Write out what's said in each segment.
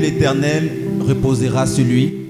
l'Éternel reposera sur lui.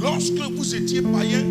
lorsque vous étiez païen,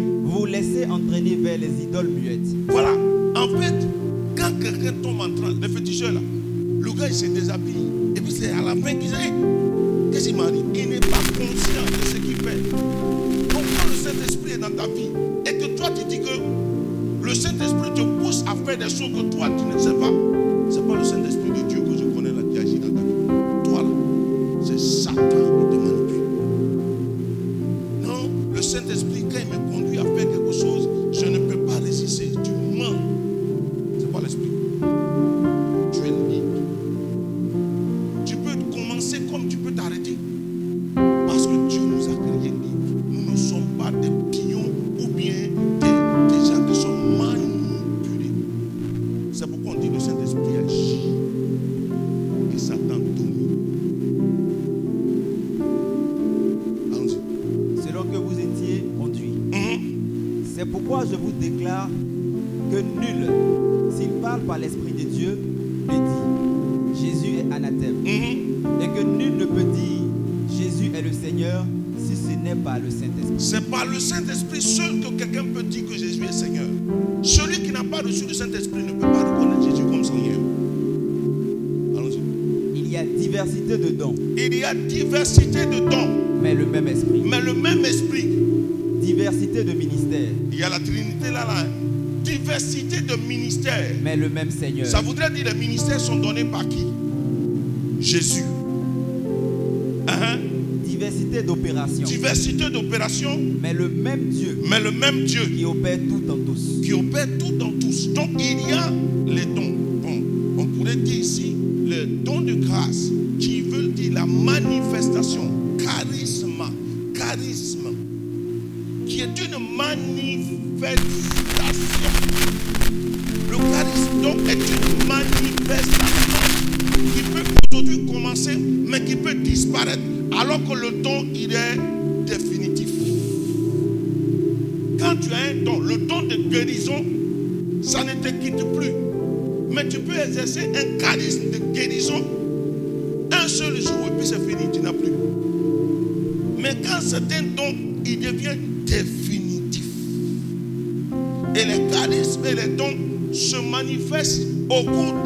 même Seigneur. Ça voudrait dire les ministères sont donnés par qui? Jésus. Hein? Diversité d'opérations, Diversité d'opérations, mais le même Dieu mais le même Dieu qui opère tout en tous. qui opère 哦。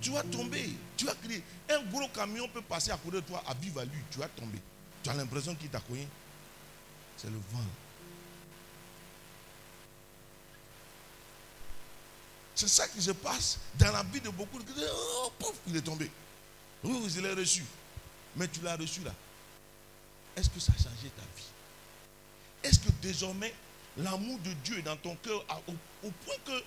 Tu vas tomber, tu vas crier. Un gros camion peut passer à côté de toi à vive allure, tu vas tomber. Tu as l'impression qu'il t'a cogné. C'est le vent. C'est ça qui se passe dans la vie de beaucoup. de- Oh, pouf, il est tombé. Oui, je l'ai reçu. Mais tu l'as reçu là. Est-ce que ça a changé ta vie? Est-ce que désormais l'amour de Dieu est dans ton cœur à- au point que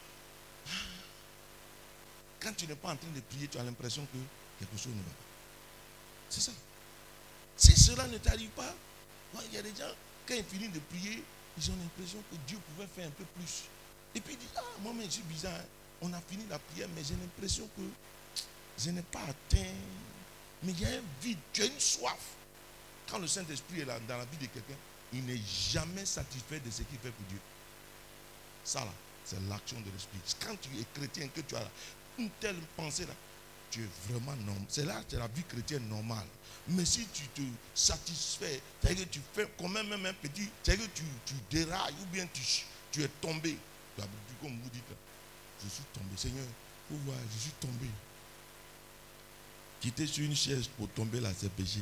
quand tu n'es pas en train de prier, tu as l'impression que quelque chose ne va pas. C'est ça. Si cela ne t'arrive pas, il y a des gens, quand ils finissent de prier, ils ont l'impression que Dieu pouvait faire un peu plus. Et puis ils disent, ah, moi, mais je suis bizarre. hein. On a fini la prière, mais j'ai l'impression que je n'ai pas atteint. Mais il y a un vide, tu as une soif. Quand le Saint-Esprit est là, dans la vie de quelqu'un, il n'est jamais satisfait de ce qu'il fait pour Dieu. Ça là, c'est l'action de l'Esprit. Quand tu es chrétien, que tu as une telle pensée là, tu es vraiment normal. C'est là, c'est la vie chrétienne normale. Mais si tu te satisfais, c'est-à-dire que tu fais quand même, même un petit, c'est-à-dire que tu, tu dérailles ou bien tu, tu es tombé. Comme vous dites, je suis tombé. Seigneur, faut voir, je suis tombé? Quitter sur une chaise pour tomber là, c'est péché.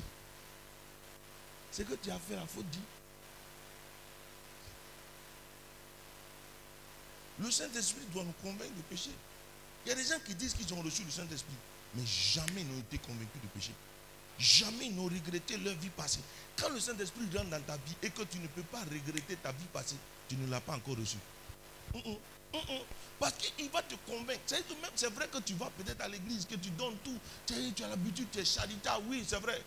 Ce que tu as fait, il faut dire. Le Saint-Esprit doit nous convaincre de péché. Il y a des gens qui disent qu'ils ont reçu le Saint-Esprit, mais jamais ils n'ont été convaincus de péché. Jamais ils n'ont regretté leur vie passée. Quand le Saint-Esprit rentre dans ta vie et que tu ne peux pas regretter ta vie passée, tu ne l'as pas encore reçu. Hum, hum, hum. Parce qu'il va te convaincre. C'est vrai que tu vas peut-être à l'église, que tu donnes tout. Tu as l'habitude, tu es charitable. Oui, c'est vrai.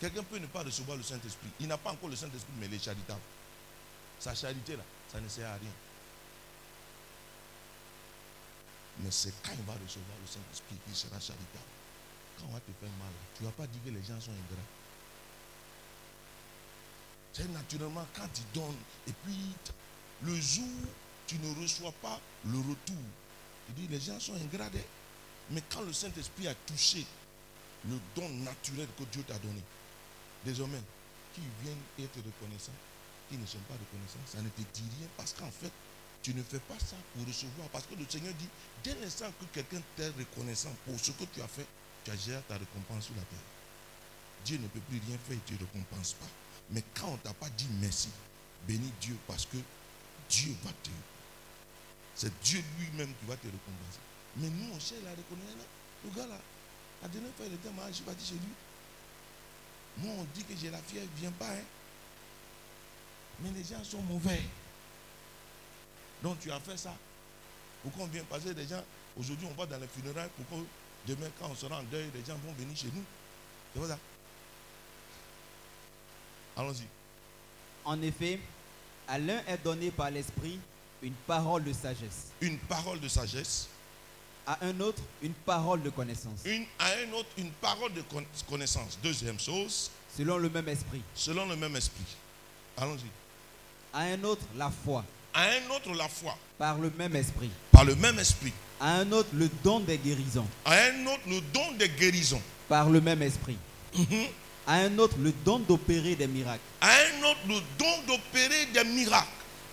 Quelqu'un peut ne pas recevoir le Saint-Esprit. Il n'a pas encore le Saint-Esprit, mais il est charitable. Sa charité, là, ça ne sert à rien. Mais c'est quand il va recevoir le Saint-Esprit qu'il sera charitable. Quand on va te faire mal, tu ne vas pas dire que les gens sont ingrats. C'est naturellement quand tu donnes, et puis le jour tu ne reçois pas le retour. Tu dis les gens sont ingrats. Mais quand le Saint-Esprit a touché le don naturel que Dieu t'a donné, désormais, qui viennent être reconnaissants, qui ne sont pas reconnaissants, ça ne te dit rien parce qu'en fait, tu ne fais pas ça pour recevoir. Parce que le Seigneur dit, dès l'instant que quelqu'un t'est reconnaissant pour ce que tu as fait, tu as ta récompense sur la terre. Dieu ne peut plus rien faire et tu ne récompense pas. Mais quand on ne t'a pas dit merci, bénis Dieu parce que Dieu va te. C'est Dieu lui-même qui va te récompenser. Mais nous, on cherche la reconnaissance. Le gars là, la dernière fois, il était malade, je suis parti chez lui. Moi, on dit que j'ai la fièvre, ne vient pas. hein. Mais les gens sont mauvais. Donc tu as fait ça. Pourquoi on vient passer des gens? Aujourd'hui, on va dans les funérailles. Pourquoi demain, quand on sera en deuil, les gens vont venir chez nous C'est pas ça? Allons-y. En effet, à l'un est donné par l'Esprit une parole de sagesse, Une parole de sagesse. à un autre une parole de connaissance, Une, à un autre, une parole de con- connaissance. Deuxième chose, selon le même esprit. selon le même esprit. Allons-y. À un autre la foi, À un autre, la foi. par le même esprit. Par le même esprit. À un autre le don des guérisons, À un autre, le don de guérison. par le même esprit. Mhm. À un autre le don d'opérer des miracles. À un autre, le don d'opérer des miracles.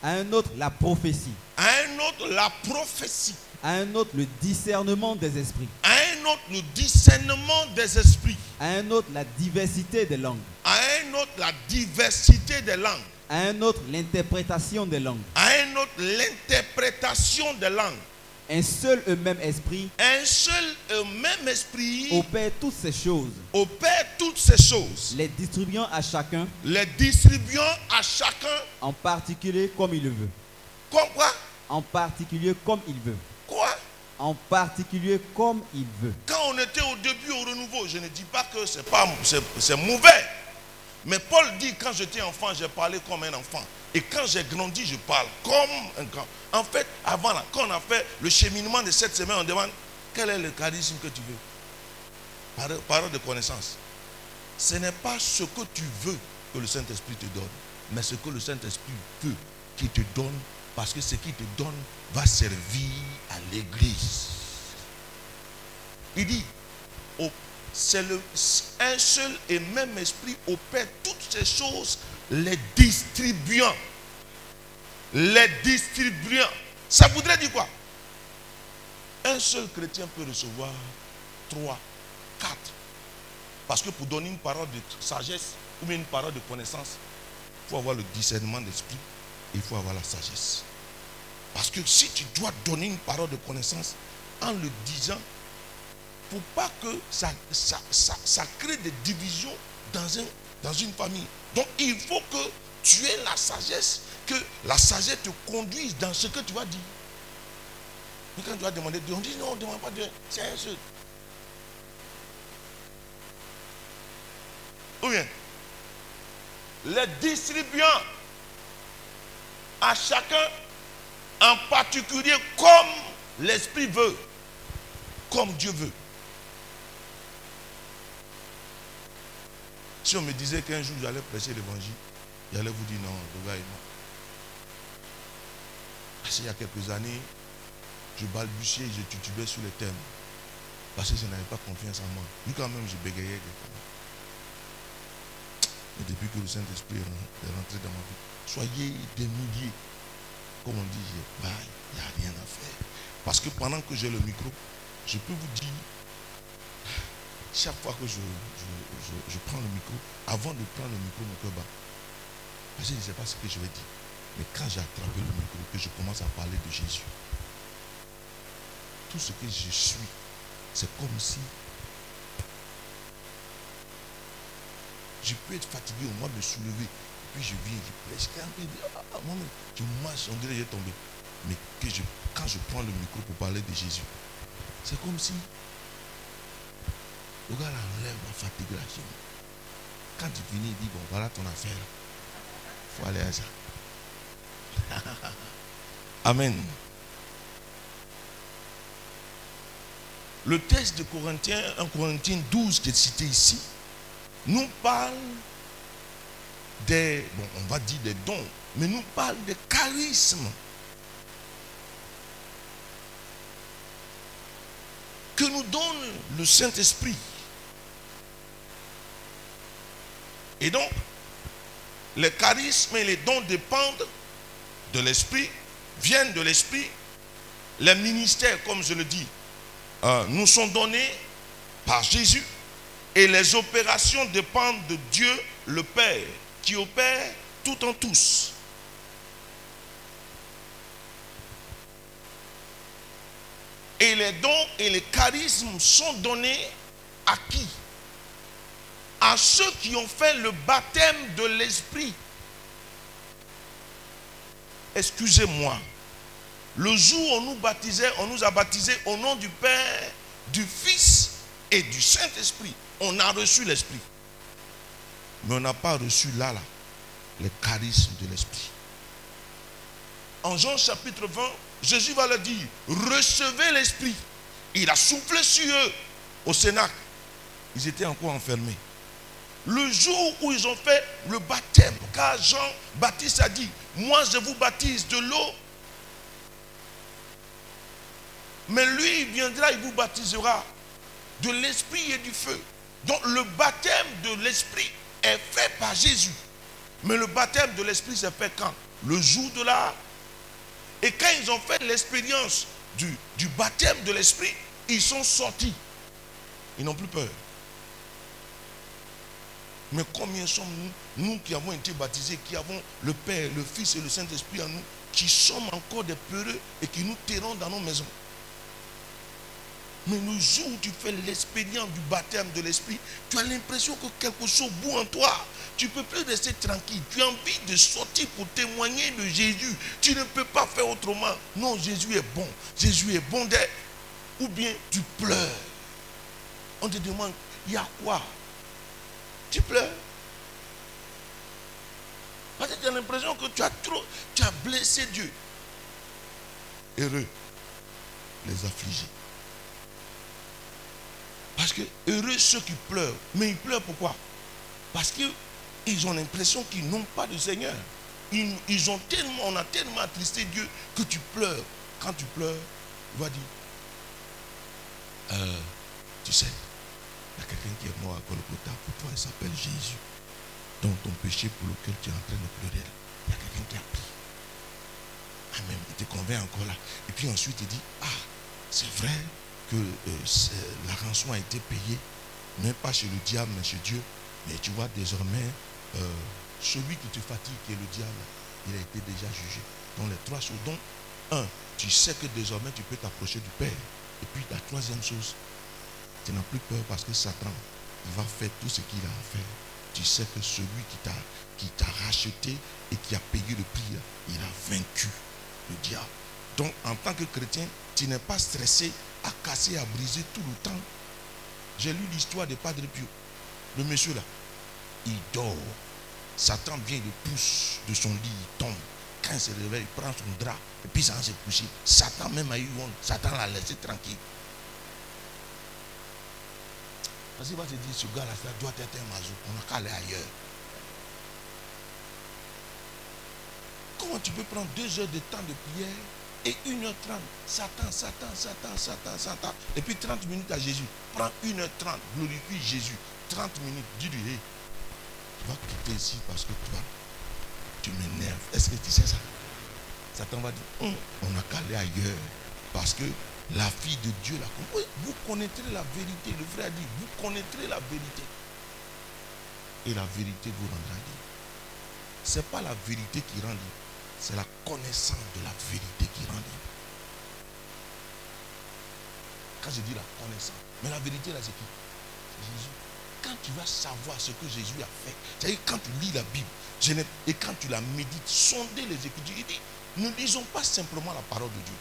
À un autre la prophétie. À un autre, la prophétie. À un autre le discernement des esprits. À un autre, le discernement des esprits. À un autre la diversité des langues. À un autre, la diversité des langues. À un autre l'interprétation des langues. À un autre, l'interprétation des langues. Un seul et même esprit Un seul et même esprit opère toutes ces choses, opère toutes ces choses, les distribuant à chacun les distribuant à chacun en particulier comme il veut. comme quoi? En particulier comme il veut. Quoi? En particulier comme il veut. Quand on était au début au renouveau, je ne dis pas que c'est pas c'est mauvais. Mais Paul dit quand j'étais enfant, j'ai parlé comme un enfant. Et quand j'ai grandi, je parle comme un grand. En fait, avant là, quand on a fait le cheminement de cette semaine, on demande quel est le charisme que tu veux? Parole, de connaissance. Ce n'est pas ce que tu veux que le Saint-Esprit te donne, mais ce que le Saint-Esprit veut qu'il te donne, parce que ce qu'il te donne va servir à l'Église. Il dit, au- c'est un seul et même esprit opère toutes ces choses, les distribuant. Les distribuant. Ça voudrait dire quoi? Un seul chrétien peut recevoir trois, quatre. Parce que pour donner une parole de sagesse ou une parole de connaissance, il faut avoir le discernement d'esprit et il faut avoir la sagesse. Parce que si tu dois donner une parole de connaissance en le disant, pour pas que ça, ça, ça, crée des divisions dans, un, dans une famille. Donc il faut que tu aies la sagesse, que la sagesse te conduise dans ce que tu vas dire. Mais quand tu vas demander Dieu, on dit non, on ne demande pas Dieu, c'est un seul. Ou bien, les distribuant à chacun en particulier comme l'Esprit veut, comme Dieu veut. Si on me disait qu'un jour j'allais prêcher l'évangile, j'allais vous dire non, le gars est mort. Parce qu'il y a quelques années, je balbutiais, je titubais sur les thèmes. Parce que je n'avais pas confiance en moi. Lui quand même, je bégayais. quelqu'un. Mais depuis que le Saint-Esprit est ren- est rentré dans ma vie, soyez des milliers. Comme on dit, il n'y a rien à faire. Parce que pendant que j'ai le micro, je peux vous dire, chaque fois que je, je- prends le micro, avant de prendre le micro, mon cœur bat. Parce que je ne sais pas ce que je vais dire. Mais quand j'ai attrapé le micro, que je commence à parler de Jésus, tout ce que je suis, c'est comme si je peux être fatigué, au moins me soulever, puis je viens, je prêche, ah, ah, moi-même, je marche, on dirait que j'ai tombé. Mais que je, quand je prends le micro pour parler de Jésus, c'est comme si le gars là enlève la fatigue là chez quand tu finis, il dit, bon, voilà ton affaire. Il faut aller à ça. Amen. Le texte de Corinthiens, 1 Corinthiens 12 qui est cité ici, nous parle des, bon, on va dire des dons, mais nous parle des charismes que nous donne le Saint-Esprit. Et donc, les charismes et les dons dépendent de l'Esprit, viennent de l'Esprit. Les ministères, comme je le dis, euh, nous sont donnés par Jésus. Et les opérations dépendent de Dieu le Père, qui opère tout en tous. Et les dons et les charismes sont donnés à qui? À ceux qui ont fait le baptême de l'Esprit. Excusez-moi. Le jour où on nous baptisait, on nous a baptisés au nom du Père, du Fils et du Saint-Esprit. On a reçu l'Esprit. Mais on n'a pas reçu là, là, les charismes de l'Esprit. En Jean chapitre 20, Jésus va leur dire, recevez l'Esprit. Il a soufflé sur eux au Sénat. Ils étaient encore enfermés. Le jour où ils ont fait le baptême, car Jean-Baptiste a dit, moi je vous baptise de l'eau, mais lui il viendra, il vous baptisera de l'esprit et du feu. Donc le baptême de l'esprit est fait par Jésus. Mais le baptême de l'esprit s'est fait quand? Le jour de la... Et quand ils ont fait l'expérience du, du baptême de l'esprit, ils sont sortis. Ils n'ont plus peur. Mais combien sommes-nous, nous qui avons été baptisés, qui avons le Père, le Fils et le Saint-Esprit en nous, qui sommes encore des peureux et qui nous terrons dans nos maisons? Mais le jour où tu fais l'expérience du baptême de l'esprit, tu as l'impression que quelque chose bout en toi. Tu ne peux plus rester tranquille. Tu as envie de sortir pour témoigner de Jésus. Tu ne peux pas faire autrement. Non, Jésus est bon. Jésus est bon d'être. Ou bien tu pleures. On te demande, il y a quoi? Tu pleures. Parce que tu as l'impression que tu as trop, tu as blessé Dieu. Heureux les affligés. Parce que heureux ceux qui pleurent. Mais ils pleurent pourquoi? Parce qu'ils ont l'impression qu'ils n'ont pas de Seigneur. Ils, ont tellement, on a tellement attristé Dieu que tu pleures. Quand tu pleures, il va dire, euh, tu sais, il y a quelqu'un qui est mort à Golgotha pour toi, il s'appelle Jésus. Donc ton péché pour lequel tu es en train de pleurer, il y a quelqu'un qui a pris. Amen. Il te convainc encore là. Et puis ensuite il dit, ah, c'est vrai, que euh, la rançon a été payée, même pas chez le diable, mais chez Dieu. Mais tu vois, désormais, euh, celui qui te fatigue, qui est le diable, il a été déjà jugé. Donc les trois choses. Donc, un, tu sais que désormais tu peux t'approcher du Père. Et puis la troisième chose, tu n'as plus peur parce que Satan, il va faire tout ce qu'il a à faire. Tu sais que celui qui t'a racheté et qui a payé le prix, il a vaincu le diable. Donc en tant que chrétien, tu n'es pas stressé à casser, à briser tout le temps. J'ai lu l'histoire de Padre Pio. Le monsieur là, il dort. Satan vient, le pousse de son lit, il tombe. Quand il se réveille, il prend son drap et puis ça se coucher. Satan même a eu honte. Satan l'a laissé tranquille. Parce qu'il va te dire, ce gars-là, ça doit être un mazou. On n'a qu'à aller ailleurs. Comment tu peux prendre deux heures de temps de prière et 1h30, Satan, Satan, Satan, Satan, Satan. Et puis 30 minutes à Jésus. Prends 1h30, glorifie Jésus. 30 minutes, dis-lui, tu vas quitter ici parce que toi, tu m'énerves. Est-ce que tu sais ça? Satan va dire, hum, on n'a qu'à aller ailleurs. Parce que la fille de Dieu l'a compris. Vous connaîtrez la vérité. Le frère dit, vous connaîtrez la vérité. Et la vérité vous rendra libre. Ce n'est pas la vérité qui rend libre c'est la connaissance de la vérité qui rend libre. Quand je dis la connaissance, mais la vérité là c'est qui? C'est Jésus. Quand tu vas savoir ce que Jésus a fait, c'est-à-dire quand tu lis la Bible et quand tu la médites, sondez les Écritures. Il dit, ne lisons pas simplement la parole de Dieu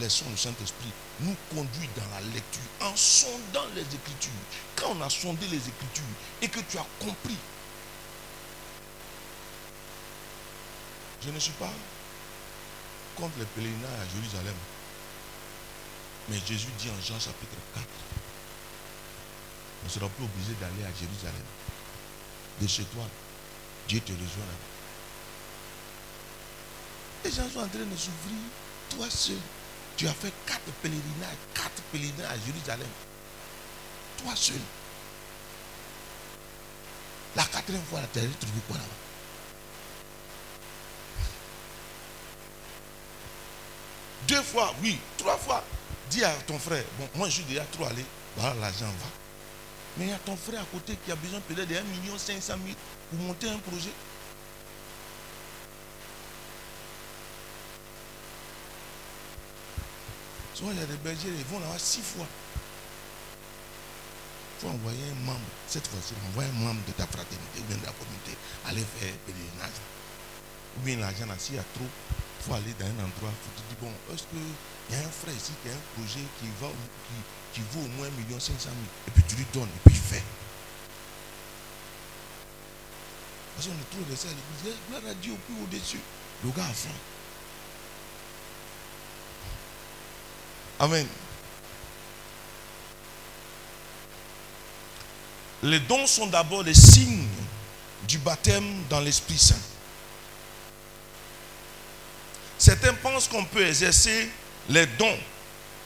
laissons le Saint-Esprit nous conduire dans la lecture en sondant les Écritures. Quand on a sondé les Écritures et que tu as compris, je ne suis pas contre les pèlerinages à Jérusalem. Mais Jésus dit en Jean chapitre 4, on ne sera plus obligé d'aller à Jérusalem. De chez toi, Dieu te rejoint là-bas. Les gens sont en train de s'ouvrir, toi seul tu as fait quatre pèlerinages, quatre pèlerinages à Jérusalem. Toi seul. La quatrième fois, tu as retrouvé quoi là-bas? Deux fois, oui, trois fois. Dis à ton frère, bon, moi je suis déjà trop allé, voilà, l'argent va. Mais il y a ton frère à côté qui a besoin peut-être de 1 million 500 000 pour monter un projet. Souvent, il y bergers, ils vont là-bas six fois. Il faut envoyer un membre. Cette fois-ci, envoie un membre de ta fraternité ou bien de la communauté aller faire pèlerinage. Ou bien l'argent, s'il y a trop, il faut aller dans un endroit. Il faut te dire, bon, est-ce qu'il y a un frère ici qui a un projet qui, va, qui, qui vaut au moins 1 million 500 000 Et puis tu lui donnes, et puis il fait. Parce qu'on de ça à l'église. Gloire à Dieu au plus au-dessus. Le gars a faim. Amen. Les dons sont d'abord les signes du baptême dans l'Esprit Saint. Certains pensent qu'on peut exercer les dons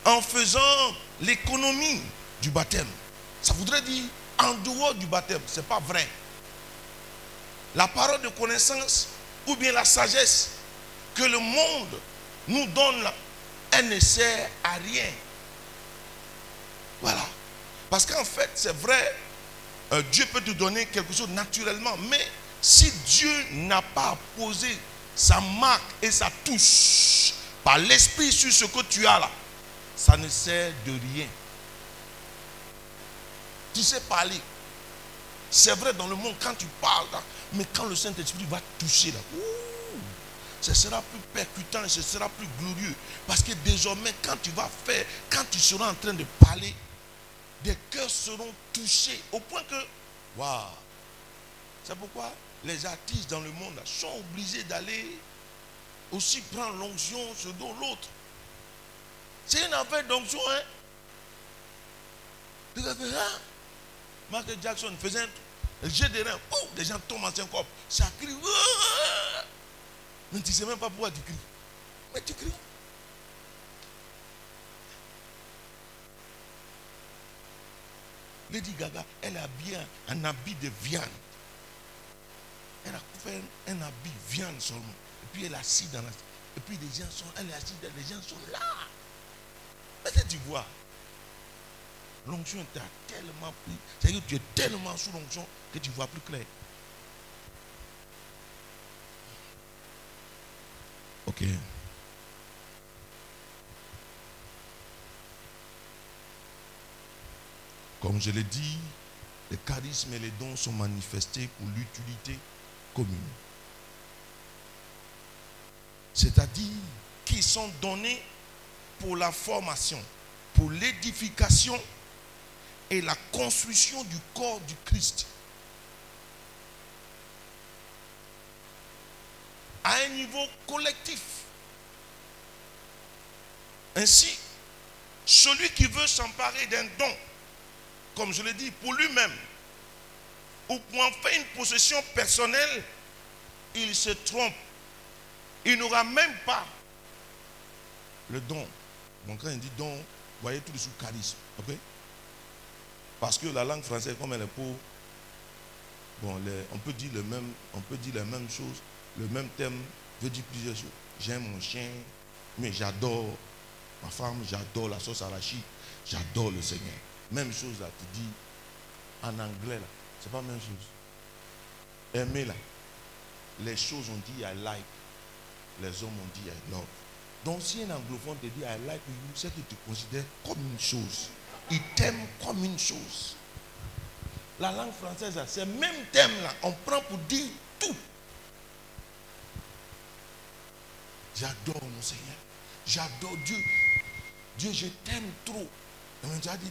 en faisant l'économie du baptême. Ça voudrait dire en dehors du baptême. Ce n'est pas vrai. La parole de connaissance ou bien la sagesse que le monde nous donne, elle ne sert à rien. Voilà. Parce qu'en fait, c'est vrai, euh, Dieu peut te donner quelque chose naturellement, mais si Dieu n'a pas posé sa marque et sa touche par l'esprit sur ce que tu as là, ça ne sert de rien. Tu sais parler. C'est vrai dans le monde quand tu parles, mais quand le Saint-Esprit va toucher là, ouh, ce sera plus percutant et ce sera plus glorieux. Parce que désormais, quand tu vas faire, quand tu seras en train de parler, des cœurs seront touchés au point que, waouh, c'est pourquoi les artistes dans le monde sont obligés d'aller aussi prendre l'onction sur l'autre. C'est une affaire d'onction, hein. Hein? Michael Jackson faisait un jet de rein, oh, les gens tombent en syncope. Ça crie, mais tu sais même pas pourquoi tu cries. Mais tu cries. Lady Gaga, elle a bien un habit de viande. Elle a fait un habit viande seulement. Et puis elle est assise dans la. Et puis les gens sont. Elle est assise, les gens sont là. Mais tu vois, l'onction t'a tellement pris. C'est-à-dire que tu es tellement sous l'onction que tu vois plus clair. Comme je l'ai dit, les charismes et les dons sont manifestés pour l'utilité commune. C'est-à-dire qu'ils sont donnés pour la formation, pour l'édification et la construction du corps du Christ. À un niveau collectif. Ainsi, celui qui veut s'emparer d'un don, comme je l'ai dit, pour lui-même, ou pour en faire une possession personnelle, il se trompe. Il n'aura même pas le don. Donc quand il dit don, voyez tout de suite charisme. Parce que la langue française, comme elle est pour, bon, on peut dire le même, on peut dire la même chose. Le même thème veut dire plusieurs choses. J'aime mon chien, mais j'adore ma femme, j'adore la sauce arachide, j'adore le Seigneur. Même chose là, tu dis en anglais là, c'est pas la même chose. Aimer là, les choses ont dit I like, les hommes ont dit I love. Donc si un anglophone te dit I like you, c'est que tu considères comme une chose. Il t'aime comme une chose. La langue française, là, c'est même thème là, on prend pour dire tout. J'adore mon Seigneur. J'adore Dieu. Dieu, je t'aime trop. Et a dit,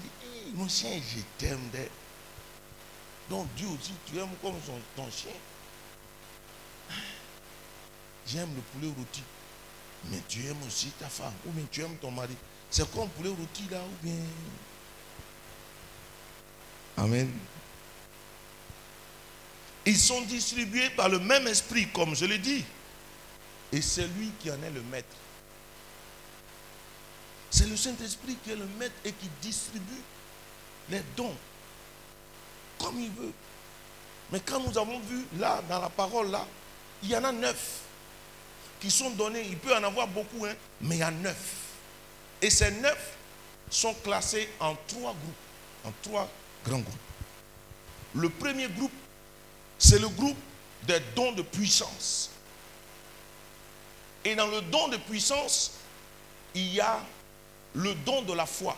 mon chien, je t'aime. Donc Dieu aussi, tu aimes comme ton chien. j'aime le poulet rôti. Mais tu aimes aussi ta femme, ou bien tu aimes ton mari. C'est comme poulet rôti là, ou bien. Amen. Ils sont distribués par le même esprit, comme je l'ai dit. Et c'est lui qui en est le maître. C'est le Saint-Esprit qui est le maître et qui distribue les dons comme il veut. Mais quand nous avons vu là, dans la parole, là, il y en a neuf qui sont donnés. Il peut en avoir beaucoup, hein, mais il y a neuf. Et ces neuf sont classés en trois groupes, en trois grands groupes. Le premier groupe, c'est le groupe des dons de puissance. Et dans le don de puissance, il y a le don de la foi.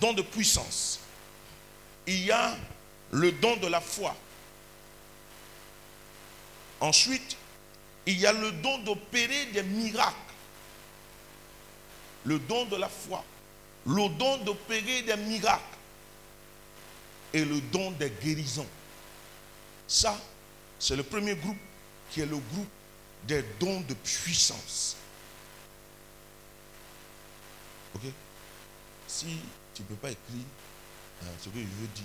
Don de puissance. Il y a le don de la foi. Ensuite, il y a le don d'opérer des miracles. Le don de la foi. Le don d'opérer des miracles. Et le don des guérisons. Ça, c'est le premier groupe qui est le groupe des dons de puissance. Ok? Si tu ne peux pas écrire euh, ce que je veux dire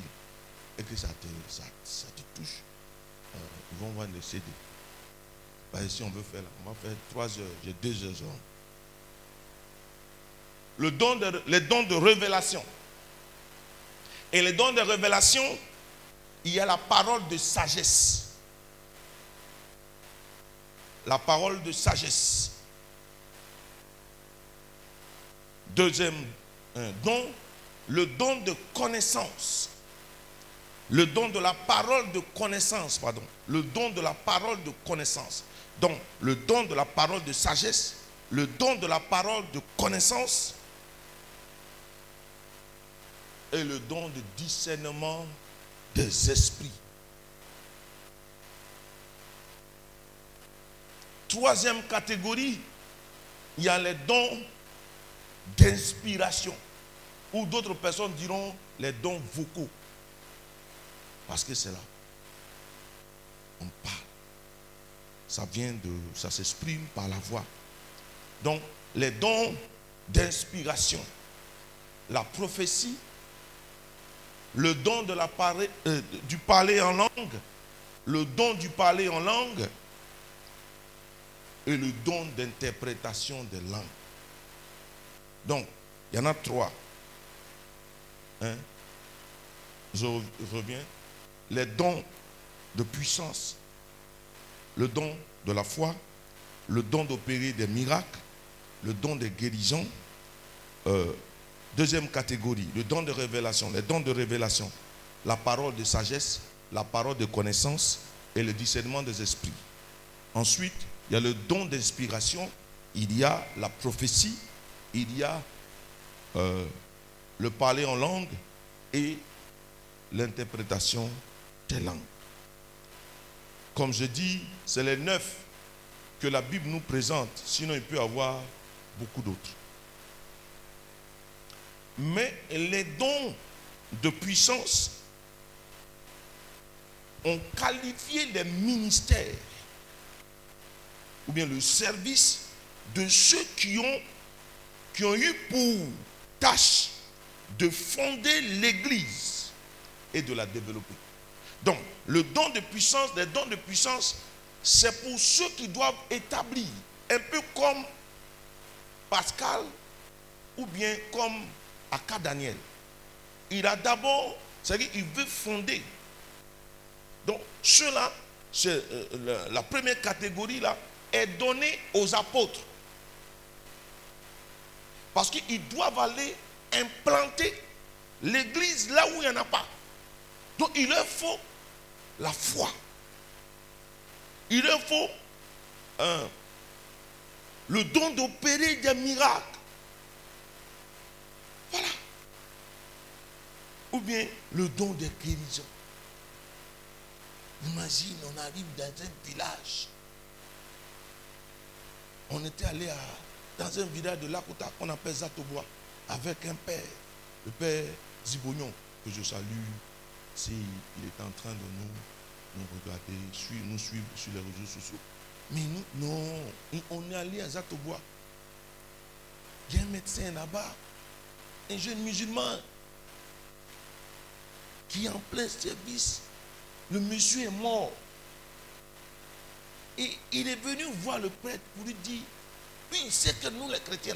et que ça te, ça, te touche, euh, ils vont voir le CD. Que si on veut faire, on va faire trois heures, j'ai deux heures. Le don de, les dons de révélation. Et les dons de révélation, il y a la parole de sagesse. La parole de sagesse. Deuxième don, le don de connaissance. Le don de la parole de connaissance, pardon. Le don de la parole de connaissance. Donc, le don de la parole de sagesse, le don de la parole de connaissance et le don de discernement des esprits. Troisième catégorie, il y a les dons d'inspiration. Ou d'autres personnes diront les dons vocaux. Parce que c'est là. On parle. Ça vient de. Ça s'exprime par la voix. Donc, les dons d'inspiration. La prophétie. Le don de la euh, du parler en langue. Le don du parler en langue. Et le don d'interprétation des langues. Donc, il y en a trois. Hein? Je reviens. Les dons de puissance, le don de la foi, le don d'opérer des miracles, le don de guérison. Euh, deuxième catégorie, le don de révélation, les dons de révélation, la parole de sagesse, la parole de connaissance et le discernement des esprits. Ensuite, il y a le don d'inspiration, il y a la prophétie, il y a euh, le parler en langue et l'interprétation des langues. Comme je dis, c'est les neuf que la Bible nous présente, sinon il peut y avoir beaucoup d'autres. Mais les dons de puissance ont qualifié les ministères ou bien le service de ceux qui ont qui ont eu pour tâche de fonder l'Église et de la développer. Donc, le don de puissance, les dons de puissance, c'est pour ceux qui doivent établir, un peu comme Pascal ou bien comme Aka Daniel. Il a d'abord, c'est-à-dire qu'il veut fonder. Donc, cela, euh, la première catégorie là, est donnée aux apôtres. Parce qu'ils doivent aller implanter l'église là où il n'y en a pas. Donc il leur faut la foi. Il leur faut le don d'opérer des miracles. Voilà. Ou bien le don des guérisons. Imagine, on arrive dans un village. On était allé dans un village de Lakota qu'on appelle Zatobois, avec un père, le père Zibognon, que je salue s'il est en train de nous regarder, nous suivre sur les réseaux sociaux. Mais nous, non, on est allé à Zatobois. Il y a un médecin là-bas, un jeune musulman, qui est en plein service. Le monsieur est mort. Et il est venu voir le prêtre pour lui dire, puis il sait que nous les chrétiens,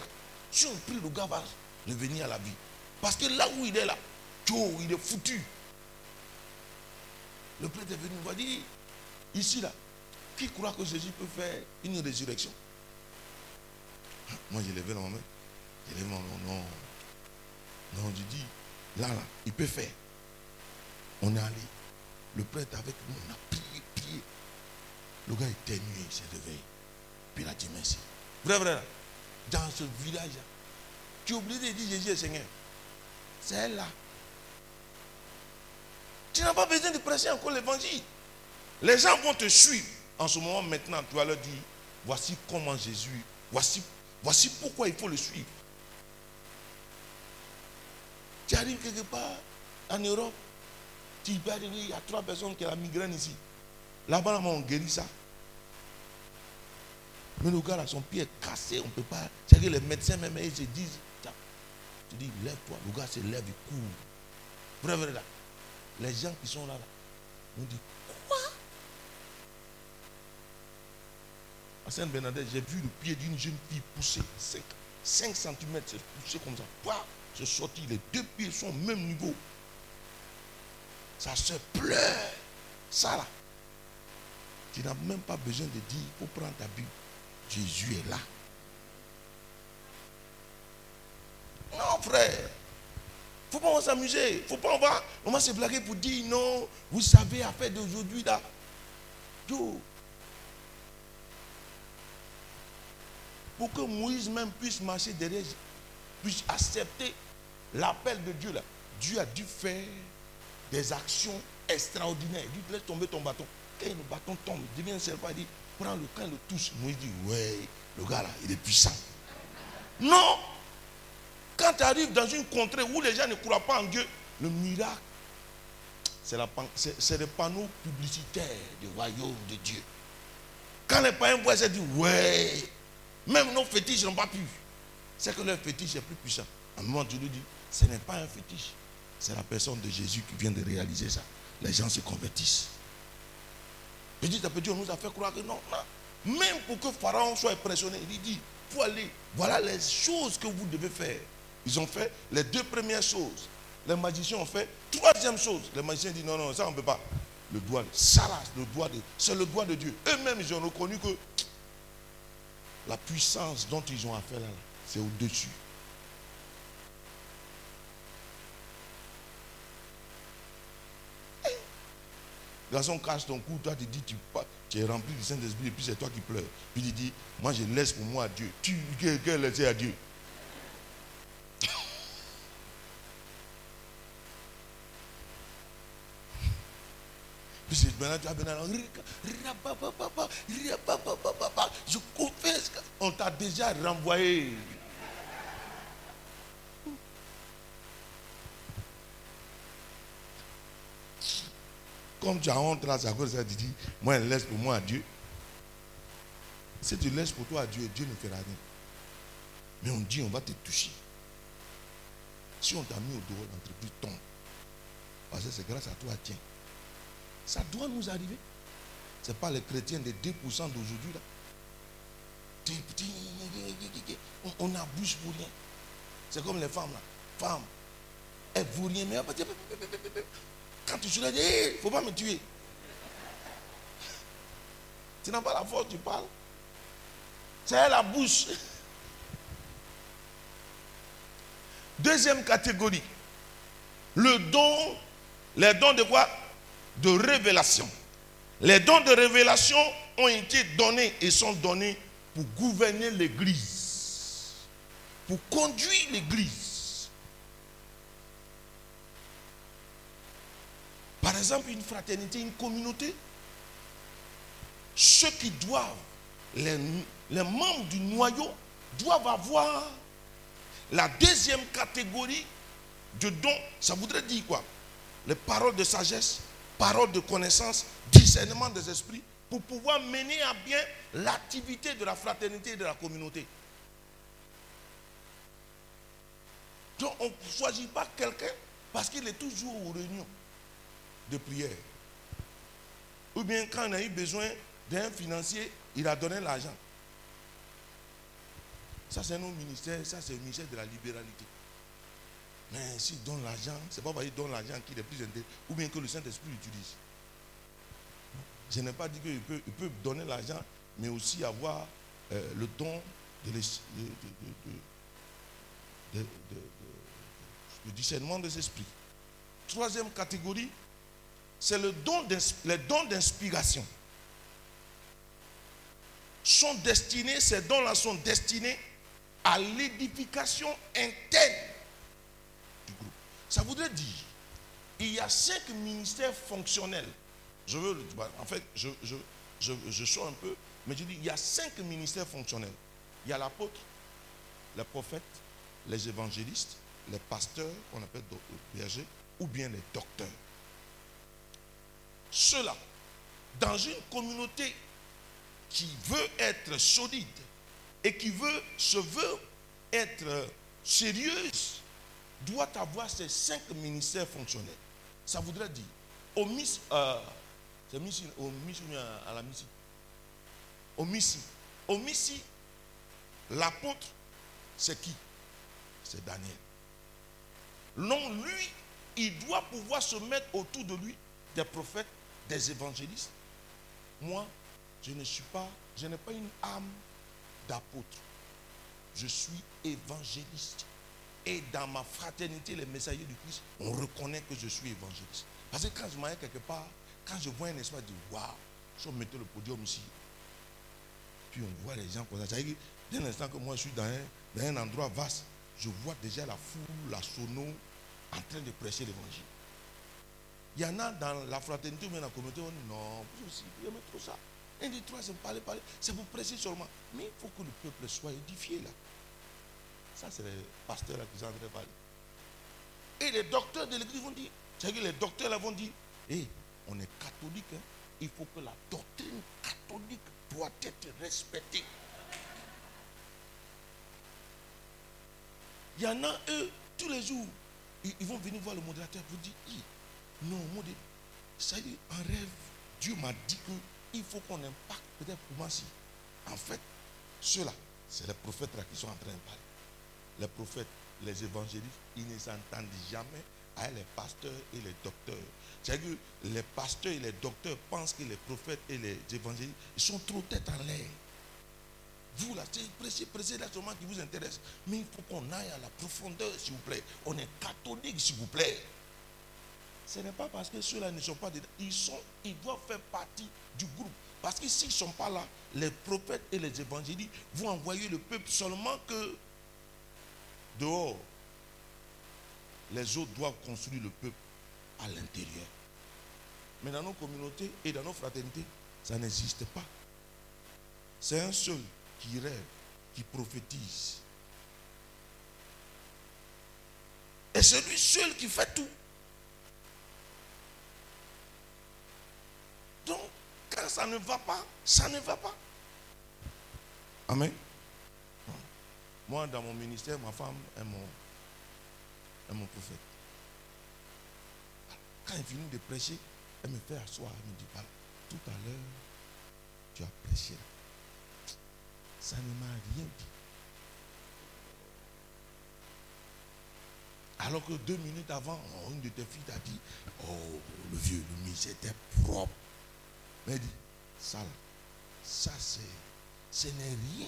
si on prie le gars va revenir à la vie. Parce que là où il est là, Joe, il est foutu. Le prêtre est venu nous voir dire, ici là, qui croit que Jésus peut faire une résurrection? Moi j'ai levé la main. J'ai levé main, non. Non, je dis, là, là, il peut faire. On est allé. Le prêtre avec nous, on a prié. Le gars était nu, il s'est réveillé. Puis il a dit merci. Vrai, vrai, dans ce village, tu es obligé de dire Jésus est Seigneur. C'est là. Tu n'as pas besoin de prêcher encore l'évangile. Les gens vont te suivre. En ce moment, maintenant, tu vas leur dire, voici comment Jésus, voici, voici pourquoi il faut le suivre. Tu arrives quelque part en Europe, tu peux arriver, il y a trois personnes qui ont la migraine ici. Là-bas, on guérit ça. Mais le gars, là, son pied est cassé, on ne peut pas. C'est que les médecins, même, ils se disent, tu dis, lève-toi. Le gars se lève, il court. Vrai, là. Les gens qui sont là, là, on dit, quoi? À Sainte-Bernadette, j'ai vu le pied d'une jeune fille pousser 5, 5 cm, c'est poussé comme ça. Quoi C'est sorti, les deux pieds sont au même niveau. Ça se pleure. Ça là. Tu n'as même pas besoin de dire, faut prendre ta Bible. Jésus est là. Non, frère. Faut pas s'amuser. Faut pas on va, se blaguer pour dire non. Vous savez, à faire d'aujourd'hui là. Yo. Pour que Moïse même puisse marcher derrière, puisse accepter l'appel de Dieu là. Dieu a dû faire des actions extraordinaires. Il dit, laisse tomber ton bâton. Quand le bâton tombe, il devient un il dit, prends le camp, le touche. Moïse dit, ouais, le gars là, il est puissant. Non Quand tu arrives dans une contrée où les gens ne croient pas en Dieu, le miracle, c'est le panneau publicitaire du royaume de Dieu. Quand les païens voient ils disent, ouais, même nos fétiches n'ont pas pu. C'est que leur fétiche est plus puissant. À un moment, Dieu lui dit, ce n'est pas un fétiche. C'est la personne de Jésus qui vient de réaliser ça. Les gens se convertissent. Petit à petit, on nous a fait croire que non. Même pour que Pharaon soit impressionné, il dit, faut aller. Voilà les choses que vous devez faire. Ils ont fait les deux premières choses. Les magiciens ont fait troisième chose. Les magiciens disent non, non, ça on ne peut pas. Le doigt, ça le doigt de, c'est le doigt de Dieu. Eux-mêmes, ils ont reconnu que la puissance dont ils ont affaire là, c'est au-dessus. Garçon cache ton cou, toi tu dis tu, tu es rempli du Saint-Esprit et puis c'est toi qui pleures. Puis il dit, moi je laisse pour moi à Dieu. Tu qu'elle laisse à Dieu. Puis maintenant tu as je confesse qu'on t'a déjà renvoyé. Comme tu as honte là, c'est à cause de ça, tu dis, moi, elle laisse pour moi à Dieu. Si tu laisses pour toi à Dieu, Dieu ne fera rien. Mais on dit, on va te toucher. Si on t'a mis au dehors, l'entreprise tombe. Parce que c'est grâce à toi, tiens. Ça doit nous arriver. Ce n'est pas les chrétiens des 2% d'aujourd'hui là. On, abuse pour rien. C'est comme les femmes là. Femmes, elles vaut rien. Mais quand tu là, dis, il ne faut pas me tuer. Tu n'as pas la force, tu parles. C'est la bouche. Deuxième catégorie. Le don, les dons de quoi? De révélation. Les dons de révélation ont été donnés et sont donnés pour gouverner l'Église, pour conduire l'Église. Par exemple, une fraternité, une communauté, ceux qui doivent, les, membres du noyau, doivent avoir la deuxième catégorie de dons. Ça voudrait dire quoi? Les paroles de sagesse, parole de connaissance, discernement des esprits, pour pouvoir mener à bien l'activité de la fraternité et de la communauté. Donc on ne choisit pas quelqu'un parce qu'il est toujours aux réunions de prière. Ou bien quand on a eu besoin d'un financier, il a donné l'argent. Ça, c'est nos ministères, ça, c'est le ministère de la libéralité. Mais s'il donne l'argent, c'est pas parce qu'il donne l'argent qu'il est plus intéressant, ou bien que le Saint-Esprit l'utilise. Je n'ai pas dit qu'il peut, il donner l'argent, mais aussi avoir euh, le don de- de discernement des esprits. Troisième catégorie, c'est le don les dons d'inspiration. Sont destinés, ces dons-là sont destinés à l'édification interne du groupe. Ça voudrait dire, il y a cinq ministères fonctionnels. Je veux, bah, en fait, je, je, sors un peu, mais je dis, il y a cinq ministères fonctionnels. Il y a l'apôtre, les prophètes, les évangélistes, les pasteurs, qu'on appelle bergers, ou bien les docteurs. Ceux-là, dans une communauté qui veut être solide et qui veut, se veut être sérieuse, doit avoir ces cinq ministères fonctionnels. Ça voudrait dire, au miss, euh, c'est au bien à la Au missi. Au l'apôtre, c'est qui? C'est Daniel. Non, lui, il doit pouvoir se mettre autour de lui des prophètes, des évangélistes. Moi, je ne suis pas, je n'ai pas une âme d'apôtre. Je suis évangéliste. Et dans ma fraternité, les messagers du Christ, on reconnaît que je suis évangéliste. Parce que quand je m'arrête quelque part, quand je vois un espace, je dis waouh, si on mettait le podium ici, puis on voit les gens comme ça. C'est-à-dire Dès l'instant que moi je suis dans un, dans un endroit vaste, je vois déjà la foule, la sono, en train de prêcher l'évangile. Il y en a dans la fraternité ou dans la communauté, on dit non, vous aussi, vous aimez trop ça. Un, deux, trois, c'est parler, parler, c'est pour prêcher seulement. Mais il faut que le peuple soit édifié là. Ça, c'est les pasteurs qui sont en train parler. Et les docteurs de l'église vont dire, c'est-à-dire que les docteurs là vont dire, hé, on est catholique, hein. il faut que la doctrine catholique doit être respectée. Il y en a, eux, tous les jours, ils, vont venir voir le modérateur pour dire, Hi, non, modé, ça dit, en rêve, Dieu m'a dit qu'il faut qu'on impacte peut-être pour moi si. En fait, ceux-là, c'est les prophètes là qui sont en train de parler. Les prophètes, les évangélistes, ils ne s'entendent jamais avec les pasteurs et les docteurs. C'est-à-dire que les pasteurs et les docteurs pensent que les prophètes et les évangélistes, ils sont trop tête en l'air. Vous là, c'est prêcher, prêcher là seulement qui vous intéresse. Mais il faut qu'on aille à la profondeur, s'il vous plaît. On est catholique, s'il vous plaît. Ce n'est pas parce que ceux-là ne sont pas dedans. Ils, sont, ils doivent faire partie du groupe. Parce que s'ils ne sont pas là, les prophètes et les évangélistes vont envoyer le peuple seulement que dehors. Les autres doivent construire le peuple à l'intérieur. Mais dans nos communautés et dans nos fraternités, ça n'existe pas. C'est un seul qui rêve, qui prophétise. Et c'est lui seul qui fait tout. Donc, quand ça ne va pas, ça ne va pas. Amen. Moi, dans mon ministère, ma femme est mon, est mon prophète. Quand elle finit de prêcher, elle me fait asseoir. Elle me dit, voilà, tout à l'heure, tu as prêché. Ça ne m'a rien dit. Alors que deux minutes avant, une de tes filles t'a dit, oh, le vieux Louis, c'était propre. Mais dit, ça là, ça c'est, ce n'est rien.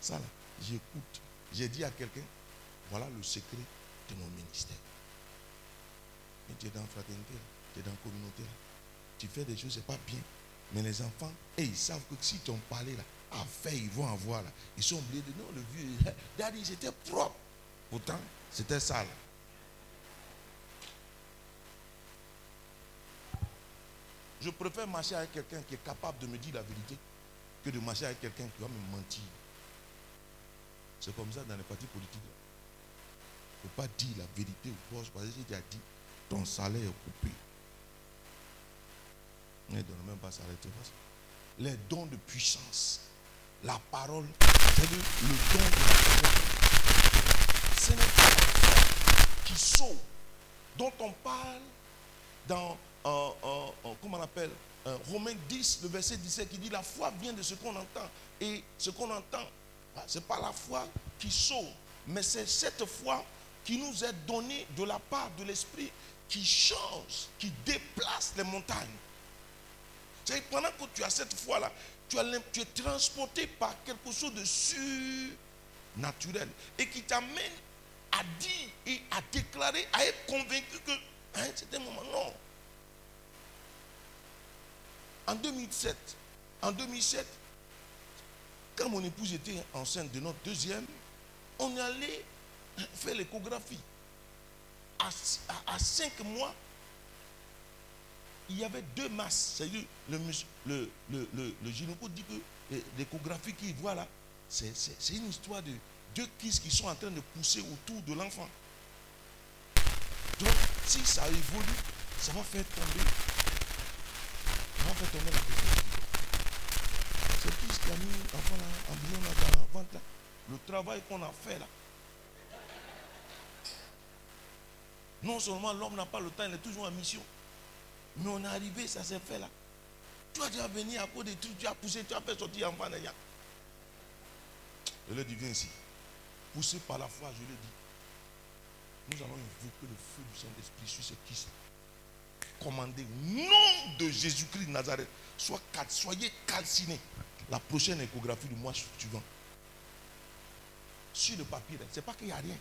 Ça là, j'écoute. J'ai dit à quelqu'un, voilà le secret de mon ministère. Mais tu es dans la fraternité, tu es dans la communauté, tu fais des choses, c'est pas bien. Mais les enfants, ils savent que si tu en là, à faire, ils vont en voir là. Ils sont oubliés de non, le vieux, daddy, c'était propre. Pourtant, c'était sale. Je préfère marcher avec quelqu'un qui est capable de me dire la vérité que de marcher avec quelqu'un qui va me mentir. C'est comme ça dans les partis politiques. Il ne faut pas dire la vérité au poste parce que si tu as dit ton salaire est coupé. Ne donne même pas Les dons de puissance. La parole. C'est le, le don de la parole. Ce n'est pas la foi qui sauve. Dont on parle dans, euh, euh, euh, comment on appelle, Romains 10, le verset 17, qui dit la foi vient de ce qu'on entend. Et ce qu'on entend, ce n'est pas la foi qui sauve, mais c'est cette foi qui nous est donnée de la part de l'Esprit qui change, qui déplace les montagnes. C'est pendant que tu as cette foi-là, tu, es transporté par quelque chose de surnaturel et qui t'amène à dire et à déclarer, à être convaincu que à un certain moment, non. En 2007, en 2007, quand mon épouse était enceinte de notre deuxième, on est allé faire l'échographie. À, cinq mois, il y avait deux masses. C'est-à-dire, le, le, dit que l'échographie qu'il voit là, c'est une histoire de deux kystes qui sont en train de pousser autour de l'enfant. Donc, si ça évolue, ça va faire tomber, C'est qui ce qui a mis l'enfant là, embryon là, dans la ventre là. Le travail qu'on a fait là. Non seulement l'homme n'a pas le temps, il est toujours en mission. Mais on est arrivé, ça s'est fait là. Toi, tu as venu à cause des trucs, tu as poussé, tu as fait sortir l'enfant d'ailleurs. Je le dis, viens ici. Poussé par la foi, je le dis. Nous allons invoquer le feu du Saint-Esprit sur ce Christ. Commandez au nom de Jésus-Christ de Nazareth. Soyez calcinés. La prochaine échographie du mois suivant. Sur le papier, ce n'est pas qu'il n'y a rien.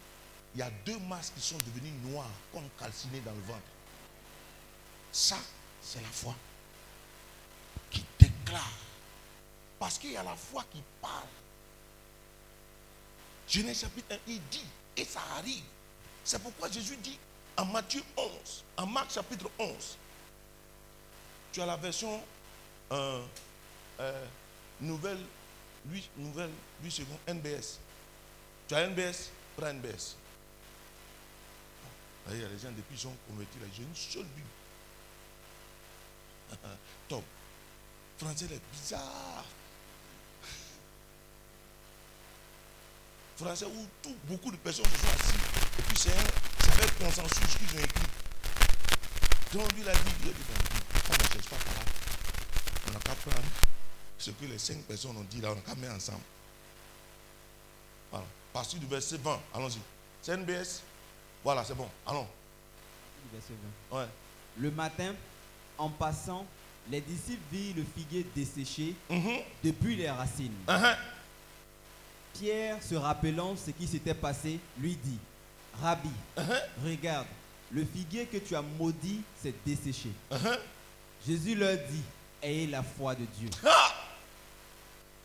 Il y a deux masses qui sont devenues noires, comme calcinées dans le ventre. Ça, c'est la foi qui déclare. Parce qu'il y a la foi qui parle. Genèse chapitre 1, il dit, et ça arrive. C'est pourquoi Jésus dit en Matthieu 11, en Marc chapitre 11, tu as la version euh, euh, nouvelle, 8, nouvelle, 8 secondes, NBS. Tu as NBS, prends NBS. A des gens depuis sont convertis là, j'ai une seule Bible. Top. Français est bizarre. Français où tout, beaucoup de personnes se sont assis. Et puis c'est un- avec consensus qu'ils ont écrit. Donc lui il a dit, a dit, on ne cherche pas par là. On n'a qu'à prendre ce que les cinq personnes ont dit là, on n'a qu'à mettre ensemble. Voilà. Partir du verset 20, allons-y. C'est NBS. Voilà, c'est bon. Allons. Verset 20. Ouais. Le matin, en passant, les disciples virent le figuier desséché Mhm. depuis les racines. Uh-huh. Pierre, se rappelant ce qui s'était passé, lui dit, Rabbi, Uh-huh. regarde, le figuier que tu as maudit s'est desséché. Uh-huh. Jésus leur dit, ayez la foi de Dieu. Ah!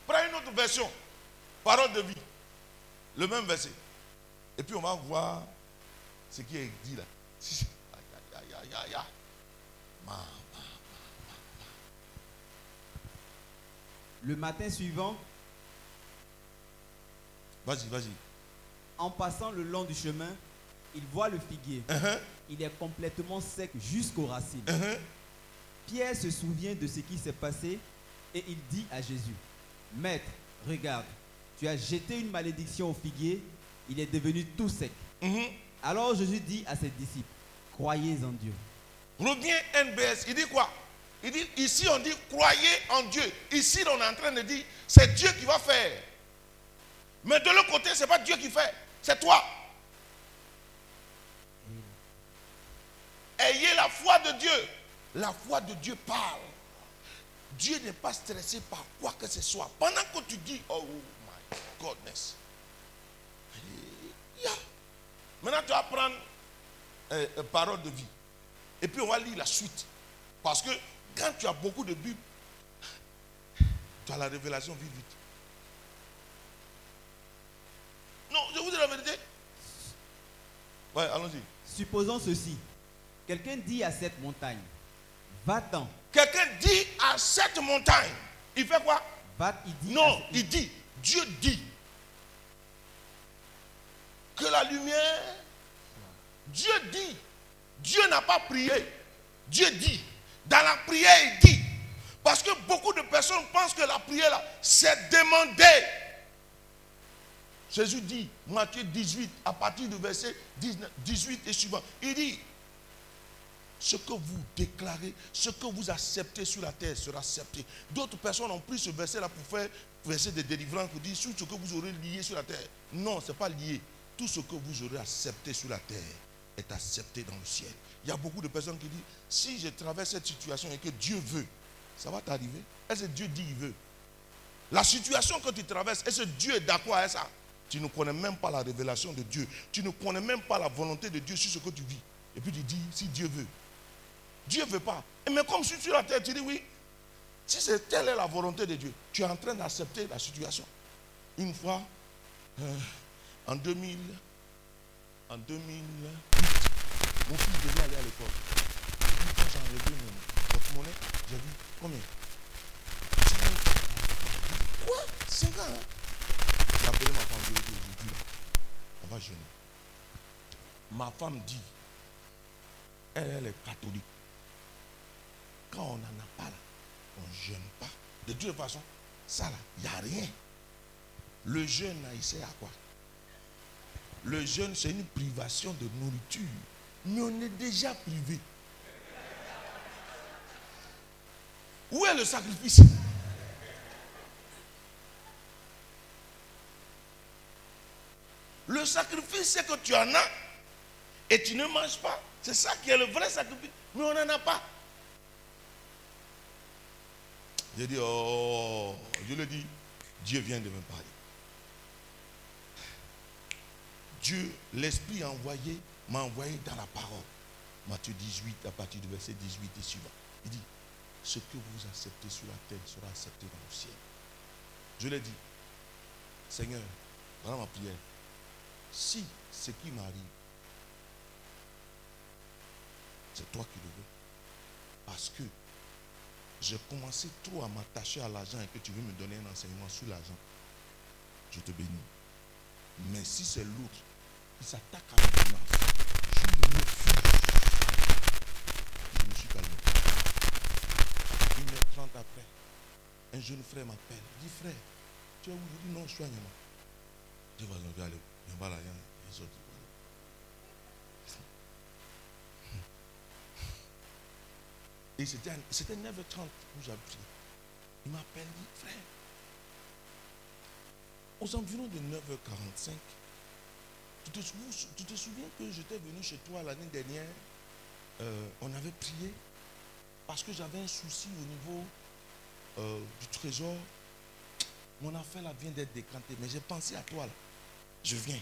Prends une autre version. Parole de vie. Le même verset. Et puis on va voir ce qui est dit là. Aïe, aïe, aïe, aïe, aïe, aïe. Ma- Le matin suivant, Vas-y, vas-y. En passant le long du chemin, il voit le figuier. Uh-huh, Il est complètement sec jusqu'aux racines. uh-huh. Pierre se souvient de ce qui s'est passé et il dit à Jésus, Maître, regarde, tu as jeté une malédiction au figuier, il est devenu tout sec. Mhm. Alors Jésus dit à ses disciples, croyez en Dieu. Reviens NBS. Il dit quoi? Il dit ici on dit croyez en Dieu. Ici on est en train de dire c'est Dieu qui va faire. Mais de l'autre côté, ce n'est pas Dieu qui fait, c'est toi. Ayez la foi de Dieu. La foi de Dieu parle. Dieu n'est pas stressé par quoi que ce soit. Pendant que tu dis, oh my goodness. Yeah. Maintenant, tu vas prendre euh, euh, parole de vie. Et puis, on va lire la suite. Parce que quand tu as beaucoup de Bibles, tu as la révélation vite, vite. Non, je vous dis la vérité. Ouais, allons-y. Supposons ceci. Quelqu'un dit à cette montagne, va-t'en. Quelqu'un dit à cette montagne, il fait quoi? Va, il dit Non, il dit, Dieu dit que la lumière, Dieu dit, Dieu n'a pas prié, Dieu dit, dans la prière il dit, Parce que beaucoup de personnes pensent que la prière, là, c'est demander. Jésus dit, Matthieu 18, à partir du verset 19, 18 et suivant, il dit, ce que vous déclarez, ce que vous acceptez sur la terre sera accepté. D'autres personnes ont pris ce verset-là pour faire verset de délivrance, pour dire, tout ce que vous aurez lié sur la terre. Non, ce n'est pas lié. Tout ce que vous aurez accepté sur la terre est accepté dans le ciel. Il y a beaucoup de personnes qui disent, si je traverse cette situation et que Dieu veut, ça va t'arriver. Est-ce que Dieu dit il veut? La situation que tu traverses, est-ce que Dieu est d'accord avec ça? Tu ne connais même pas la révélation de Dieu. Tu ne connais même pas la volonté de Dieu sur ce que tu vis. Et puis tu dis, si Dieu veut. Dieu ne veut pas. Mais comme suis sur la terre, tu dis oui. Si c'est telle est la volonté de Dieu, tu es en train d'accepter la situation. Une fois, euh, en 2000, en 2008, mon fils devait aller à l'école. Quand j'ai enlevé mon porte-monnaie, j'ai vu combien? Quoi? 5 ans ma femme, on va jeûner. Ma femme dit, elle, elle est catholique. Quand on n'en a pas là, on ne jeûne pas. De toute façon, ça là, il n'y a rien. Le jeûne là, il sert à quoi? Le jeûne, c'est une privation de nourriture. Mais on est déjà privé. Où est le sacrifice? Le sacrifice, c'est que tu en as et tu ne manges pas. C'est ça qui est le vrai sacrifice. Mais on n'en a pas. J'ai dit, oh, je le dis, Dieu vient de me parler. Dieu, l'Esprit envoyé, m'a envoyé dans la parole. Matthieu 18, à partir du verset 18 et suivant. Il dit, ce que vous acceptez sur la terre sera accepté dans le ciel. Je l'ai dit, Seigneur, dans ma prière, si ce qui m'arrive, c'est toi qui le veux. Parce que j'ai commencé trop à m'attacher à l'argent et que tu veux me donner un enseignement sur l'argent. Je te bénis. Mais si c'est l'autre qui s'attaque à la finance, je refuse. Je me suis calmé. Une heure trente après, un jeune frère m'appelle. Il dit, frère, tu es où? Je dis, non, Nyama. Je vais le regarder. Il va là, les autres. Et c'était 9h30 où j'avais prié. Il m'appelle, dit, frère, aux environs de 9h45, tu te, sou- tu te souviens que j'étais venu chez toi l'année dernière, euh, on avait prié parce que j'avais un souci au niveau euh, du trésor. Mon affaire là vient d'être décantée, mais j'ai pensé à toi là. Je viens.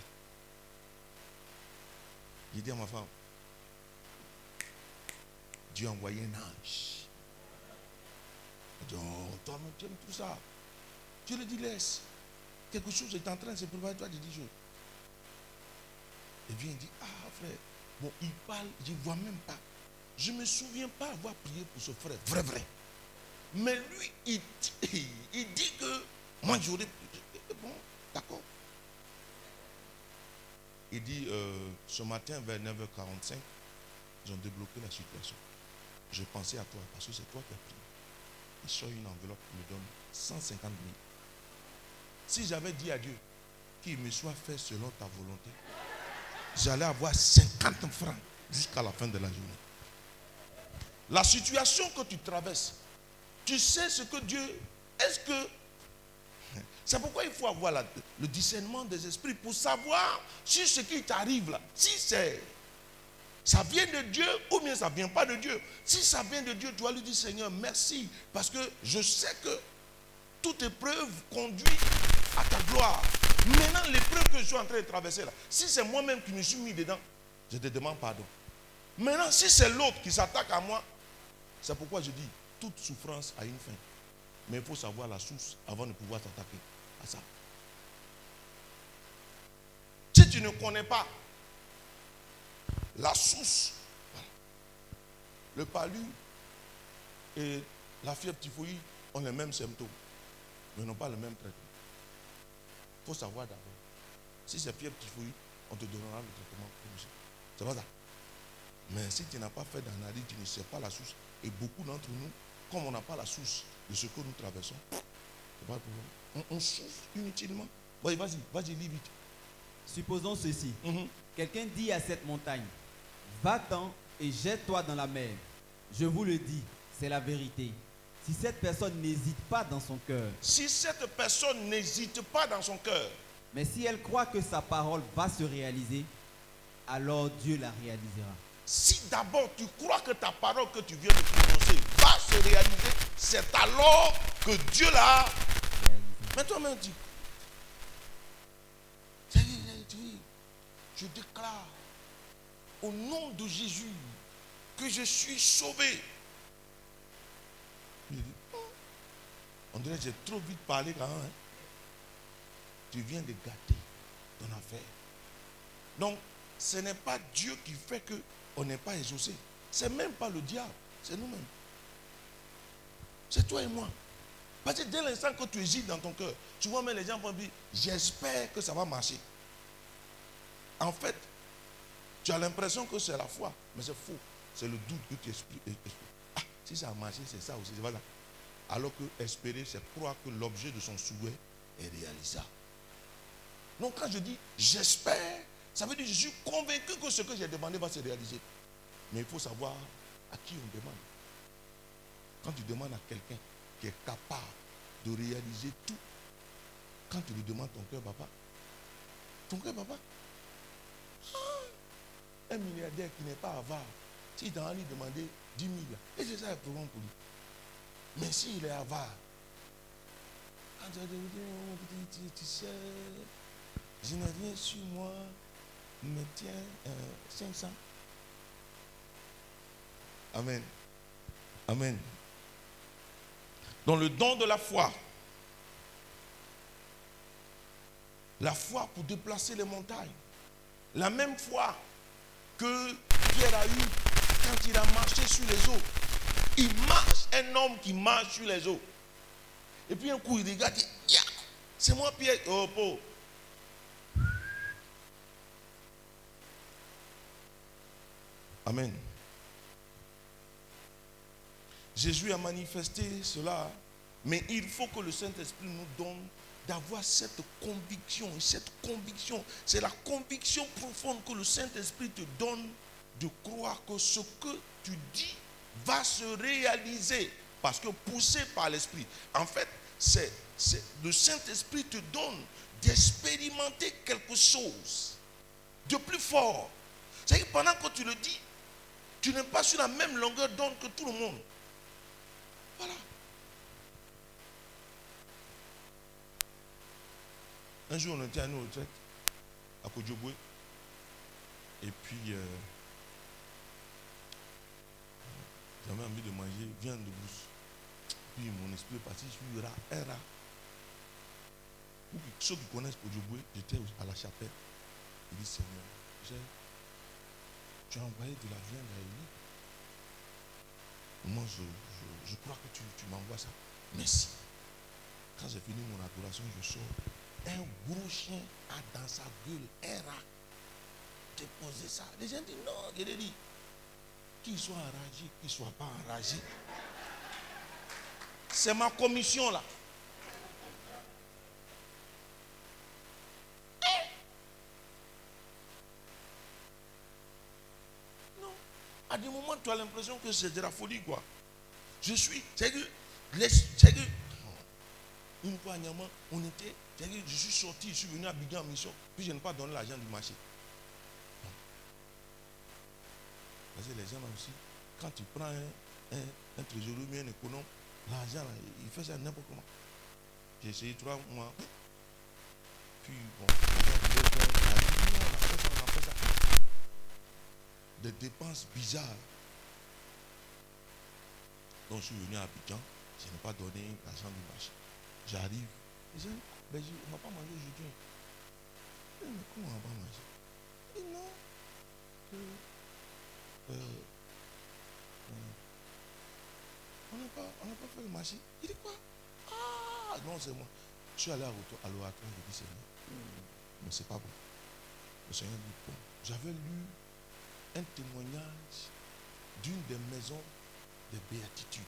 J'ai dit à ma femme, Dieu a envoyé un ange. Elle dit, oh, toi, tu aimes tout ça. Dieu lui dit, laisse. Quelque chose est en train de se préparer, toi, tu dis, je. Et vient, il dit, ah, frère. Bon, il parle, je ne vois même pas. Je ne me souviens pas avoir prié pour ce frère. Vrai, vrai. Mais lui, il, dit- il dit que moi, j'aurais. Bon, d'accord. Il dit, euh, ce matin, vers 9h45, ils ont débloqué la situation. Je pensais à toi parce que c'est toi qui as prié. Il sort une enveloppe, il me donne 150 000. Si j'avais dit à Dieu qu'il me soit fait selon ta volonté, j'allais avoir 50 francs jusqu'à la fin de la journée. La situation que tu traverses, tu sais ce que Dieu. Est-ce que. C'est pourquoi il faut avoir le discernement des esprits pour savoir si ce qui t'arrive là, si c'est ça vient de Dieu ou bien ça ne vient pas de Dieu. Si ça vient de Dieu, tu dois lui dire Seigneur, merci. Parce que je sais que toute épreuve conduit à ta gloire. Maintenant, l'épreuve que je suis en train de traverser là, si c'est moi-même qui me suis mis dedans, je te demande pardon. Maintenant, si c'est l'autre qui s'attaque à moi, c'est pourquoi je dis toute souffrance a une fin. Mais il faut savoir la source avant de pouvoir s'attaquer à ça. Si tu ne connais pas la source, le palu et la fièvre typhoïde ont les mêmes symptômes, mais n'ont pas le même traitement. Il faut savoir d'abord. Si c'est fièvre typhoïde, on te donnera le traitement. C'est pas ça. Mais si tu n'as pas fait d'analyse, tu ne sais pas la source. Et beaucoup d'entre nous, comme on n'a pas la source de ce que nous traversons, pas. On, on souffre inutilement. Vas-y, vas-y, vas-y, lis vite. Supposons ceci. Mhm. Quelqu'un dit à cette montagne, va-t'en et jette-toi dans la mer. Je vous le dis, c'est la vérité. Si cette personne n'hésite pas dans son cœur, Si cette personne n'hésite pas dans son cœur, mais si elle croit que sa parole va se réaliser, alors Dieu la réalisera. Si d'abord tu crois que ta parole que tu viens de prononcer va se réaliser, c'est alors que Dieu l'a. Mais toi-même, dis. Dis, Je déclare au nom de Jésus que je suis sauvé. Il dit, Oh, On dirait j'ai trop vite parlé quand même. hein. Tu viens de gâter ton affaire. Donc, ce n'est pas Dieu qui fait que on n'est pas exaucé. C'est même pas le diable, c'est nous-mêmes. C'est toi et moi. Parce que dès l'instant que tu hésites dans ton cœur, tu vois même les gens vont dire, j'espère que ça va marcher. En fait, tu as l'impression que c'est la foi, mais c'est faux. C'est le doute que tu expliques. Ah, si ça a marché, c'est ça aussi. Voilà. Alors que espérer, c'est croire que l'objet de son souhait est réalisable. Donc quand je dis j'espère, ça veut dire que je suis convaincu que ce que j'ai demandé va se réaliser. Mais il faut savoir à qui on demande. Quand tu demandes à quelqu'un qui est capable de réaliser tout, quand tu lui demandes ton cœur, papa, ton cœur, papa, ah, un milliardaire qui n'est pas avare, s'il t'a lui demander 10 000, et c'est ça le problème pour lui. Mais s'il est avare, quand tu dire, oh, tu sais, je n'ai rien sur moi, tiens, euh, 500. Amen. Amen. Dans le don de la foi, la foi pour déplacer les montagnes, la même foi que Pierre a eue quand il a marché sur les eaux. Il marche, un homme qui marche sur les eaux. Et puis un coup, il regarde, c'est moi Pierre. Oh, pauvre. Amen. Jésus a manifesté cela, mais il faut que le Saint-Esprit nous donne d'avoir cette conviction. Et cette conviction, c'est la conviction profonde que le Saint-Esprit te donne de croire que ce que tu dis va se réaliser. Parce que poussé par l'Esprit, en fait, c'est, le Saint-Esprit te donne d'expérimenter quelque chose de plus fort. C'est-à-dire pendant que tu le dis, tu n'es pas sur la même longueur d'onde que tout le monde. Voilà. Un jour, on était à une retraite à Kodjobwe. Et puis, euh, j'avais envie de manger viande de brousse. Puis mon esprit est parti sur rat, un rat. Pour ceux qui connaissent Kodjobwe, j'étais à la chapelle. Il dit Seigneur, j'ai- tu as envoyé de la viande à Élie. Moi, je, je- crois que tu, tu m'envoies ça. Merci. Quand j'ai fini mon adoration, je sors. Un gros chien a dans sa gueule un rat. Posé ça. Les gens disent non, dit. Qu'il soit enragé, qu'il ne soit pas enragé. C'est ma commission là. Non. À des moments, tu as l'impression que c'est de la folie, quoi. Je suis. C'est que. C'est que. Une fois on était. C'est que je suis sorti, je suis venu à Bigan en mission. Puis je n'ai pas donné l'argent du marché. Parce que les gens là aussi, quand tu prends un, un, un un économe, l'argent il fait ça n'importe comment. J'ai essayé trois mois. Puis bon, l'argent voulait faire, il a dit, non, on a fait ça, on a fait ça des dépenses bizarres. Donc je suis venu à Abidjan, je n'ai pas donné l'argent du marché. J'arrive, je dis, ben, je- on ne va pas manger aujourd'hui. Mais comment on va pas manger? Il dit non. euh, euh, on n'a pas, n'a fait le marché. Il dit quoi? Ah non, c'est moi. Je suis allé à l'oratoire, à je dis, Seigneur, mais c'est pas bon. Le Seigneur dit, bon, j'avais lu un témoignage d'une des maisons de béatitude.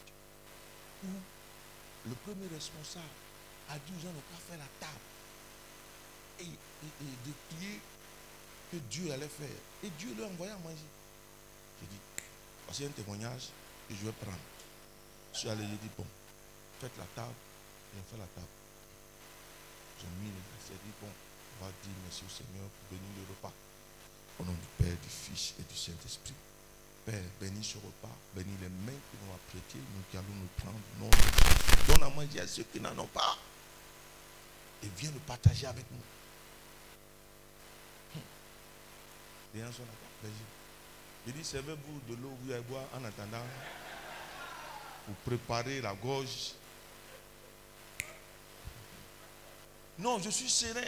où le premier responsable a dit aux gens de pas faire la table et, et, et de prier que Dieu allait faire. Et Dieu leur envoyé à manger. J'ai dit, voici un témoignage que je vais prendre. Je suis allé, j'ai dit, bon, faites la table. Et on fait la table. J'ai mis les assiettes, dit, bon, on va dire merci au Seigneur pour bénir le repas. Au nom du Père, du Fils et du Saint-Esprit. Père, bénis ce repas, bénis les mains qui vont apprêter, nous qui allons nous prendre. Donne à manger à ceux qui n'en ont pas. Et viens le partager avec nous. Les gens sont là. J'ai- J'ai dit, servez-vous de l'eau, vous allez boire en attendant pour préparer la gorge. Non, je suis serein.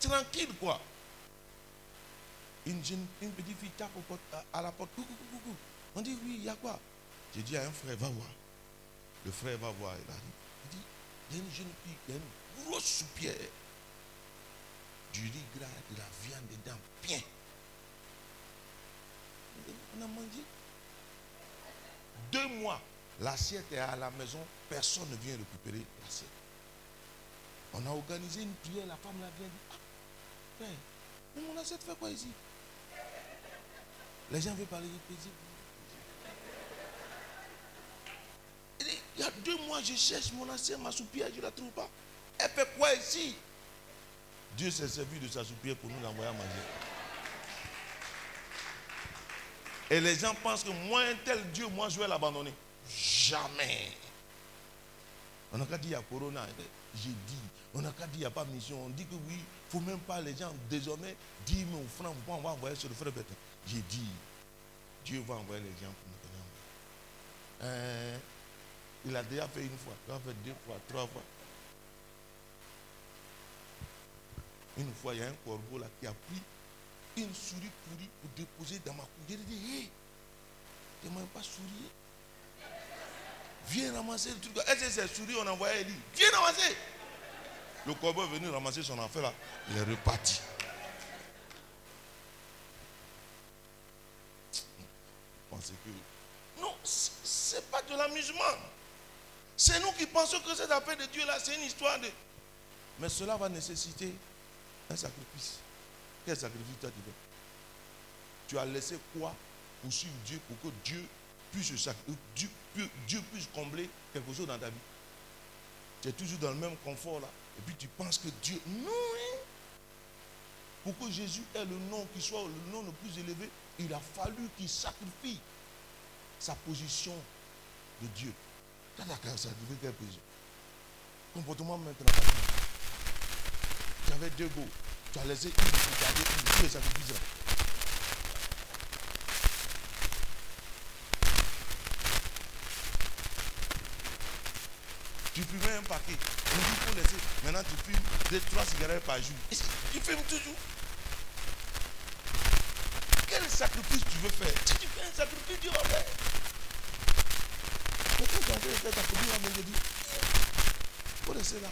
Tranquille, quoi. Une, petite fille tape à, la porte. Coucou, coucou, coucou. On dit, oui, il y a quoi? J'ai dit à un frère, va voir. Le frère va voir. Il arrive. Il dit, il y a une jeune fille qui a une grosse soupière. Du riz gras, de la viande dedans. Bien. On a mangé. Deux mois, l'assiette est à la maison, personne ne vient récupérer l'assiette. On a organisé une prière, la femme la vient dit, ah, mon assiette fait quoi ici? Les gens veulent parler de plaisir. Il y a deux mois, je cherche mon assiette, ma soupière, je ne la trouve pas. Elle fait quoi ici? Dieu s'est servi de sa soupière pour nous l'envoyer à manger. Et les gens pensent que moi, un tel Dieu, moi, je vais l'abandonner. Jamais. On n'a qu'à dire a Corona. J'ai dit. On n'a qu'à dire il n'y a pas de mission. On dit que oui, il ne faut même pas les gens désormais dire mais au franc, on va envoyer sur le frère Bertrand. J'ai dit, Dieu va envoyer les gens pour nous donner manger. Euh, il a déjà fait une fois, il a fait deux fois, trois fois. Une fois, il y a un corbeau là qui a pris une souris pourrie pour déposer dans ma cour. J'ai dit, hé, tu ne pas souri. Viens ramasser le truc. Est-ce que c'est souris on a envoyé Eli Viens ramasser. Le corbeau est venu ramasser son affaire là. Il est reparti. Que. Non, ce n'est pas de l'amusement. C'est nous qui pensons que cette affaire de Dieu là, c'est une histoire de. Mais cela va nécessiter un sacrifice. Quel sacrifice tu fais? Tu as laissé quoi pour suivre Dieu, pour que Dieu puisse, Dieu, Dieu puisse combler quelque chose dans ta vie? Tu es toujours dans le même confort là. Et puis tu penses que Dieu. Non, hein. Pour que Jésus ait le nom qui soit le nom le plus élevé, il a fallu qu'il sacrifie sa position de Dieu. Quand tu as sacrifié quelle position Comportement maintenant. Tu avais deux go. Tu as laissé une pour garder une. Tu es sacrifié. Tu fumais un paquet. On dit laisser. Maintenant, tu fumes deux, trois cigarettes par jour. Tu fumes toujours? Quel sacrifice tu veux faire? Si tu fais un sacrifice, Dieu va faire. Pourquoi tu fait faire ta copine à me dire Il faut rester là.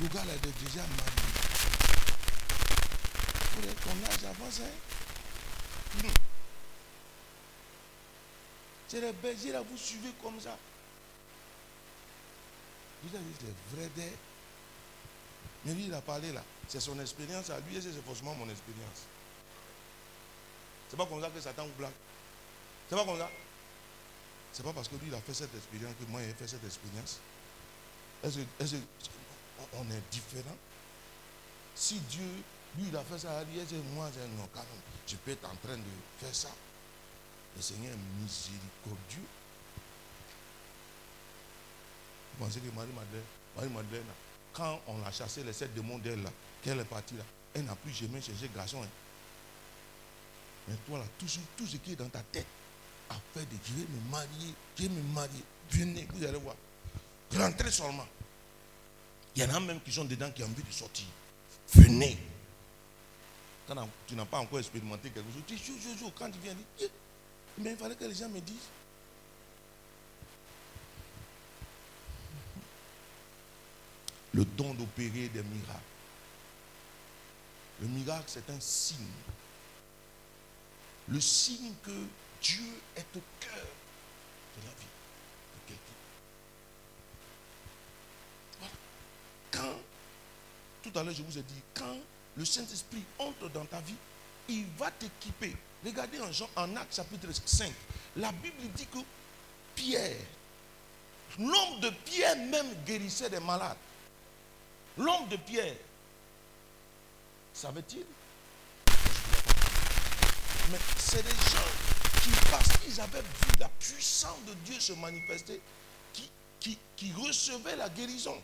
Le gars là, est déjà marié. Que ton âge avance. Hein? Hmm. C'est les bergers là, vous suivez comme ça. Vous avez dit, c'est vrai d'air. Mais lui, il a parlé là. C'est son expérience à lui et c'est forcément mon expérience. C'est pas comme ça que Satan vous blague. C'est pas comme ça. C'est pas parce que lui, il a fait cette expérience que moi, j'ai fait cette expérience. Est-ce que, est-ce que on est différent Si Dieu, lui, il a fait ça à lui, moi, non, quand je peux être en train de faire ça. Le Seigneur est miséricordieux. Vous pensez que Marie-Madeleine, Marie-Madeleine, quand on a chassé les sept démons d'elle, là, qu'elle est partie là, elle n'a plus jamais cherché garçon. hein. Mais toi là, ce- tout ce qui est dans ta tête, de je vais me marier, je vais me marier, venez, vous allez voir. Rentrez seulement. Il y en a même qui sont dedans qui ont envie de sortir. Venez. Quand tu n'as pas encore expérimenté quelque chose, tu dis, joue, joue, joue. Quand tu viens, Eh, mais il fallait que les gens me disent. Le don d'opérer des miracles. Le miracle, c'est un signe. Le signe que Dieu est au cœur de la vie de quelqu'un. Voilà. Quand, tout à l'heure je vous ai dit, quand le Saint-Esprit entre dans ta vie, il va t'équiper. Regardez en Jean, en Acte chapitre 5, la Bible dit que Pierre, l'homme de Pierre même guérissait des malades. L'homme de Pierre, savait-il? Mais c'est des gens parce qu'ils avaient vu la puissance de Dieu se manifester, qui, qui, la guérison.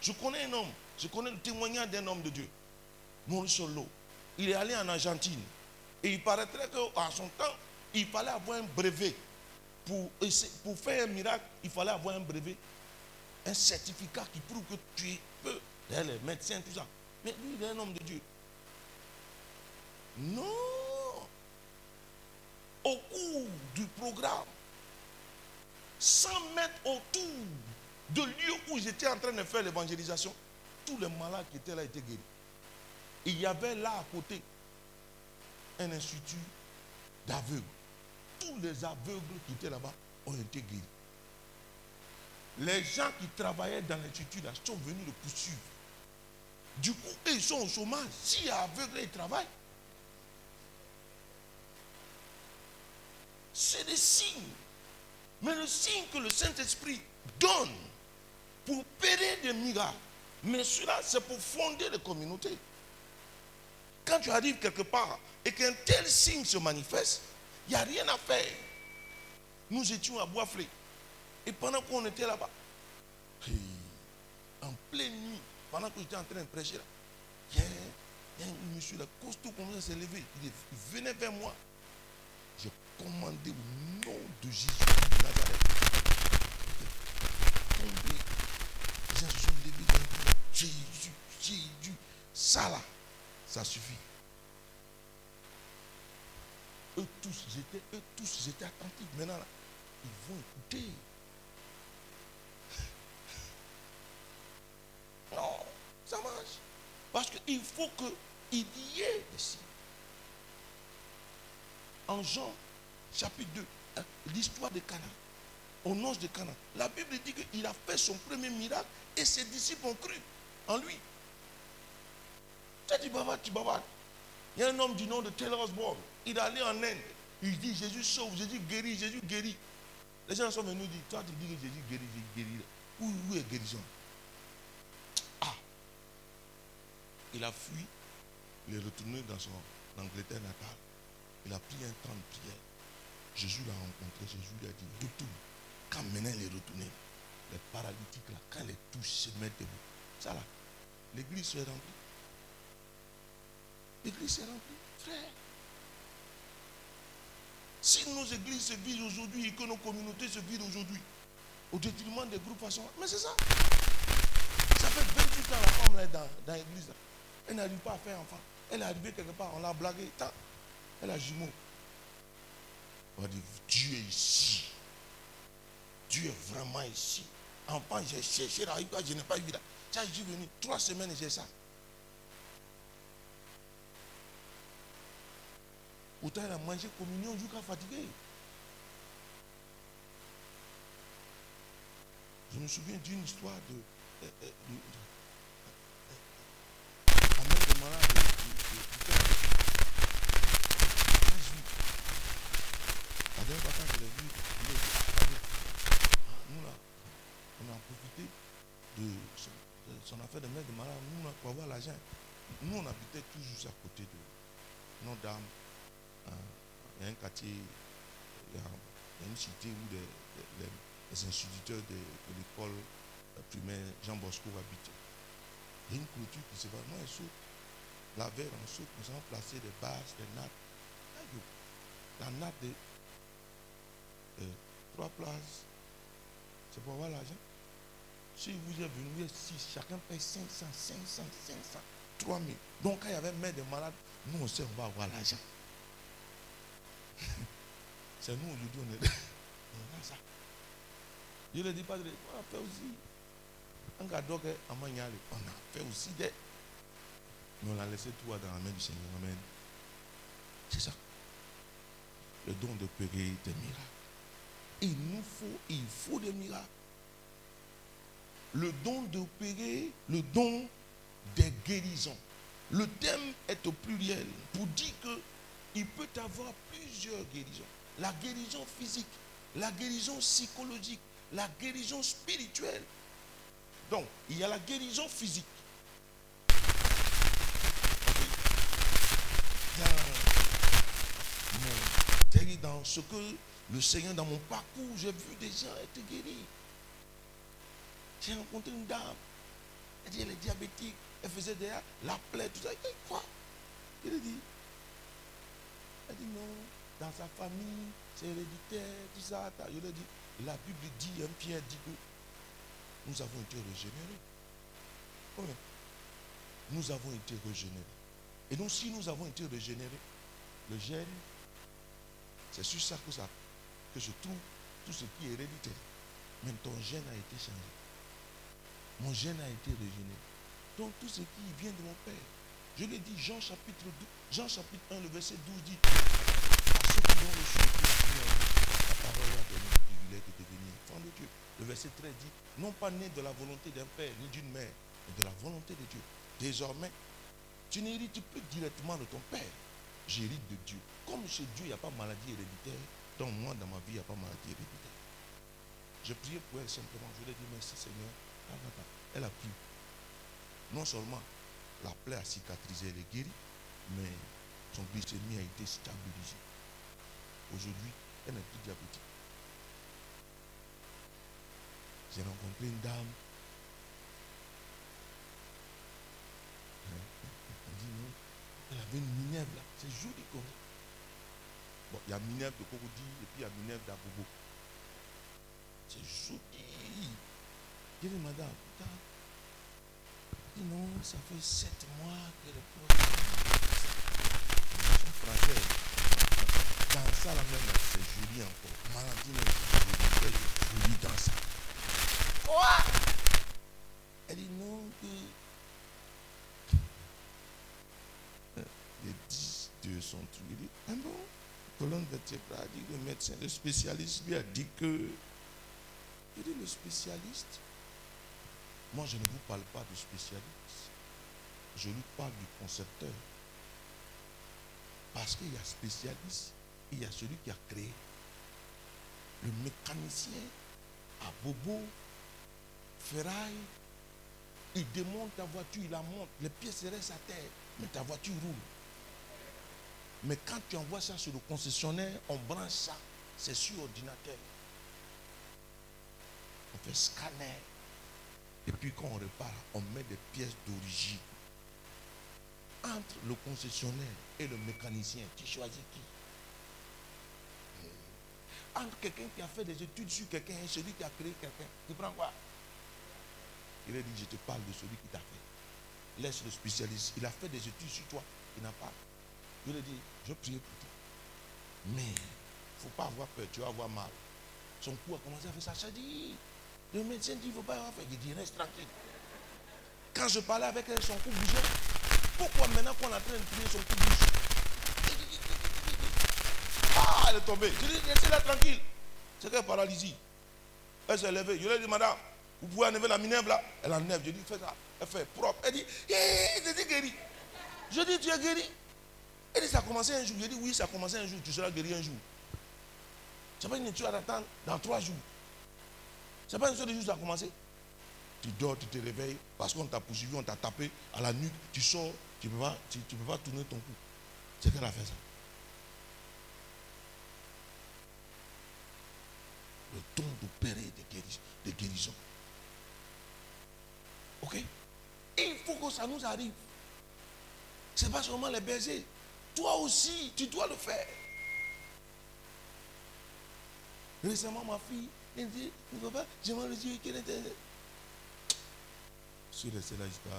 Je connais un homme, je connais le témoignage d'un homme de Dieu, Solo. Il est allé en Argentine. Et il paraîtrait qu'à son temps, il fallait avoir un brevet. Pour, pour faire un miracle, il fallait avoir un brevet. Un certificat qui prouve que tu peux. Les médecins, tout ça. Mais lui, il est un homme de Dieu. Non. Au cours du programme, 100 mètres autour de lieu où j'étais en train de faire l'évangélisation, tous les malades qui étaient là étaient guéris. Il y avait là à côté un institut d'aveugles. Tous les aveugles qui étaient là-bas ont été guéris. Les gens qui travaillaient dans l'institut là sont venus le poursuivre. Du coup, ils sont au chômage. A aveugle, ils travaillent. C'est des signes. Mais le signe que le Saint-Esprit donne pour opérer des miracles, mais cela, c'est pour fonder les communautés. Quand tu arrives quelque part et qu'un tel signe se manifeste, il n'y a rien à faire. Nous étions à Boisflé. Et pendant qu'on était là-bas, en pleine nuit, pendant que j'étais en train de prêcher là, il y a un monsieur là, costaud comme ça s'est levé. Il, venait vers moi. J'ai commandé au nom de Jésus de Nazareth. Se sont levés Jésus, Jésus. Ça là, ça suffit. Eux tous, j'étais, eux tous, j'étais attentif. Maintenant là, ils vont écouter. Non, ça marche. Parce qu'il faut qu'il y ait des signes. En Jean, chapitre 2, hein, l'histoire de Cana, au nom de Cana, la Bible dit qu'il a fait son premier miracle et ses disciples ont cru en lui. Tu bavardes, tu bavardes. Il y a un homme du nom de Taylor Osborne. Il est allé en Inde. Il dit Jésus sauve, Jésus guérit, Jésus guérit. Les gens sont venus dire Toi, tu dis que Jésus guérit, Jésus guérit. Où, où est guérison? Ah Il a fui, il est retourné dans son Angleterre natale. Il a pris un temps de prière. Jésus l'a rencontré, Jésus lui a dit Retourne. Quand maintenant il est retourné, les paralytiques là, quand les touches se mettent debout, ça là, l'église se remplie. L'église s'est remplie. Frère. Si nos églises se vident aujourd'hui et que nos communautés se vident aujourd'hui, au détriment des groupes façon, mais c'est ça. Ça fait 28 ans la femme est dans, dans l'église. Elle n'arrive pas à faire enfant. Elle est arrivée quelque part, on l'a blagué. Elle a jumeau. On dire, Dieu est ici. Dieu est vraiment ici. Enfant, j'ai cherché, je n'ai pas vu là. Ça, je suis venu trois semaines et j'ai ça. Autant elle a mangé communion jusqu'à fatigué. Je me souviens d'une histoire de. de, Est nous là, on a profité de son, affaire de mère de malade. Nous, là, pour avoir l'argent, nous, on habitait toujours à côté de nos dames il y a un quartier, il y a, une cité où les, instituteurs de, l'école primaire Jean Bosco habitent. Il y a une clôture qui se va. Moi, je saute. La veille, on saute, nous avons placé des bases, des nattes. Trois places, c'est pour avoir l'argent. Si vous êtes venu ici, chacun paye 500, 500, 500, 3000. Donc, quand il y avait mère de malades, nous, on sait, on va avoir l'argent. C'est nous on est, on a ça. Je ne dis pas, on a fait aussi. On a fait aussi des. Mais on a laissé tout dans la main du Seigneur. Amen. C'est ça. Le don de périr des miracles. Il nous faut, il faut des miracles. Le don d'opérer, le don des guérisons. Le thème est au pluriel pour dire que il peut avoir plusieurs guérisons. La guérison physique, la guérison psychologique, la guérison spirituelle. Donc, il y a la guérison physique. Le Seigneur, dans mon parcours, j'ai vu des gens être guéris. J'ai rencontré une dame. Elle dit, elle est diabétique. Elle faisait derrière la plaie, tout ça. Elle dit, quoi? Il a dit. Elle dit, non, dans sa famille, c'est héréditaire, tout ça. Je lui ai dit, la Bible dit, un Pierre dit que nous avons été régénérés. Oui. Nous avons été régénérés. Et donc, si nous avons été régénérés, le gène, c'est sur ça que, ça que je trouve tout ce qui est héréditaire. Mais ton gène a été changé. Mon gène a été régénéré. Donc tout ce qui vient de mon Père. Je l'ai dit, Jean chapitre 12, Jean chapitre 1, le verset 12 dit, ceux qui ont reçu la parole a donné de devenir enfants de Dieu. Le verset 13 dit, non pas né de la volonté d'un père ni d'une mère, mais de la volonté de Dieu. Désormais, tu n'hérites plus directement de ton père. J'hérite de Dieu. Comme chez Dieu, il n'y a pas maladie héréditaire, donc moi, dans ma vie, il n'y a pas maladie héréditaire. Je priais pour elle simplement. Je lui ai dit, merci Seigneur. Elle a pris. Non seulement la plaie a cicatrisé, elle est guérie, mais son glycémie a été stabilisé. Aujourd'hui, elle n'est plus diabétique. J'ai rencontré une dame. Elle dit non. Elle avait une minerve là. C'est joli comme ça. Bon, il y a minerve de Cocody et puis il y a minerve d'Abobo. C'est joli. J'ai dit, madame, putain. Non, ça fait sept mois que le. Son fragile. Dans ça, la même, c'est joli encore. Maladie, c'est joli dans ça. Quoi? Elle dit non, que les 10 de son truc. Il dit, ah bon? Colonne vertébrale, dit le médecin, le spécialiste lui a dit que. Je dis le spécialiste. Moi, je ne vous parle pas du spécialiste. Je lui parle du concepteur. Parce qu'il y a spécialiste, il y a celui qui a créé. Le mécanicien à Bobo, ferraille, il démonte ta voiture, il la monte, les pièces restent à terre, mais ta voiture roule. Mais quand tu envoies ça sur le concessionnaire, on branche ça, c'est sur ordinateur. On fait scanner. Et puis quand on repart, on met des pièces d'origine. Entre le concessionnaire et le mécanicien, tu choisis qui? Entre quelqu'un qui a fait des études sur quelqu'un et celui qui a créé quelqu'un, tu prends quoi? Il a dit, je te parle de celui qui t'a fait. Laisse le spécialiste. Il a fait des études sur toi. Il n'a pas. Je lui ai dit, je prie pour toi. Mais il ne faut pas avoir peur, tu vas avoir mal. Son cou a commencé à faire ça. Ça dit, le médecin dit, il ne faut pas avoir peur. Il dit, reste tranquille. Quand je parlais avec elle, son cou bougeait. Pourquoi maintenant qu'on est en train de prier, son cou bouge Ah, elle est tombée. Je lui ai dit, laissez-la tranquille. C'est quelle paralysie. Elle s'est levée. Je lui ai dit, madame, vous pouvez enlever la minerve là Elle enlève. Je lui ai dit, fais ça. Elle fait propre. Elle dit, hé, hey, dit guéri. Je dis, tu es guéri. Elle dit, ça a commencé un jour. Je dis, oui, ça a commencé un jour. Tu seras guéri un jour. C'est pas une étude à attendre dans trois jours. C'est pas une seule jour ça a commencé. Tu dors, tu te réveilles, parce qu'on t'a poursuivi, on t'a tapé à la nuque, tu sors, tu ne peux, pas, tu, peux pas tourner ton cou. C'est qu'elle a fait ça. Le don d'opérer des, guéris, des guérisons. Ok? Il faut que ça nous arrive. Ce n'est pas seulement les baisers. Toi aussi, tu dois le faire. Récemment, ma fille, elle dit, papa, j'aimerais le dire qu'elle était. Je suis resté là jusqu'à.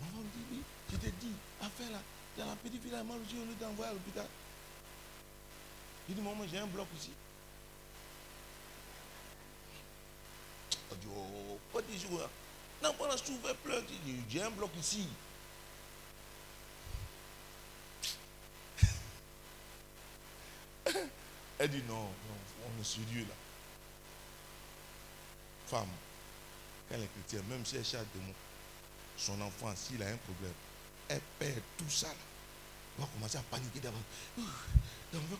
Maman dit, oui, je t'ai dit, affaire là, dans la petite fille, elle m'a dit, au lieu d'envoyer à l'hôpital. Je dis, maman, j'ai un bloc ici. Elle dit, oh, pas des jours. Non, pendant que je fait pleurer, j'ai un bloc ici. Elle dit non, non, on est sérieux là. Femme, quand elle est chrétienne, même si elle chante de moi, son enfant, s'il a un problème, elle perd tout ça. Là. Elle va commencer à paniquer d'abord. On va,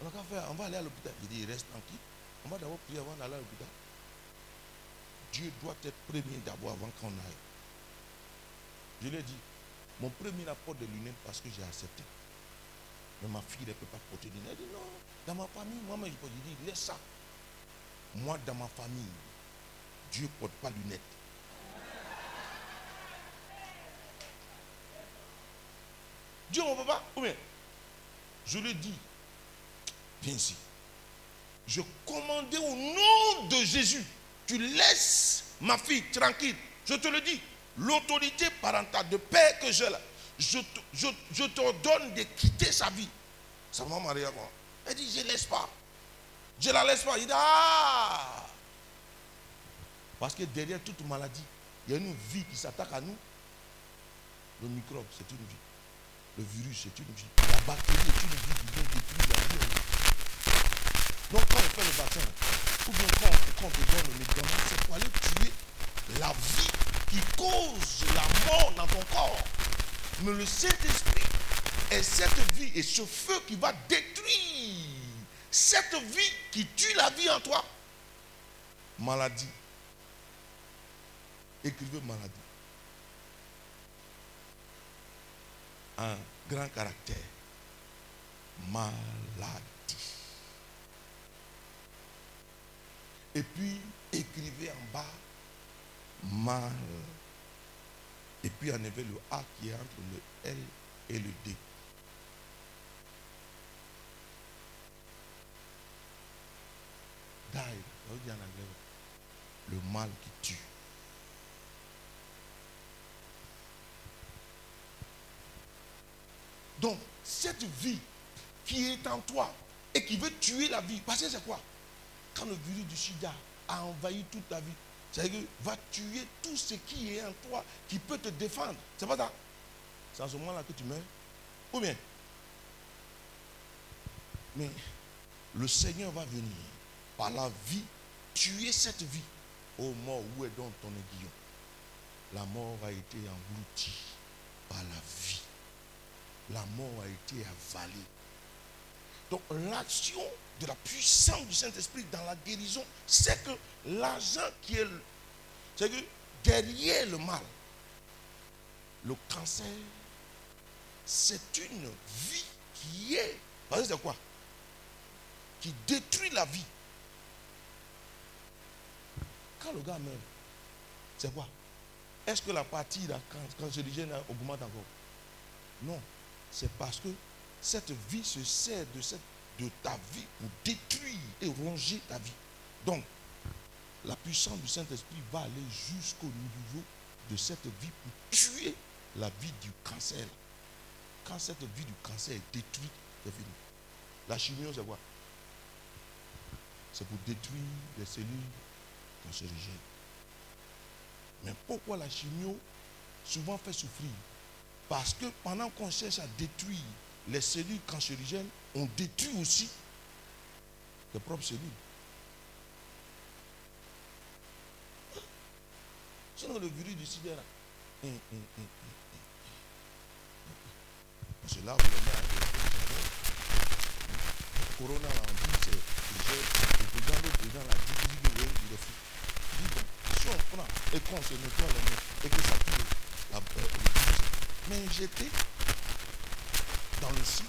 on va faire, on va aller à l'hôpital. Il dit, reste tranquille. On va d'abord prier avant d'aller à l'hôpital. Dieu doit être premier d'abord avant qu'on aille. Je lui ai dit, mon premier apporte des lunettes parce que j'ai accepté. Mais ma fille ne peut pas porter lunettes. Elle dit non, dans ma famille, moi-même, je peux. Dis, laisse ça. Moi, dans ma famille, Dieu ne porte pas de lunettes. Dieu, mon papa, ou bien Je ai dit, viens ici. Je commandais au nom de Jésus, tu laisses ma fille tranquille. Je te le dis, l'autorité parentale de père que j'ai là, je, t'ordonne de quitter sa vie. Sa maman Maria, quoi. Elle dit, je ne laisse pas. Je ne la laisse pas. Il dit, ah Parce que derrière toute maladie, il y a une vie qui s'attaque à nous. Le microbe, c'est une vie. Le virus, c'est une vie. La bactérie est une vie qui vient détruire la vie. Donc quand on fait le vaccin, ou bien quand, quand on te donne le médicament, c'est pour aller tuer la vie qui cause la mort dans ton corps. Mais le Saint-Esprit est cette vie et ce feu qui va détruire cette vie qui tue la vie en toi. Maladie. Écrivez maladie. Un grand caractère. Maladie. Et puis, écrivez en bas mal. Et puis, enlevez le A qui est entre le L et le D. Die, veut dire en anglais, le mal qui tue. Donc, cette vie qui est en toi et qui veut tuer la vie, parce que c'est quoi? Quand le virus du sida a envahi toute ta vie, c'est-à-dire que va tuer tout ce qui est en toi qui peut te défendre. C'est pas ça C'est à ce moment-là que tu meurs Ou bien Mais le Seigneur va venir par la vie tuer cette vie. Ô mort, où est donc ton aiguillon? La mort a été engloutie par la vie. La mort a été avalée. Donc l'action de la puissance du Saint-Esprit dans la guérison, c'est que l'agent qui est... C'est que derrière le mal, le cancer, c'est une vie qui est... C'est quoi? Qui détruit la vie. Quand le gars meurt, c'est quoi? Est-ce que la partie là, can- cancérigène augmente encore? Non. C'est parce que cette vie se sert de, cette, de ta vie pour détruire et ronger ta vie. Donc, la puissance du Saint-Esprit va aller jusqu'au niveau de cette vie pour tuer la vie du cancer. Quand cette vie du cancer est détruite, c'est fini. La chimio, c'est quoi? C'est pour détruire les cellules cancérigènes. Mais pourquoi la chimio souvent fait souffrir? Parce que pendant qu'on cherche à détruire les cellules cancérigènes, on détruit aussi les propres cellules. Sinon, le virus du sida, là, hum, hum, hum, c'est là le Corona, là, on dit, c'est le président, le président, si on prend et qu'on se nettoie les mains et que ça tue la, euh, mais injecté le sang.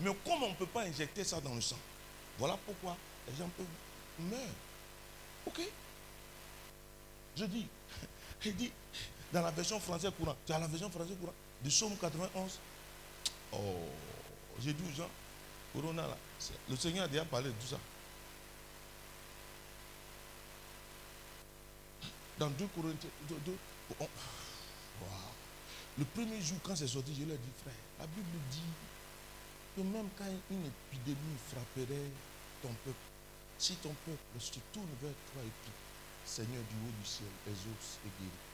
Mais comme on ne peut pas injecter ça dans le sang, voilà pourquoi les gens peuvent meurent. Ok? Je dis, il dit, dans la version française courante, tu la version française courante de Somme 91. Oh, j'ai dit aux gens, Corona là, le Seigneur a déjà parlé de tout ça. Dans 2 Corinthiens, deux- deux- on- Waouh. Le premier jour quand c'est sorti, je leur ai dit, frère, la Bible dit que même quand une épidémie frapperait ton peuple, si ton peuple se tourne vers toi et prie, Seigneur du haut du ciel, exauce et guéris.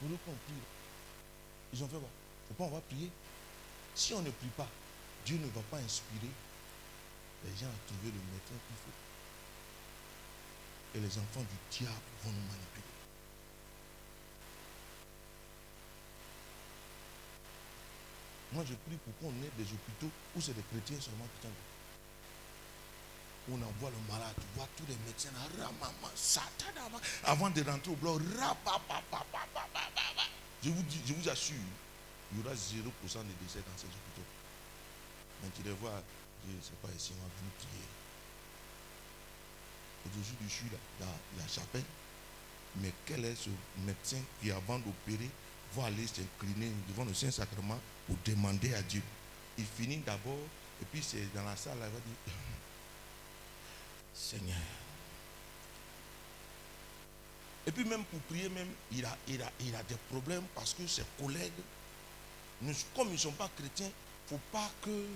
Vous le comprenez Ils ont fait quoi? Pourquoi on va prier? Si on ne prie pas, Dieu ne va pas inspirer les gens à trouver le médecin qu'il faut. Et les enfants du diable vont nous manipuler. Moi, je prie pour qu'on ait des hôpitaux où c'est des chrétiens seulement qui sont on envoie le malade, tu vois tous les médecins avant de rentrer au bloc, je vous, je vous assure, il y aura 0% de décès dans ces hôpitaux. Mais tu les vois, je ne sais pas ici, on va venir prier. Aujourd'hui, je suis là, dans la chapelle, mais quel est ce médecin qui, avant d'opérer, va aller s'incliner devant le Saint-Sacrement pour demander à Dieu Il finit d'abord, et puis c'est dans la salle, il va dire Seigneur. Et puis même pour prier, même, il a, il a, il a des problèmes parce que ses collègues, comme ils ne sont pas chrétiens, il ne faut pas que...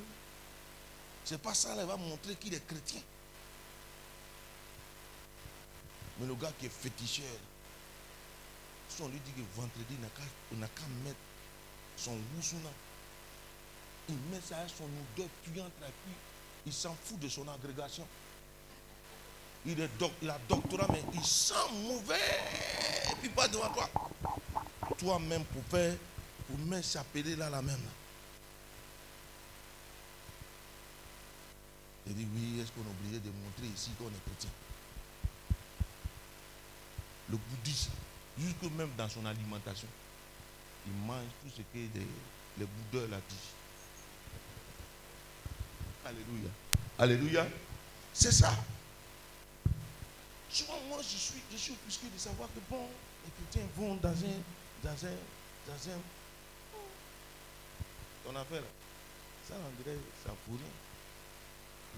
C'est pas ça, il va montrer qu'il est chrétien. Mais le gars qui est féticheur, si on lui dit que vendredi, on n'a qu'à mettre son là, il met ça à son odeur puante, et puis il s'en fout de son agrégation il, est il a doctorat, mais il sent mauvais. Puis pas devant toi. Toi-même pour faire, pour mettre s'appeler là la même. Il dit oui, est-ce qu'on est obligé de montrer ici qu'on est chrétien? Le bouddhisme, jusque même dans son alimentation, il mange tout ce que les, les bouddhas là dit. Alléluia. Alléluia. C'est ça. Souvent, moi, je suis, je suis offusqué de savoir que, bon, les chrétiens vont dans un, dans un, dans un, ton affaire, là, ça, on dirait, ça pour rien.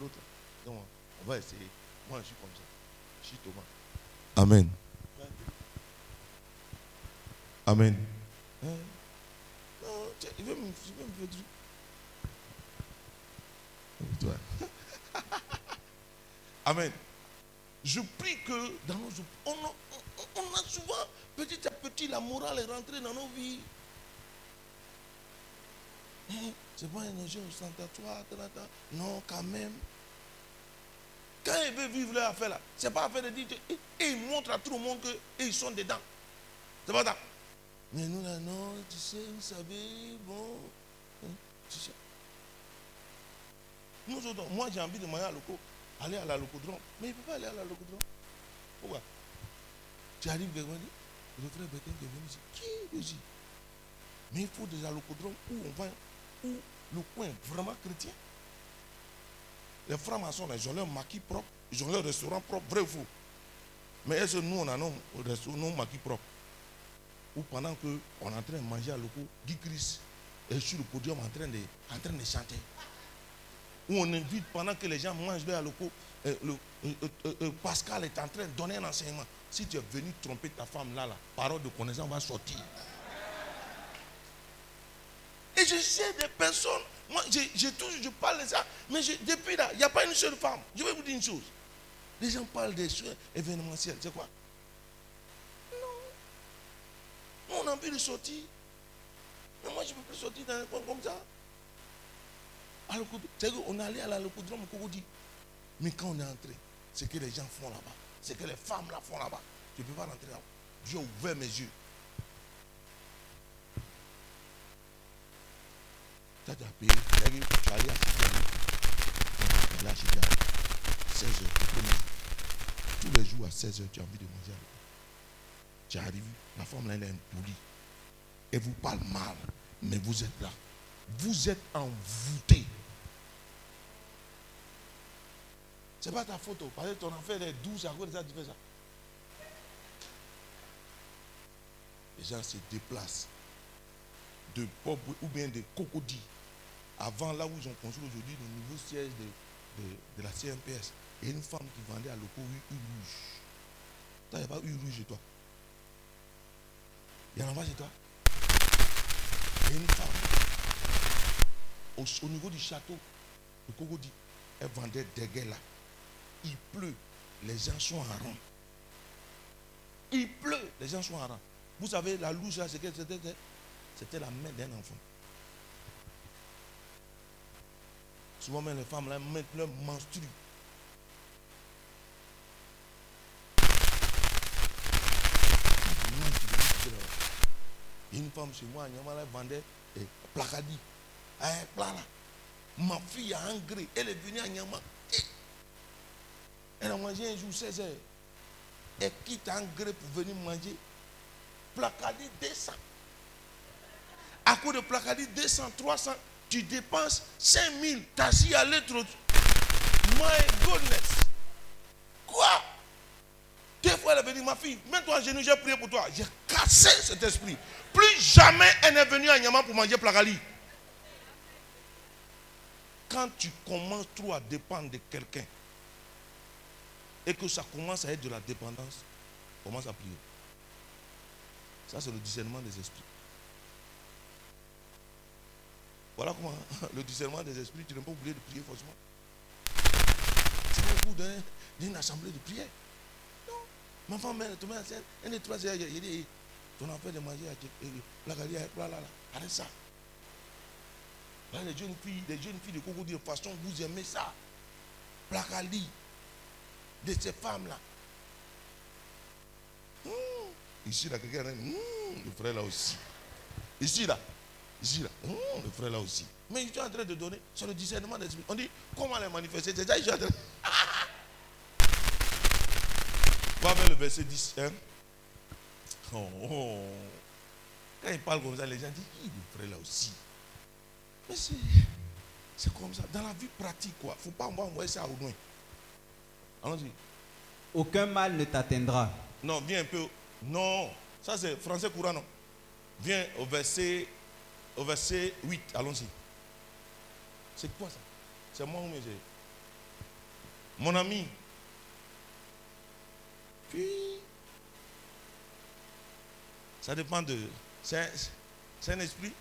L'autre, donc, on va essayer. Moi, je suis comme ça. Je suis Thomas. Amen. Amen. Non, il veut me, il veut me faire du... Amen. Je prie que dans nos on a, souvent, petit à petit, la morale est rentrée dans nos vies. Hein? C'est pas un jeu ostentatoire, non, quand même. Quand ils veulent vivre leur affaire là, c'est pas affaire de dire, et, ils montrent à tout le monde qu'ils sont dedans. C'est pas ça. Mais nous là, non, tu sais, vous savez, bon, hein, tu sais. Nous autres, moi j'ai envie de manger à locaux aller à la locodrome. Mais il ne peut pas aller à la locodrome. Pourquoi? Tu arrives part, le frère Béquin qui est venu ici. Qui ici? Mais il faut déjà locodrome où on va, où le coin est vraiment chrétien. Les francs-maçons, ils ont leur maquis propre, ils ont leur restaurant propre, vrai ou faux? Mais est-ce que nous, on a nos, nos maquis propres? Ou pendant qu'on est en train de manger à loco, Guy Chris est sur le podium en train de, en train de chanter où on invite pendant que les gens mangent à locaux. Euh, euh, euh, Pascal est en train de donner un enseignement. Si tu es venu tromper ta femme là, la parole de connaissance va sortir. Et je sais des personnes, moi j'ai toujours, je parle de ça, mais depuis là, il n'y a pas une seule femme. Je vais vous dire une chose. Les gens parlent des soins événementiels, c'est quoi Non. On a envie de sortir. Mais moi je ne peux plus sortir dans un coin comme ça. C'est qu'on est allé à la locodrome dit. Mais quand on est entré, ce que les gens font là-bas, ce que les femmes là font là-bas, je ne peux pas rentrer là-bas. Dieu a ouvert mes yeux. Tu as payé, tu es allé à 16 h Tous les jours à 16 h tu as envie de manger. Tu arrives, la femme là, elle est impolie. Elle vous parle mal, mais vous êtes là. Vous êtes envoûté. Ce n'est pas ta photo. Parce que ton enfant est douce, à cause de ça, tu ça. Les gens se déplacent de pop ou bien de cocodis. Avant, là où ils ont construit aujourd'hui le nouveau siège de, la CMPS, a une femme qui vendait à l'eau U rouge. il n'y a pas U rouge chez toi. Il y en a chez toi. A une femme au, niveau du château de Cocody. Elle vendait des gueules là il pleut, les gens sont en rang. Il pleut, les gens sont en rang. Vous savez, la louche là, c'était C'était la main d'un enfant. Souvent même les femmes là mettent leur menstru. habité là. Une femme chez moi elle vendait eh, placadi. Eh. Ma fille a un gré. Elle est venue à Nyama. Eh. Elle a mangé un jour 16 heures. Elle quitte un gré pour venir manger. Placadi 200. À cause de placadi 200, 300, tu dépenses 5000. T'as si à l'être. My goodness. Quoi? Venue, ma fille, mets-toi à genoux, j'ai prié pour toi. J'ai cassé cet esprit. Plus jamais elle n'est venue à Nyama pour manger placadi. Quand tu commences trop à dépendre de quelqu'un et que ça commence à être de la dépendance, commence à prier. Ça, c'est le discernement des esprits. Voilà comment le discernement des esprits, tu n'as pas oublié de prier forcément. C'est au d'un- d'une assemblée de prière. Non. Ma femme, elle te met en scène, elle est trois heures, il dit, ton enfant de manger, à- la galerie, là, là, là, arrête ça. Les jeunes filles, les jeunes filles de Coco de façon, vous aimez ça. Placali, de ces femmes-là. Hmm. Ici, là, quelqu'un dit, Hmm, le frère là aussi. Ici, là. Ici, là. Hmm, le frère là aussi. Mais je suis en train de donner sur le discernement des esprits. On dit, comment les manifester? C'est ça, je suis en train. Va vers le verset 10. Hein? Oh, oh. Quand il parle comme ça, les gens disent, Hi, le frère là aussi. Mais c'est, c'est comme ça. Dans la vie pratique, quoi. Il faut pas envoyer ça au loin. Allons-y. Aucun mal ne t'atteindra. Non, viens un peu. Non, ça c'est français courant, non. Viens au verset, au verset 8. Allons-y. C'est quoi ça? C'est moi ou mes Mon ami. Ça dépend de. C'est un, esprit.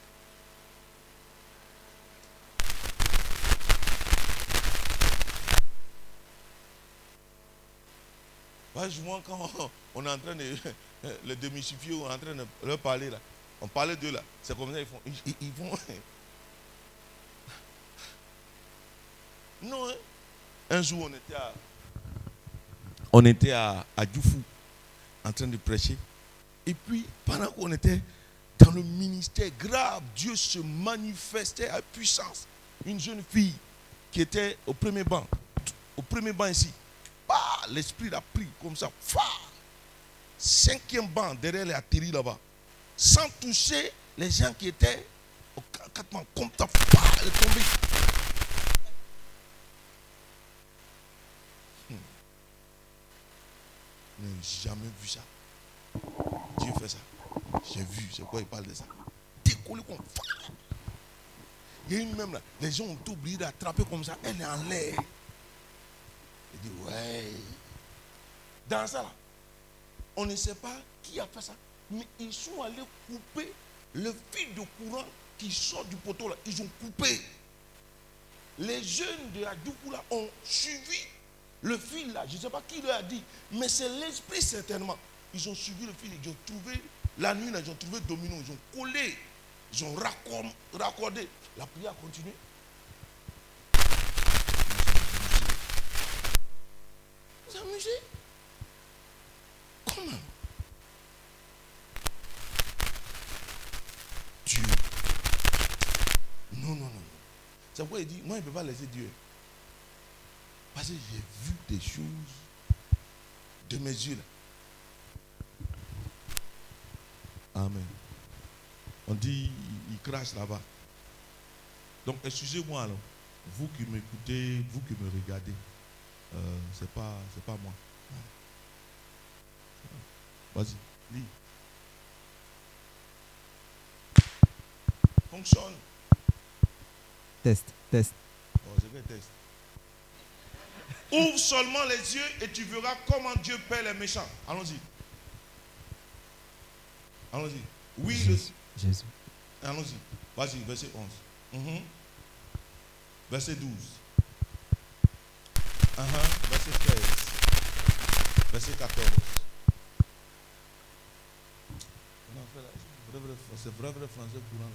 Ouais, souvent, quand on est en train de le démystifier, on est en train de leur parler là, on parlait d'eux là, c'est comme ça, ils font. Ils- ils vont. Non, hein. Un jour, on était à. On était à, à Djoufou, en train de prêcher. Et puis, pendant qu'on était dans le ministère grave, Dieu se manifestait à puissance. Une jeune fille qui était au premier banc, au premier banc ici. Bah, l'esprit l'a pris comme ça. Cinquième banc derrière, est atterri là-bas. Sans toucher les gens qui étaient au qu- quatre bancs. Comme ça, elle est tombée. Hmm. Je jamais vu ça. Dieu fait ça. J'ai vu, c'est quoi il parle de ça. Décollé comme! Il y a une même là, les gens ont oublié d'attraper comme ça, elle est en l'air. Il dit, ouais. Dans ça, là, on ne sait pas qui a fait ça, mais ils sont allés couper le fil de courant qui sort du poteau là. Ils ont coupé. Les jeunes de Adoukou là ont suivi le fil là. Je ne sais pas qui leur a dit, mais c'est l'esprit certainement. Ils ont suivi le fil, ils ont trouvé, la nuit là, ils ont trouvé domino, ils ont collé, ils ont raccordé. La prière a continué. Vous amusez? Comment? Dieu. Non, non, non. C'est pourquoi il dit, moi, il ne peut pas laisser Dieu. Parce que j'ai vu des choses de mes yeux. Là. Amen. On dit, il, il crache là-bas. Donc, excusez-moi alors. Vous qui m'écoutez, vous qui me regardez. Euh, c'est pas c'est pas moi. Vas-y, lis. Fonctionne. Test, test. Oh, c'est quel texte Ouvre seulement les yeux et tu verras comment Dieu paie les méchants. Allons-y. Allons-y. Oui, le- Jésus. Allons-y. Vas-y, verset 11. Mhm. Verset 12. Uh-huh. Verset 13. Verset 14. On a fait c'est vrai, vrai, c'est vrai, vrai français courant.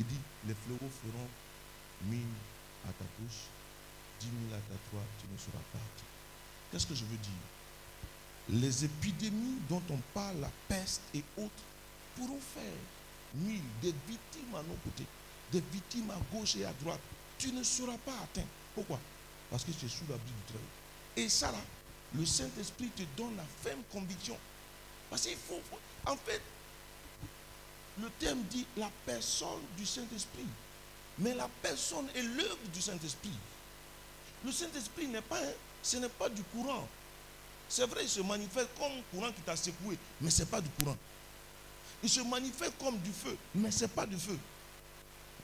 Il dit, les fléaux feront mille à ta bouche, dix mille à ta droite, tu ne seras pas atteint. Qu'est-ce que je veux dire? Les épidémies dont on parle, la peste et autres, pourront faire mille, des victimes à nos côtés, des victimes à gauche et à droite. Tu ne seras pas atteint. Pourquoi? Parce que tu es sous l'abri du Très-Haut. Et ça, là, le Saint-Esprit te donne la ferme conviction. Parce qu'il faut, en fait, le terme dit la personne du Saint-Esprit. Mais la personne est l'œuvre du Saint-Esprit. Le Saint-Esprit n'est pas, ce n'est pas du courant. C'est vrai, il se manifeste comme courant qui t'a secoué, mais ce n'est pas du courant. Il se manifeste comme du feu, mais ce n'est pas du feu.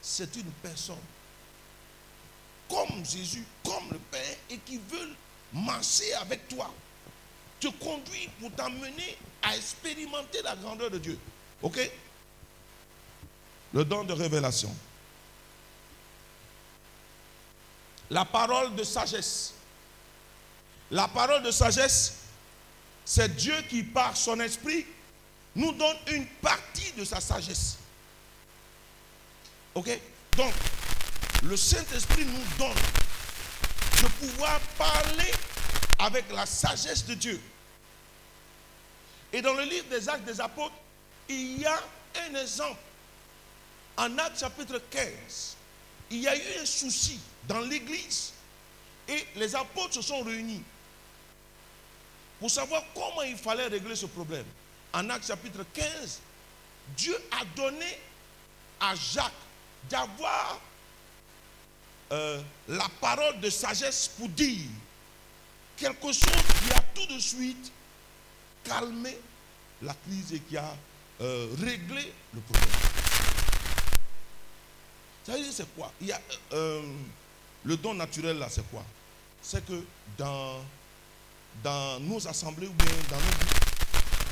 C'est une personne comme Jésus, comme le Père, et qui veut marcher avec toi, te conduire pour t'amener à expérimenter la grandeur de Dieu. Ok? Le don de révélation. La parole de sagesse. La parole de sagesse, c'est Dieu qui, par son esprit, nous donne une partie de sa sagesse. Ok? Donc, le Saint-Esprit nous donne de pouvoir parler avec la sagesse de Dieu. Et dans le livre des Actes des Apôtres, il y a un exemple. En Actes chapitre 15, il y a eu un souci dans l'église et les apôtres se sont réunis pour savoir comment il fallait régler ce problème. En Actes chapitre 15, Dieu a donné à Jacques d'avoir euh, la parole de sagesse pour dire quelque chose qui a tout de suite calmé la crise et qui a euh, réglé le problème. Ça veut dire c'est quoi? Il y a, euh, Le don naturel là, c'est quoi? C'est que dans, dans nos assemblées ou bien dans nos groupes,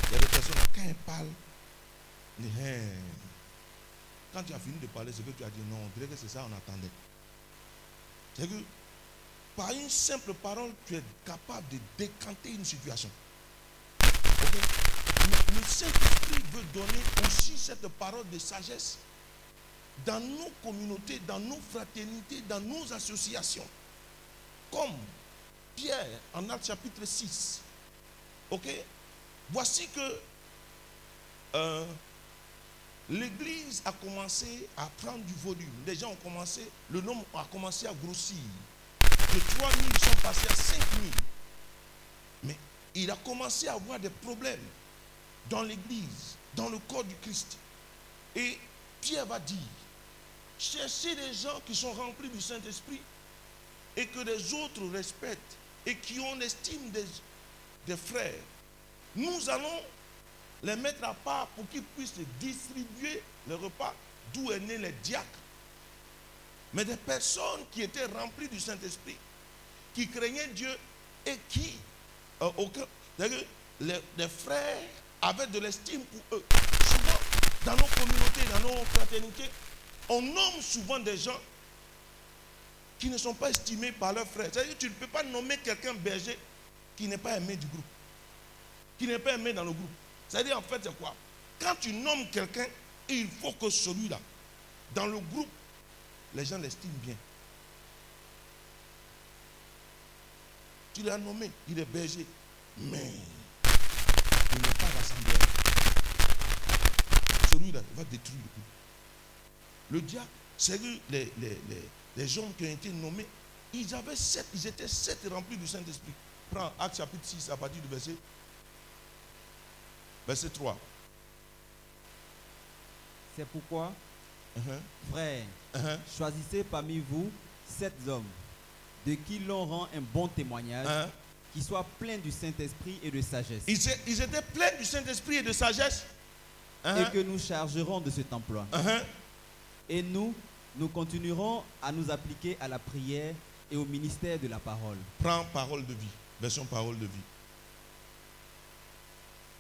il y a des personnes, quand elles parlent, quand tu as fini de parler, c'est que tu as dit non, on dirait que c'est ça on attendait. C'est que par une simple parole, tu es capable de décanter une situation. Le, le Saint-Esprit veut donner aussi cette parole de sagesse dans nos communautés, dans nos fraternités, dans nos associations. Comme Pierre en Acte chapitre 6. Ok? Voici que euh, l'Église a commencé à prendre du volume. Les gens ont commencé, le nombre a commencé à grossir. De 3 000, ils sont passés à 5 000. Mais il a commencé à avoir des problèmes dans l'Église, dans le corps du Christ. Et Pierre va dire, cherchez des gens qui sont remplis du Saint-Esprit et que les autres respectent et qui ont l'estime des, des frères. Nous allons les mettre à part pour qu'ils puissent distribuer le repas d'où est né les diacres. Mais des personnes qui étaient remplies du Saint-Esprit, qui craignaient Dieu et qui, euh, aucun, les, les frères avaient de l'estime pour eux. Souvent, dans nos communautés, dans nos fraternités, on nomme souvent des gens qui ne sont pas estimés par leurs frères. C'est-à-dire que tu ne peux pas nommer quelqu'un berger qui n'est pas aimé du groupe, qui n'est pas aimé dans le groupe. C'est-à-dire, en fait, c'est quoi? Quand tu nommes quelqu'un, il faut que celui-là, dans le groupe, les gens l'estiment bien. Tu l'as nommé, il est berger, mais il n'est pas rassembleur. Celui-là va détruire le groupe. Le diable, c'est les, les, les, les, gens qui ont été nommés, ils avaient sept, ils étaient sept remplis du Saint-Esprit. Prends Acte chapitre 6 à partir du verset Verset 3. C'est pourquoi, frères, uh-huh. choisissez parmi vous sept hommes de qui l'on rend un bon témoignage, uh-huh. qui soient pleins du Saint-Esprit et de sagesse. Ils, ils, étaient pleins du Saint-Esprit et de sagesse. Et que nous chargerons de cet emploi. Et nous, nous continuerons à nous appliquer à la prière et au ministère de la parole. Prends parole de vie, version parole de vie.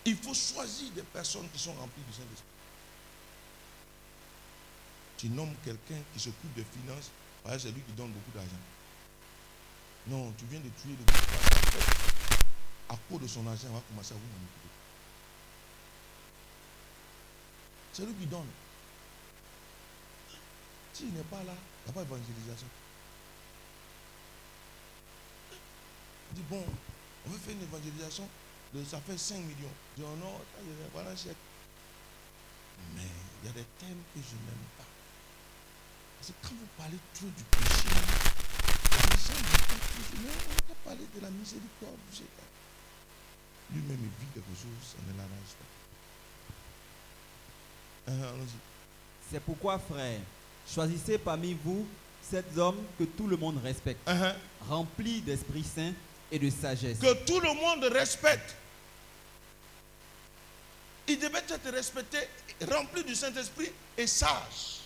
Il faut choisir des personnes qui sont remplies du Saint-Esprit. Tu nommes quelqu'un qui s'occupe des finances, c'est lui qui donne beaucoup d'argent. Non, tu viens de tuer le. À cause de son argent, on va commencer à vous manipuler. C'est lui qui donne. S'il n'est pas là, il n'y a pas d'évangélisation. Il dit, bon, on veut faire une évangélisation, ça fait 5 millions. Je dis, oh non, ça, je- voilà un chèque. Mais il y a des thèmes que je n'aime pas. Parce que quand vous parlez trop du péché, les gens ne on va parler de la miséricorde. Lui-même, il vit quelque chose, ça ne l'arrange pas. Allons-y. C'est pourquoi, frère, choisissez parmi vous sept hommes que tout le monde respecte, Ah, remplis d'Esprit Saint et de sagesse. que tout le monde respecte. Il devait être respecté, rempli du Saint-Esprit et sage.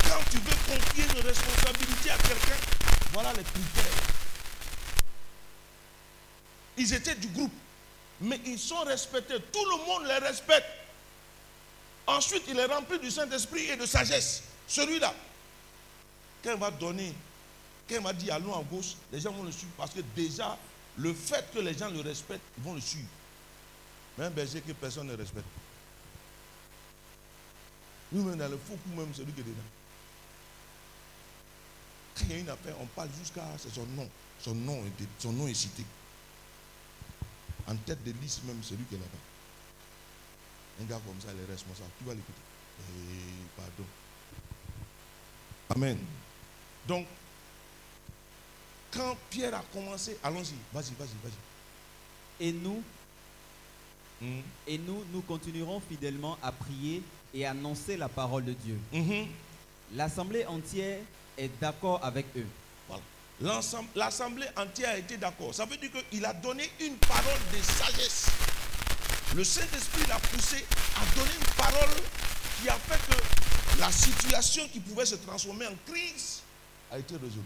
Quand tu veux confier une responsabilité à quelqu'un, voilà les critères. Ils étaient du groupe, mais ils sont respectés. Tout le monde les respecte. Ensuite, il est rempli du Saint-Esprit et de sagesse. Celui-là, quand il va donner quand il m'a dit allons à gauche, les gens vont le suivre parce que déjà, le fait que les gens le respectent, ils vont le suivre. Mais un berger que personne ne respecte. Nous-mêmes, dans le faux coup, même celui qui est dedans. Quand il y a une affaire, on parle jusqu'à son nom. Son nom, son nom est cité. En tête de liste, même celui qui est là-bas. Un gars comme ça, il est responsable. Tu vas l'écouter. Eh, pardon. Amen. Donc, quand Pierre a commencé, allons-y, vas-y, vas-y, vas-y. Et nous, Mhm. et nous, nous continuerons fidèlement à prier et annoncer la parole de Dieu. Mhm. L'assemblée entière est d'accord avec eux. Voilà. L'assemblée entière a été d'accord. Ça veut dire qu'il a donné une parole de sagesse. Le Saint-Esprit l'a poussé à donner une parole qui a fait que la situation qui pouvait se transformer en crise a été résolue.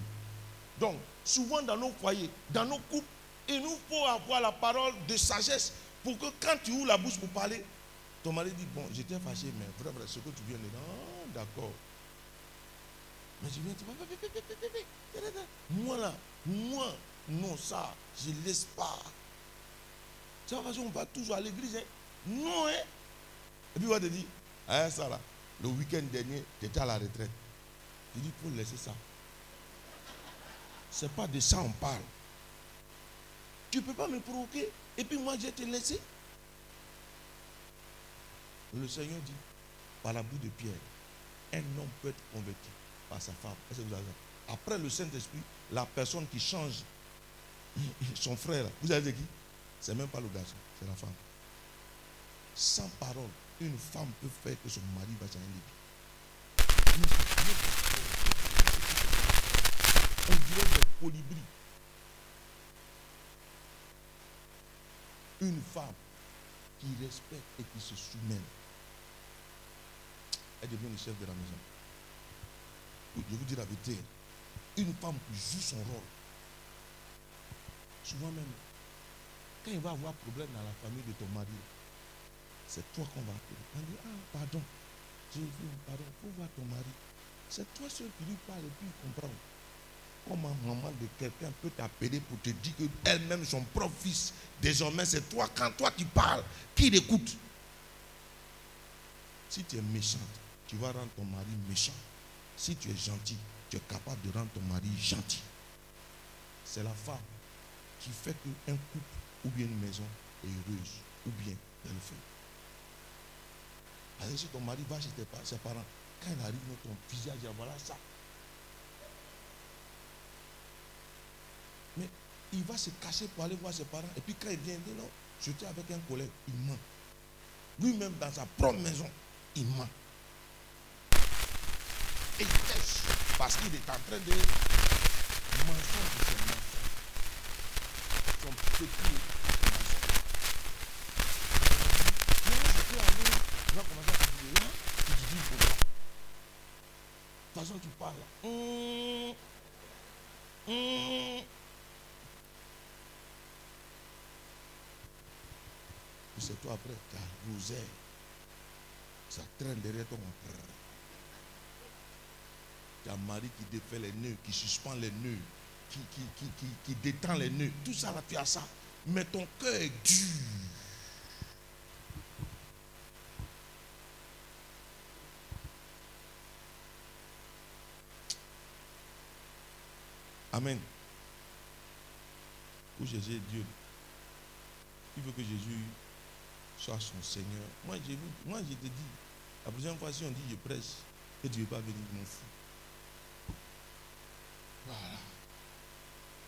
Donc, souvent dans nos foyers, dans nos couples, il nous faut avoir la parole de sagesse pour que quand tu ouvres la bouche pour parler, ton mari dit, bon, j'étais fâché, mais vrai, ce que tu viens de dire, ah, d'accord. Mais je viens, tu moi là, moi, non, ça, je laisse pas. C'est la façon on va toujours à l'église. hein. Non, hein. Et puis on va te dire, ah, ça là, le week-end dernier, tu étais à la retraite. Je dis, faut laisser ça. C'est pas de ça on parle. Tu ne peux pas me provoquer. Et puis moi, je vais te. Le Seigneur dit, par la bouche de Pierre, un homme peut être converti par sa femme. Après le Saint-Esprit, la personne qui change son frère, vous avez dit qui? C'est même pas le garçon, c'est la femme. Sans parole, une femme peut faire que son mari va changer les. On dirait des colibris. Une femme qui respecte et qui se soumet, elle devient le chef de la maison. Je vous dis la vérité. Une femme qui joue son rôle. Souvent même, quand il va avoir problème dans la famille de ton mari, c'est toi qu'on va appeler. On dit, ah, pardon, je veux, pardon, faut voir ton mari. C'est toi seul qui lui parle et puis il comprend. Comment maman de quelqu'un peut t'appeler pour te dire qu'elle-même, son propre fils, désormais c'est toi, quand toi tu parles, qui l'écoute Si tu es méchante, tu vas rendre ton mari méchant. Si tu es gentil, tu es capable de rendre ton mari gentil. C'est la femme qui fait qu'un couple ou bien une maison heureuse ou bien elle le. Parce que si ton mari va chez ses parents, quand il arrive dans ton visage, voilà ça. Mais il va se cacher pour aller voir ses parents. Et puis quand il vient, il dit non, j'étais avec un collègue, il ment. Lui-même dans sa propre maison, il ment. Et il tèche parce qu'il est en train de mensonges. Son petit mensonge. Maintenant, je peux aller, commencer à dire là, tu te dis pourquoi. De toute façon, tu parles là. Hum. Et c'est toi après, ta rosaire, ça traîne derrière ton. Tu as mari qui défait les nœuds, qui suspend les nœuds, qui, détend les nœuds. Tout ça, là, tu as ça. Mais ton cœur est dur. Amen. Où Jésus Dieu. Il veut que Jésus soit son Seigneur. Moi, vu, moi, je te dis, la prochaine fois, si on dit je prêche, et tu ne veux pas venir, je m'en fous. Voilà.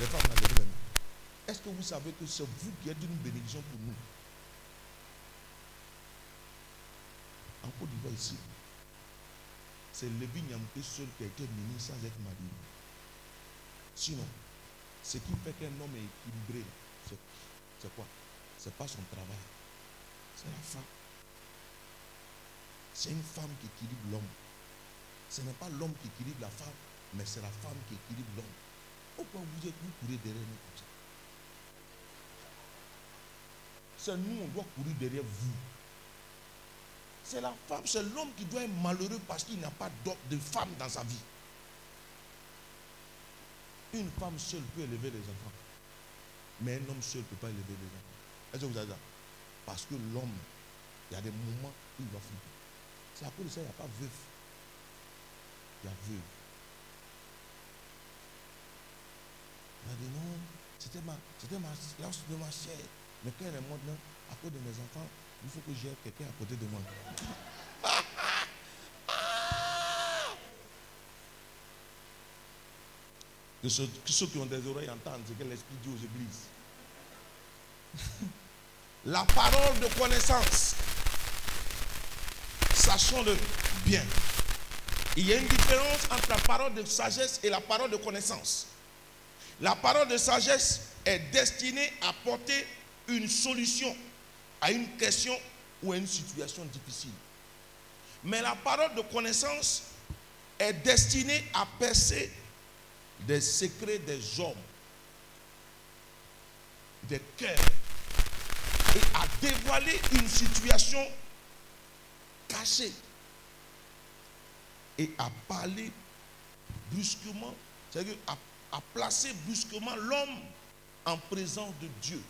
Les femmes, les. Est-ce que vous savez que c'est vous qui êtes une bénédiction pour nous? En Côte d'Ivoire ici, c'est Lévi Nyamké seul qui a été ministre sans être marié. Sinon, ce qui fait qu'un homme est équilibré, c'est quoi? C'est pas son travail. C'est la femme. C'est une femme qui équilibre l'homme. Ce n'est pas l'homme qui équilibre la femme, mais c'est la femme qui équilibre l'homme. Pourquoi vous êtes vous courez derrière nous comme ça C'est nous, on doit courir derrière vous. C'est la femme, c'est l'homme qui doit être malheureux parce qu'il n'a pas de femme dans sa vie. Une femme seule peut élever les enfants. Mais un homme seul ne peut pas élever les enfants. Vous Parce que l'homme, il y a des moments où il va flipper. C'est à cause de ça qu'il n'y a pas veuf. Il y a veuve. Dit non, c'était ma, c'était ma, de ma chair. Mais quand elle est morte, à cause de mes enfants, il faut que j'ai quelqu'un à côté de moi. Que ceux qui ont des oreilles entendent ce que l'Esprit dit aux églises. La parole de connaissance. Sachons-le bien. Il y a une différence entre la parole de sagesse et la parole de connaissance. La parole de sagesse est destinée à porter une solution à une question ou à une situation difficile. Mais la parole de connaissance est destinée à percer des secrets des hommes, des cœurs, et à dévoiler une situation cachée, et à parler brusquement, c'est-à-dire à, à placer brusquement l'homme en présence de Dieu.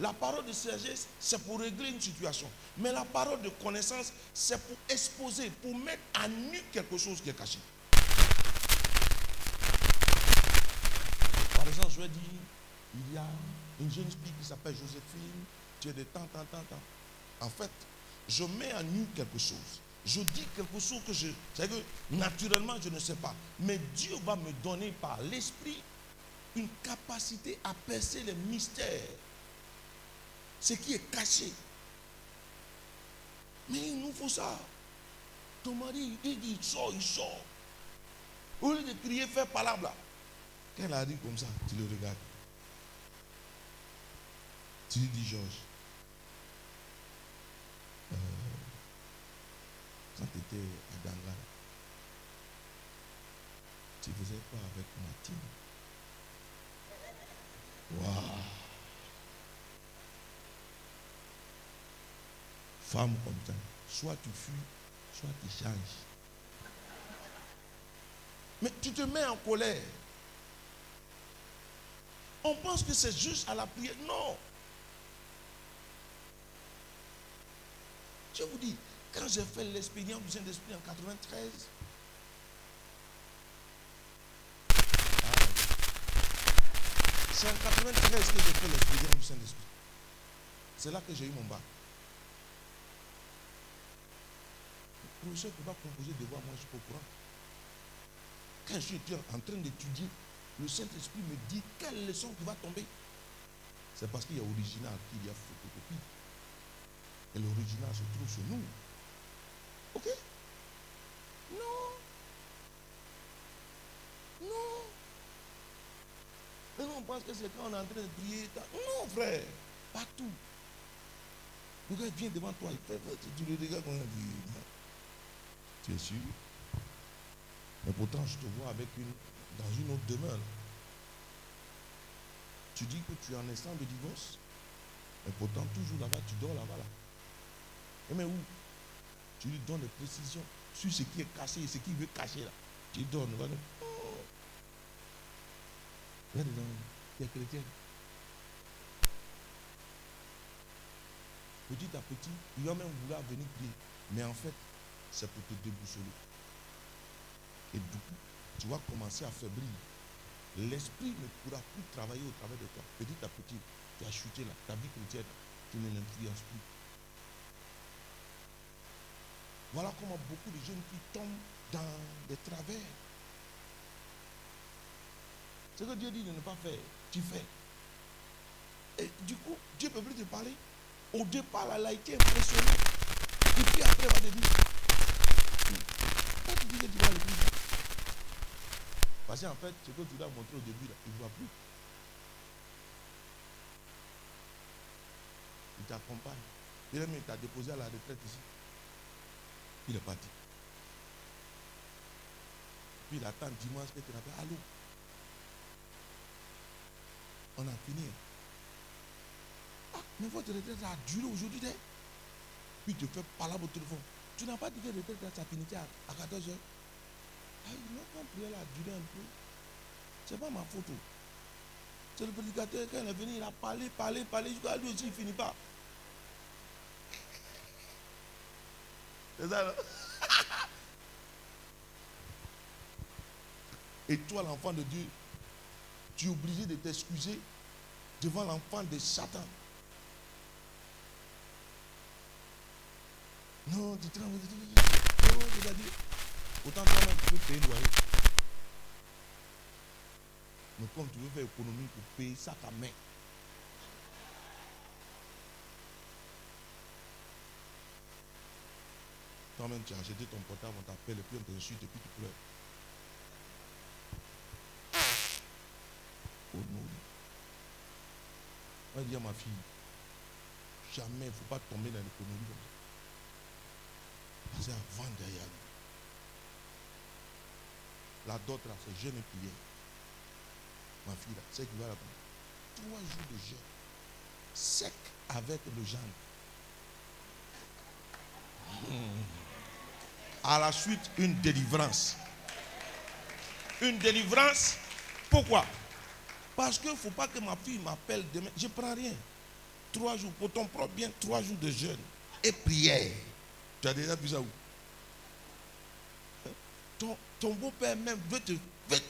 La parole de sagesse, c'est pour régler une situation. Mais la parole de connaissance, c'est pour exposer, pour mettre à nu quelque chose qui est caché. Par exemple, je vais dire, il y a une jeune fille qui s'appelle Joséphine, tu es de tant, tant, tant, tant. En fait, je mets à nu quelque chose. Je dis quelque chose que je. C'est que naturellement, je ne sais pas. Mais Dieu va me donner par l'esprit une capacité à percer les mystères. Ce qui est caché. Mais il nous faut ça. Ton mari, il dit, il sort, il sort. Au lieu de crier, faire palabre. Quand elle arrive comme ça, tu le regardes. Tu lui dis, Georges, euh, quand tu étais à Dangara, tu faisais quoi avec Martine? Waouh Femme comme soit tu fuis, soit tu changes. Mais tu te mets en colère. On pense que c'est juste à la prière. Non. Je vous dis, quand j'ai fait l'expérience du Saint-Esprit en 93, ah, c'est en 93 que j'ai fait l'expérience du Saint-Esprit. C'est là que j'ai eu mon bac. Le professeur ne peut pas composer voix, moi je suis pas au courant. Quand je suis en train d'étudier, le Saint-Esprit me dit quelle leçon qui va tomber. C'est parce qu'il y a original qu'il y a photocopie. Et l'original se trouve chez nous. Ok Non. Non. Non, on pense que c'est quand on est en train de prier. Non, frère. Partout. Le gars vient devant toi, fait, tu le regardes comme dit. Tu es sûr? Mais pourtant, je te vois avec une, dans une autre demeure. Tu dis que tu es en instant de divorce Mais pourtant, toujours là-bas, tu dors là-bas. Là. Et mais où? Tu lui donnes des précisions sur ce qui est caché et ce qu'il veut cacher là. Tu donnes. Voilà. Oh. Y a chrétiens. Petit à petit, il va même vouloir venir prier. Mais en fait, c'est pour te déboussoler. Et du coup, tu vas commencer à faiblir. L'esprit ne pourra plus travailler au travers de toi. Petit à petit, tu as chuté là. Ta vie chrétienne, tu ne l'influences plus. Voilà comment beaucoup de jeunes filles tombent dans des travers. Ce que Dieu dit de ne pas faire, tu fais. Et du coup, Dieu ne peut plus te parler. Au départ, elle a été impressionnée. Et puis après, elle va te dire, quand tu dis que tu vas à l'église, parce qu'en fait, ce que tu dois montrer au début, là, il ne voit plus. Il t'accompagne. Il il t'a déposé à la retraite ici. Il est parti. Puis il attend dimanche que tu l'appelles. Allô On a fini. Ah, mais votre retraite a duré aujourd'hui. Puis tu fais parler au téléphone. Tu n'as pas dit que la retraite ça finit à 14h. Ah, non, quand prière a duré un peu. Ce n'est pas ma photo. C'est le prédicateur, quand il est venu, il a parlé, parlé, parlé, jusqu'à lui aussi, il ne finit pas. Et toi, l'enfant de Dieu, tu es obligé de t'excuser devant l'enfant de Satan. Non, tu te rends, autant toi-même tu peux payer le loyer. Mais comme tu veux faire économie pour payer ça à main, toi-même tu as acheté ton portable, on t'appelle et puis on t'insulte et puis tu pleures. Oh. On dire à ma fille, jamais il ne faut pas tomber dans l'économie comme ça. Parce derrière La d'autre là, c'est jeune et prière. Ma fille là, c'est qui va là Trois jours de jeûne. Sec avec le jeûne. À la suite, une délivrance. Une délivrance. Pourquoi? Parce qu'il ne faut pas que ma fille m'appelle demain. Je prends rien. Trois jours pour ton propre bien, trois jours de jeûne et prière. Tu as déjà vu ça où? Ton, ton beau-père même veut, te, veut,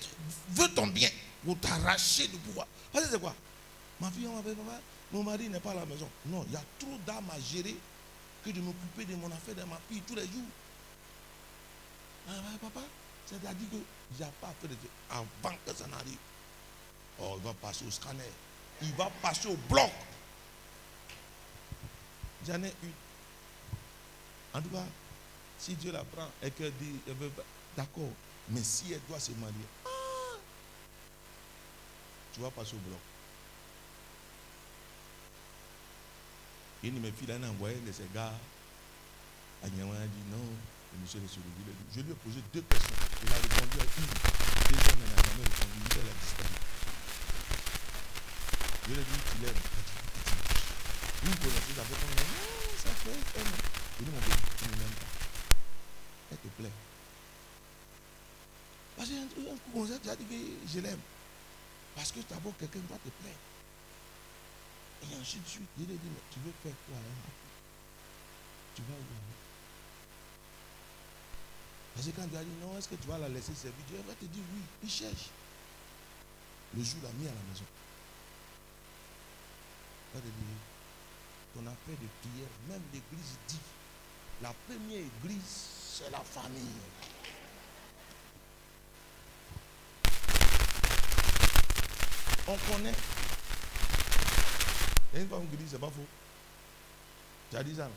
veut, ton bien pour t'arracher du pouvoir. Parce que c'est quoi? Ma fille, on m'appelle mon mari n'est pas à la maison. Non, il y a trop d'âmes à gérer que de m'occuper de mon affaire, de ma fille tous les jours. Ah, papa, c'est-à-dire que a pas fait de avant que ça n'arrive. Oh, il va passer au scanner. Il va passer au bloc. J'en ai une. En tout cas, si Dieu la prend et qu'elle dit, elle veut d'accord, mais si elle doit se marier, ah, tu vas passer au bloc. Une de mes filles, elle a envoyé ses gars Niawa, a dit non, monsieur le ville. Je lui ai posé deux questions. Il a répondu à une. Deuxième, elle n'a jamais répondu. Elle a disparu. Je lui ai dit, tu l'aimes. Vous connaissez, ça fait combien Non, ça fait un an. Ai dit, mon bébé, tu ne l'aimes pas. Elle te plaît. Parce qu'un coup comme ça, tu as dit que je l'aime. Parce que d'abord, quelqu'un doit te plaire. Et ensuite, lui ai dit, mais tu veux faire quoi hein? Tu vas où? Parce que quand tu as dit non, est-ce que tu vas la laisser servir Dieu? Va te dire oui, il cherche. Le jour l'a mis à la maison. Il va te dire, ton affaire de prière, même l'église dit, la première église, c'est la famille. On connaît. Et une femme qui dit, c'est pas faux. Tu as dit ça, non?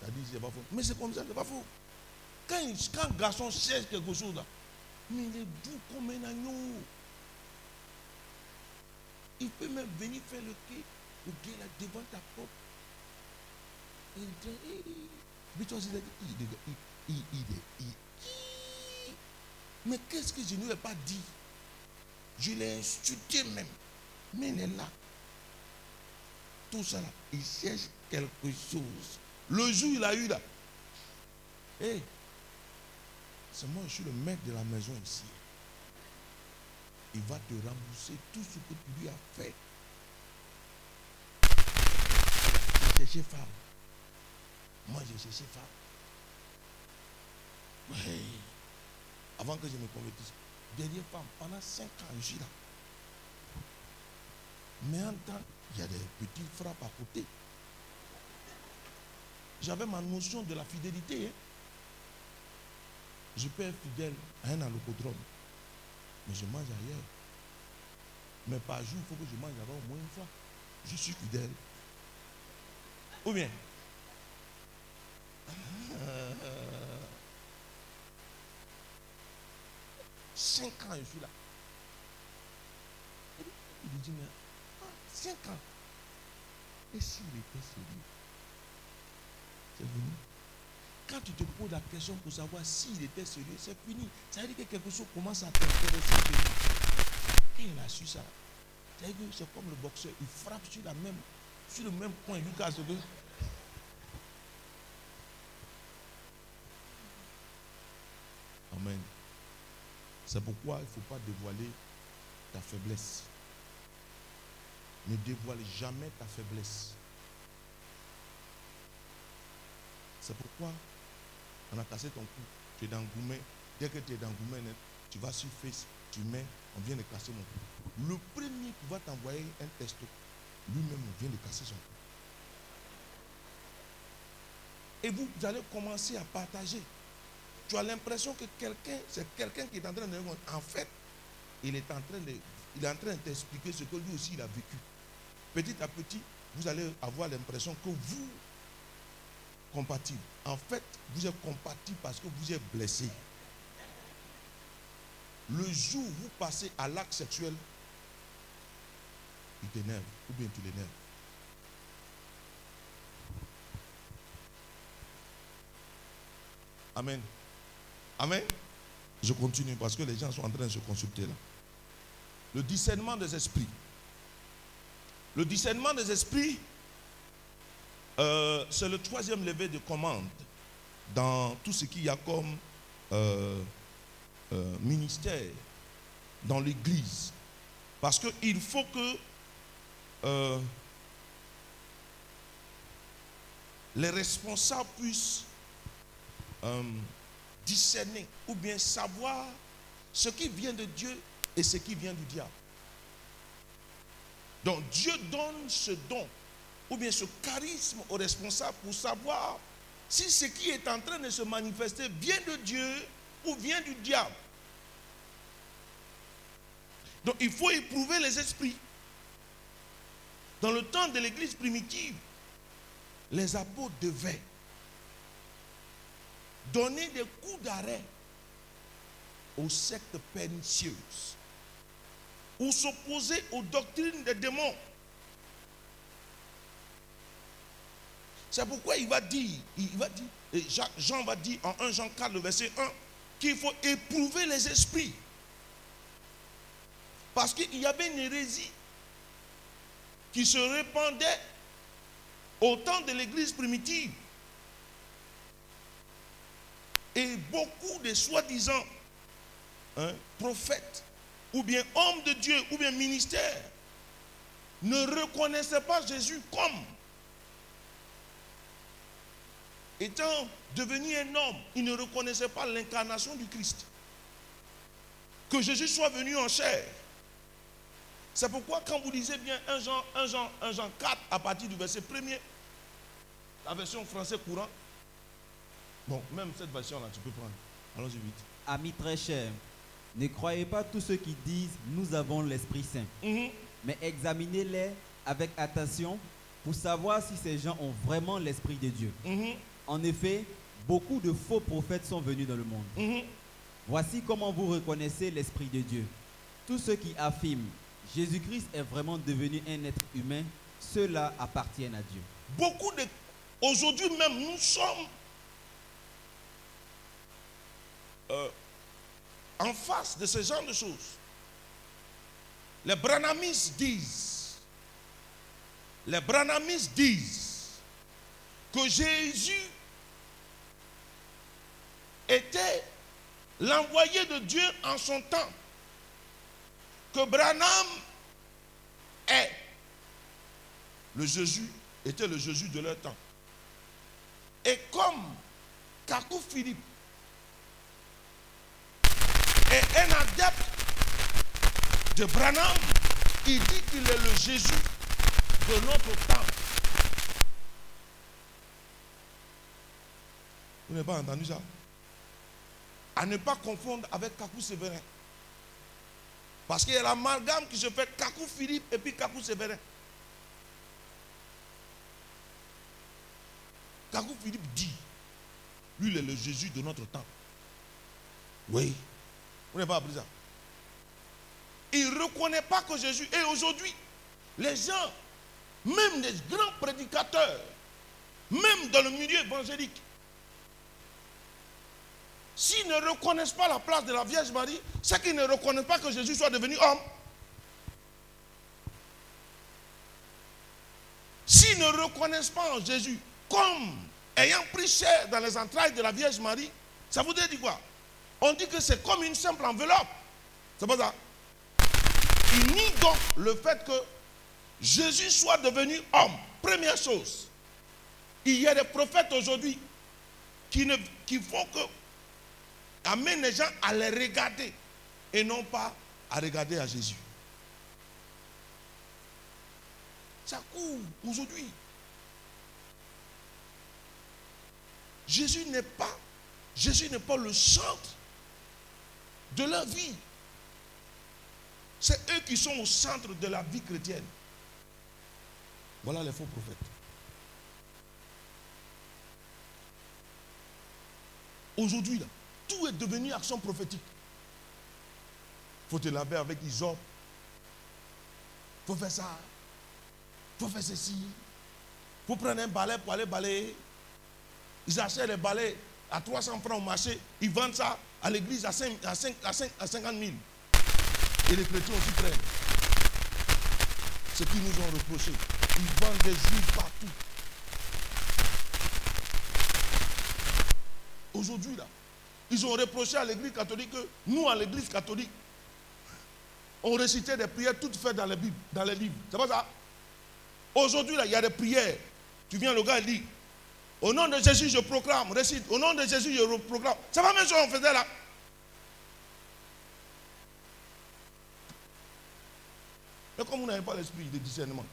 Tu as dit, c'est pas faux. Mais c'est comme ça, c'est pas faux. Quand, quand un garçon cherche quelque chose là, mais il est doux comme un agneau. Il peut même venir faire le quai, le gars là devant ta porte. Et il dit, mais qu'est-ce que je ne lui ai pas dit? Je l'ai insulté même. Mais il est là. tout ça là, il cherche quelque chose. Le jour il a eu là. Hé, moi, je suis le maître de la maison ici. Il va te rembourser tout ce que tu lui as fait. Il cherchait femme. Moi, j'ai cherché femme. Avant que je me convertisse. Dernière femme, pendant cinq ans, je suis là. Mais en temps, il y a des petits frappes à côté. J'avais ma notion de la fidélité. hein. Je peux être fidèle à un alocodrome. Mais je mange ailleurs. Mais par jour, il faut que je mange là-bas au moins une fois. Je suis fidèle. Ou bien? Cinq ans, je suis là. Il dit, mais ah, cinq ans. Et s'il était sérieux? C'est fini. Quand tu te poses la question pour savoir s'il était sérieux, c'est fini. Ça veut dire que quelque chose commence à t'intéresser. Quand il a su ça, c'est comme le boxeur, il frappe sur, la même, sur le même casse le Amen. C'est pourquoi il ne faut pas dévoiler ta faiblesse. Ne dévoile jamais ta faiblesse. C'est pourquoi on a cassé ton cou. Tu es dans Goumet. Dès que tu es dans Goumet, tu vas sur Face, tu mets, on vient de casser mon cou. Le premier qui va t'envoyer un testo, lui-même on vient de casser son cou. Et vous, vous allez commencer à partager. Tu as l'impression que quelqu'un, c'est quelqu'un qui est en train de. En fait, il est en train de, il est en train de t'expliquer ce que lui aussi il a vécu. Petit à petit, vous allez avoir l'impression que vous, compatible. En fait, vous êtes compatible parce que vous êtes blessé. Le jour où vous passez à l'acte sexuel, il t'énerve ou bien tu l'énerves. Amen. Amen. Je continue parce que les gens sont en train de se consulter là. Le discernement des esprits. Le discernement des esprits, euh, c'est le troisième levé de commande dans tout ce qu'il y a comme euh, euh, ministère dans l'Église. Parce qu'il faut que les responsables puissent discerner ou bien savoir ce qui vient de Dieu et ce qui vient du diable. Donc Dieu donne ce don ou bien ce charisme aux responsables pour savoir si ce qui est en train de se manifester vient de Dieu ou vient du diable. Donc il faut éprouver les esprits. Dans le temps de l'église primitive, les apôtres devaient donner des coups d'arrêt aux sectes pernicieuses ou s'opposer aux doctrines des démons. C'est pourquoi il va dire, il va dire, et Jean, va dire en 1 Jean 4, le verset 1, qu'il faut éprouver les esprits. Parce qu'il y avait une hérésie qui se répandait au temps de l'église primitive. Et beaucoup de soi-disant hein, prophètes, ou bien hommes de Dieu, ou bien ministères, ne reconnaissaient pas Jésus comme étant devenu un homme. Ils ne reconnaissaient pas l'incarnation du Christ. Que Jésus soit venu en chair. C'est pourquoi quand vous lisez bien 1 Jean, 1 Jean, 1 Jean 4 à partir du verset 1er, la version français courant, bon, même cette version-là, tu peux prendre. Allons-y vite. Amis très chers, ne croyez pas tous ceux qui disent nous avons l'Esprit Saint, Mhm. mais examinez-les avec attention pour savoir si ces gens ont vraiment l'Esprit de Dieu. Mhm. En effet, beaucoup de faux prophètes sont venus dans le monde. Mhm. Voici comment vous reconnaissez l'Esprit de Dieu. Tous ceux qui affirment Jésus-Christ est vraiment devenu un être humain, ceux-là appartiennent à Dieu. Beaucoup de. Aujourd'hui même, nous sommes euh, en face de ce genre de choses. Les Branhamistes disent les Branhamistes disent que Jésus était l'envoyé de Dieu en son temps, que Branham est le Jésus, était le Jésus de leur temps. Et comme Kakou Philippe est un adepte de Branham, il dit qu'il est le Jésus de notre temps. Vous n'avez pas entendu ça? À ne pas confondre avec Kakou Sévérin. Parce qu'il y a l'amalgame qui se fait Kakou Philippe et puis Kakou Sévérin. Kakou Philippe dit, lui il est le Jésus de notre temps. Oui. Vous n'avez pas appris ça. Il ne reconnaît pas que Jésus. Et aujourd'hui, les gens, même les grands prédicateurs, même dans le milieu évangélique, s'ils ne reconnaissent pas la place de la Vierge Marie, c'est qu'ils ne reconnaissent pas que Jésus soit devenu homme. S'ils ne reconnaissent pas Jésus comme ayant pris chair dans les entrailles de la Vierge Marie, ça voudrait dire quoi? On dit que c'est comme une simple enveloppe. C'est pas ça? Il nie donc le fait que Jésus soit devenu homme. Première chose. Il y a des prophètes aujourd'hui qui, ne, qui font que amènent les gens à les regarder et non pas à regarder à Jésus. Ça court aujourd'hui. Jésus n'est pas, Jésus n'est pas le centre de leur vie. C'est eux qui sont au centre de la vie chrétienne. Voilà les faux prophètes. Aujourd'hui, là, tout est devenu action prophétique. Il faut te laver avec Isop. Il faut faire ça. Faut faire ceci. Faut prendre un balai pour aller balayer. Ils achètent les balais à 300 francs au marché. Ils vendent ça à l'église à, 5, à, 5, à, 5, à 50 000. Et les chrétiens aussi prennent. Ce qu'ils nous ont reproché. Ils vendent des huiles partout. Aujourd'hui, là, ils ont reproché à l'église catholique que nous, à l'église catholique, on récitait des prières toutes faites dans les, dans les livres. C'est pas ça? Aujourd'hui, il y a des prières. Tu viens, le gars, il dit Au nom de Jésus, je proclame, récite. Au nom de Jésus, je proclame. C'est pas même chose qu'on faisait là. Mais comme vous n'avez pas l'esprit de discernement,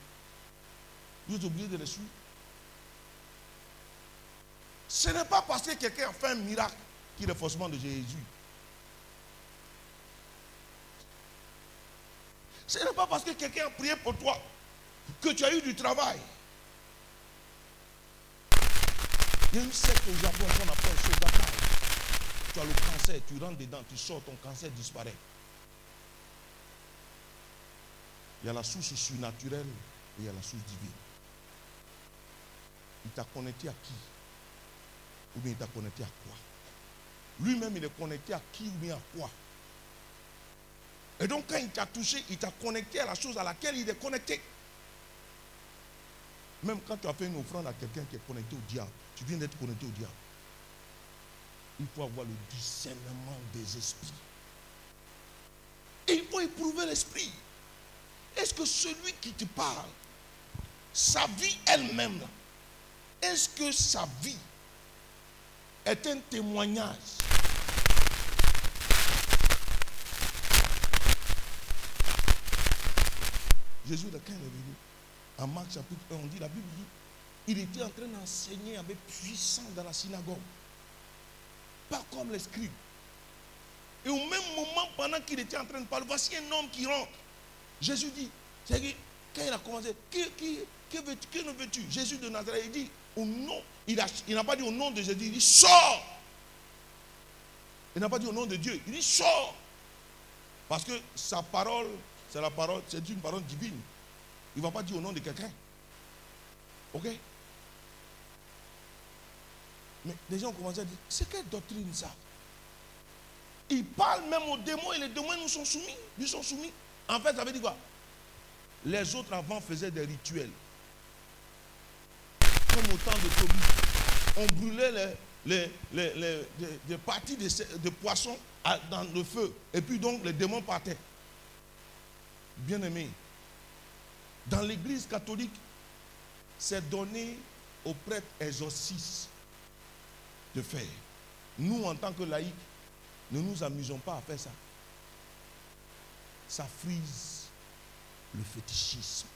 vous obligé de les suivre. Ce n'est pas parce que quelqu'un a fait un miracle qu'il est forcément de Jésus. Ce n'est pas parce que quelqu'un a prié pour toi que tu as eu du travail. Il y a une secte au Japon qu'on appelle Shogakai. Tu as le cancer, tu rentres dedans, tu sors, ton cancer disparaît. Il y a la source surnaturelle et il y a la source divine. Il t'a connecté à qui? Ou bien il t'a connecté à quoi? Lui-même, il est connecté à qui ou bien à quoi Et donc, quand il t'a touché, il t'a connecté à la chose à laquelle il est connecté. Même quand tu as fait une offrande à quelqu'un qui est connecté au diable, tu viens d'être connecté au diable. Il faut avoir le discernement des esprits. Et il faut éprouver l'esprit. Est-ce que celui qui te parle, sa vie elle-même, est-ce que sa vie est un témoignage Jésus, de quand il est venu? En Marc chapitre 1, on dit, la Bible dit, il était en train d'enseigner avec puissance dans la synagogue. Pas comme les scribes. Et au même moment, pendant qu'il était en train de parler, voici un homme qui rentre. Jésus dit, c'est que quand il a commencé, qui, que, veux que ne veux-tu? Jésus de Nazareth, il dit, au nom, il n'a pas dit au nom de Jésus, il dit, sors. Il n'a pas dit au nom de Dieu, il dit, sors. Parce que sa parole, c'est la parole, c'est une parole divine. Il ne va pas dire au nom de quelqu'un. Ok? Mais les gens ont commencé à dire, c'est quelle doctrine ça? Il parle même aux démons et les démons nous sont soumis. Nous sont soumis. En fait, ça veut dire quoi? Les autres avant faisaient des rituels. Comme au temps de Tobie. On brûlait les, les, parties de, poissons dans le feu. Et puis donc les démons partaient. Bien aimé, dans l'église catholique, c'est donné aux prêtres exorcistes de faire. Nous, en tant que laïcs, ne nous amusons pas à faire ça. Ça frise le fétichisme.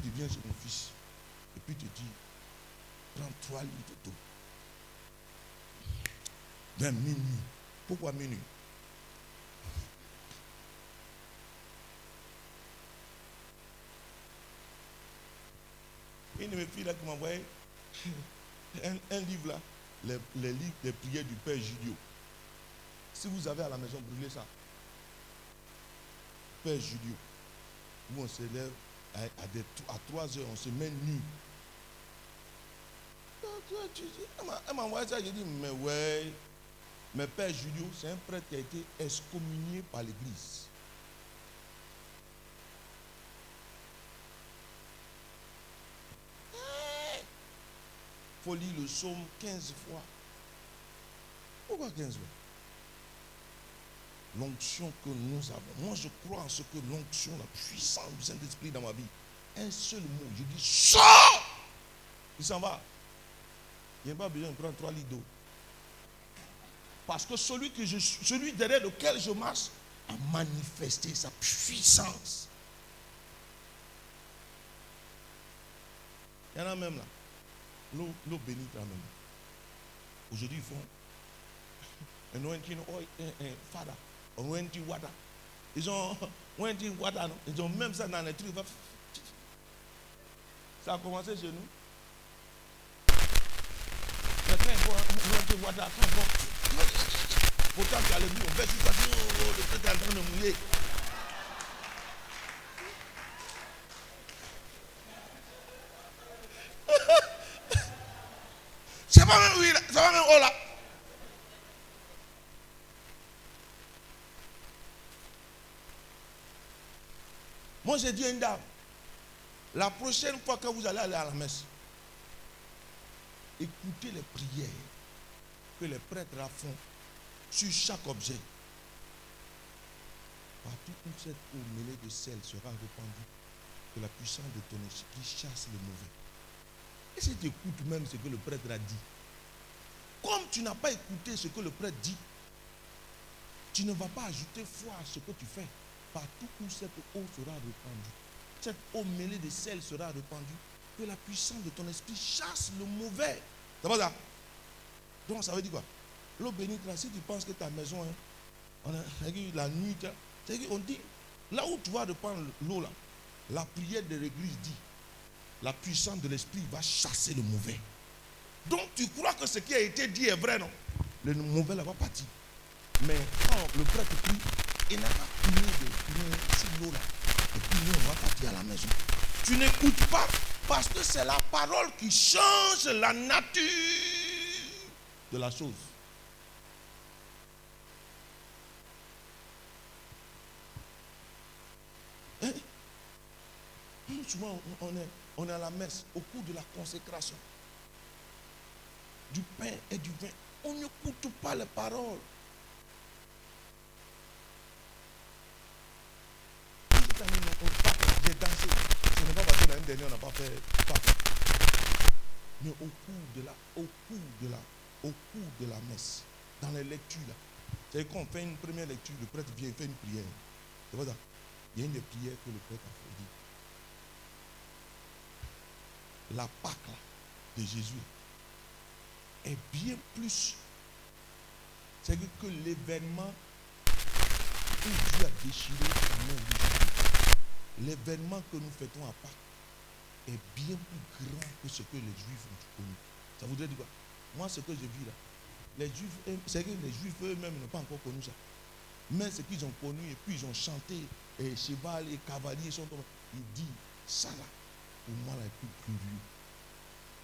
Tu viens chez mon fils et puis tu dis, prends trois litres d'eau. Vers minuit. Pourquoi minuit? Une de mes filles là qui m'a envoyé un, un livre là, les, les livres des prières du Père Julio. Si vous avez à la maison, brûlez ça. Père Julio. Où on se lève à, à des- à 3 heures, on se met nu. Elle m'a- envoyé ça, j'ai dit, mais ouais. Mais Père Julio, c'est un prêtre qui a été excommunié par l'église. faut lire le psaume 15 fois. Pourquoi 15 fois? L'onction que nous avons. Moi, je crois en ce que l'onction, la puissance du Saint-Esprit dans ma vie. Un seul mot, je dis sors Il s'en va. Il n'y a pas besoin de prendre trois litres d'eau. Parce que celui, que je, celui derrière lequel je marche a manifesté sa puissance. Il y en a même là. L'eau, bénite là même. Aujourd'hui, ils font anointing oil, un, fada, anointing water. Ils ont même ça dans les trucs. Ça a commencé chez nous. Quand ils font- Pourtant, le on fait tout ça, oh, oh, le est en train de mouiller. Pas même oui, là. c'est pas même oh là. J'ai dit à une dame, la prochaine fois que vous allez aller à la messe, écoutez les prières que les prêtres font sur chaque objet. Partout où cette eau mêlée de sel sera répandue, que la puissance de ton esprit chasse le mauvais. Et si tu écoutes même ce que le prêtre a dit, comme tu n'as pas écouté ce que le prêtre dit, tu ne vas pas ajouter foi à ce que tu fais. Partout où cette eau sera répandue, cette eau mêlée de sel sera répandue, que la puissance de ton esprit chasse le mauvais. Ça va ça? Donc ça veut dire quoi? L'eau bénite là, si tu penses que ta maison, hein, on a, la nuit, là, c'est-à-dire on dit, là où tu vas répandre l'eau là, la prière de l'église dit, la puissance de l'esprit va chasser le mauvais. Donc tu crois que ce qui a été dit est vrai, non? Le mauvais là va partir. Mais quand le prêtre prie, il n'a pas prié de l'eau là. Et puis nous, on va partir à la maison. Tu n'écoutes pas parce que c'est la parole qui change la nature de la chose. Hein? Souvent, on est, on est à la messe au cours de la consécration du pain et du vin. On n'écoute pas les paroles. J'ai dansé. Ce n'est pas parce que l'année dernière, on n'a pas fait Pâques. Mais au cours de la, au cours de la, au cours de la messe, dans les lectures, c'est qu'on fait une première lecture, le prêtre vient, fait une prière. C'est pas ça. Il y a une des prières que le prêtre a fait. La Pâque là, de Jésus est bien plus. C'est que, l'événement où Dieu a déchiré la main de l'événement que nous fêtons à Pâques est bien plus grand que ce que les Juifs ont connu. Ça voudrait dire quoi? Moi, ce que je vis là, les Juifs, c'est que les Juifs eux-mêmes n'ont pas encore connu ça. Mais ce qu'ils ont connu, et puis ils ont chanté, et cheval et cavalier sont tombés. Il dit, ça là, pour moi, là, est plus curieux.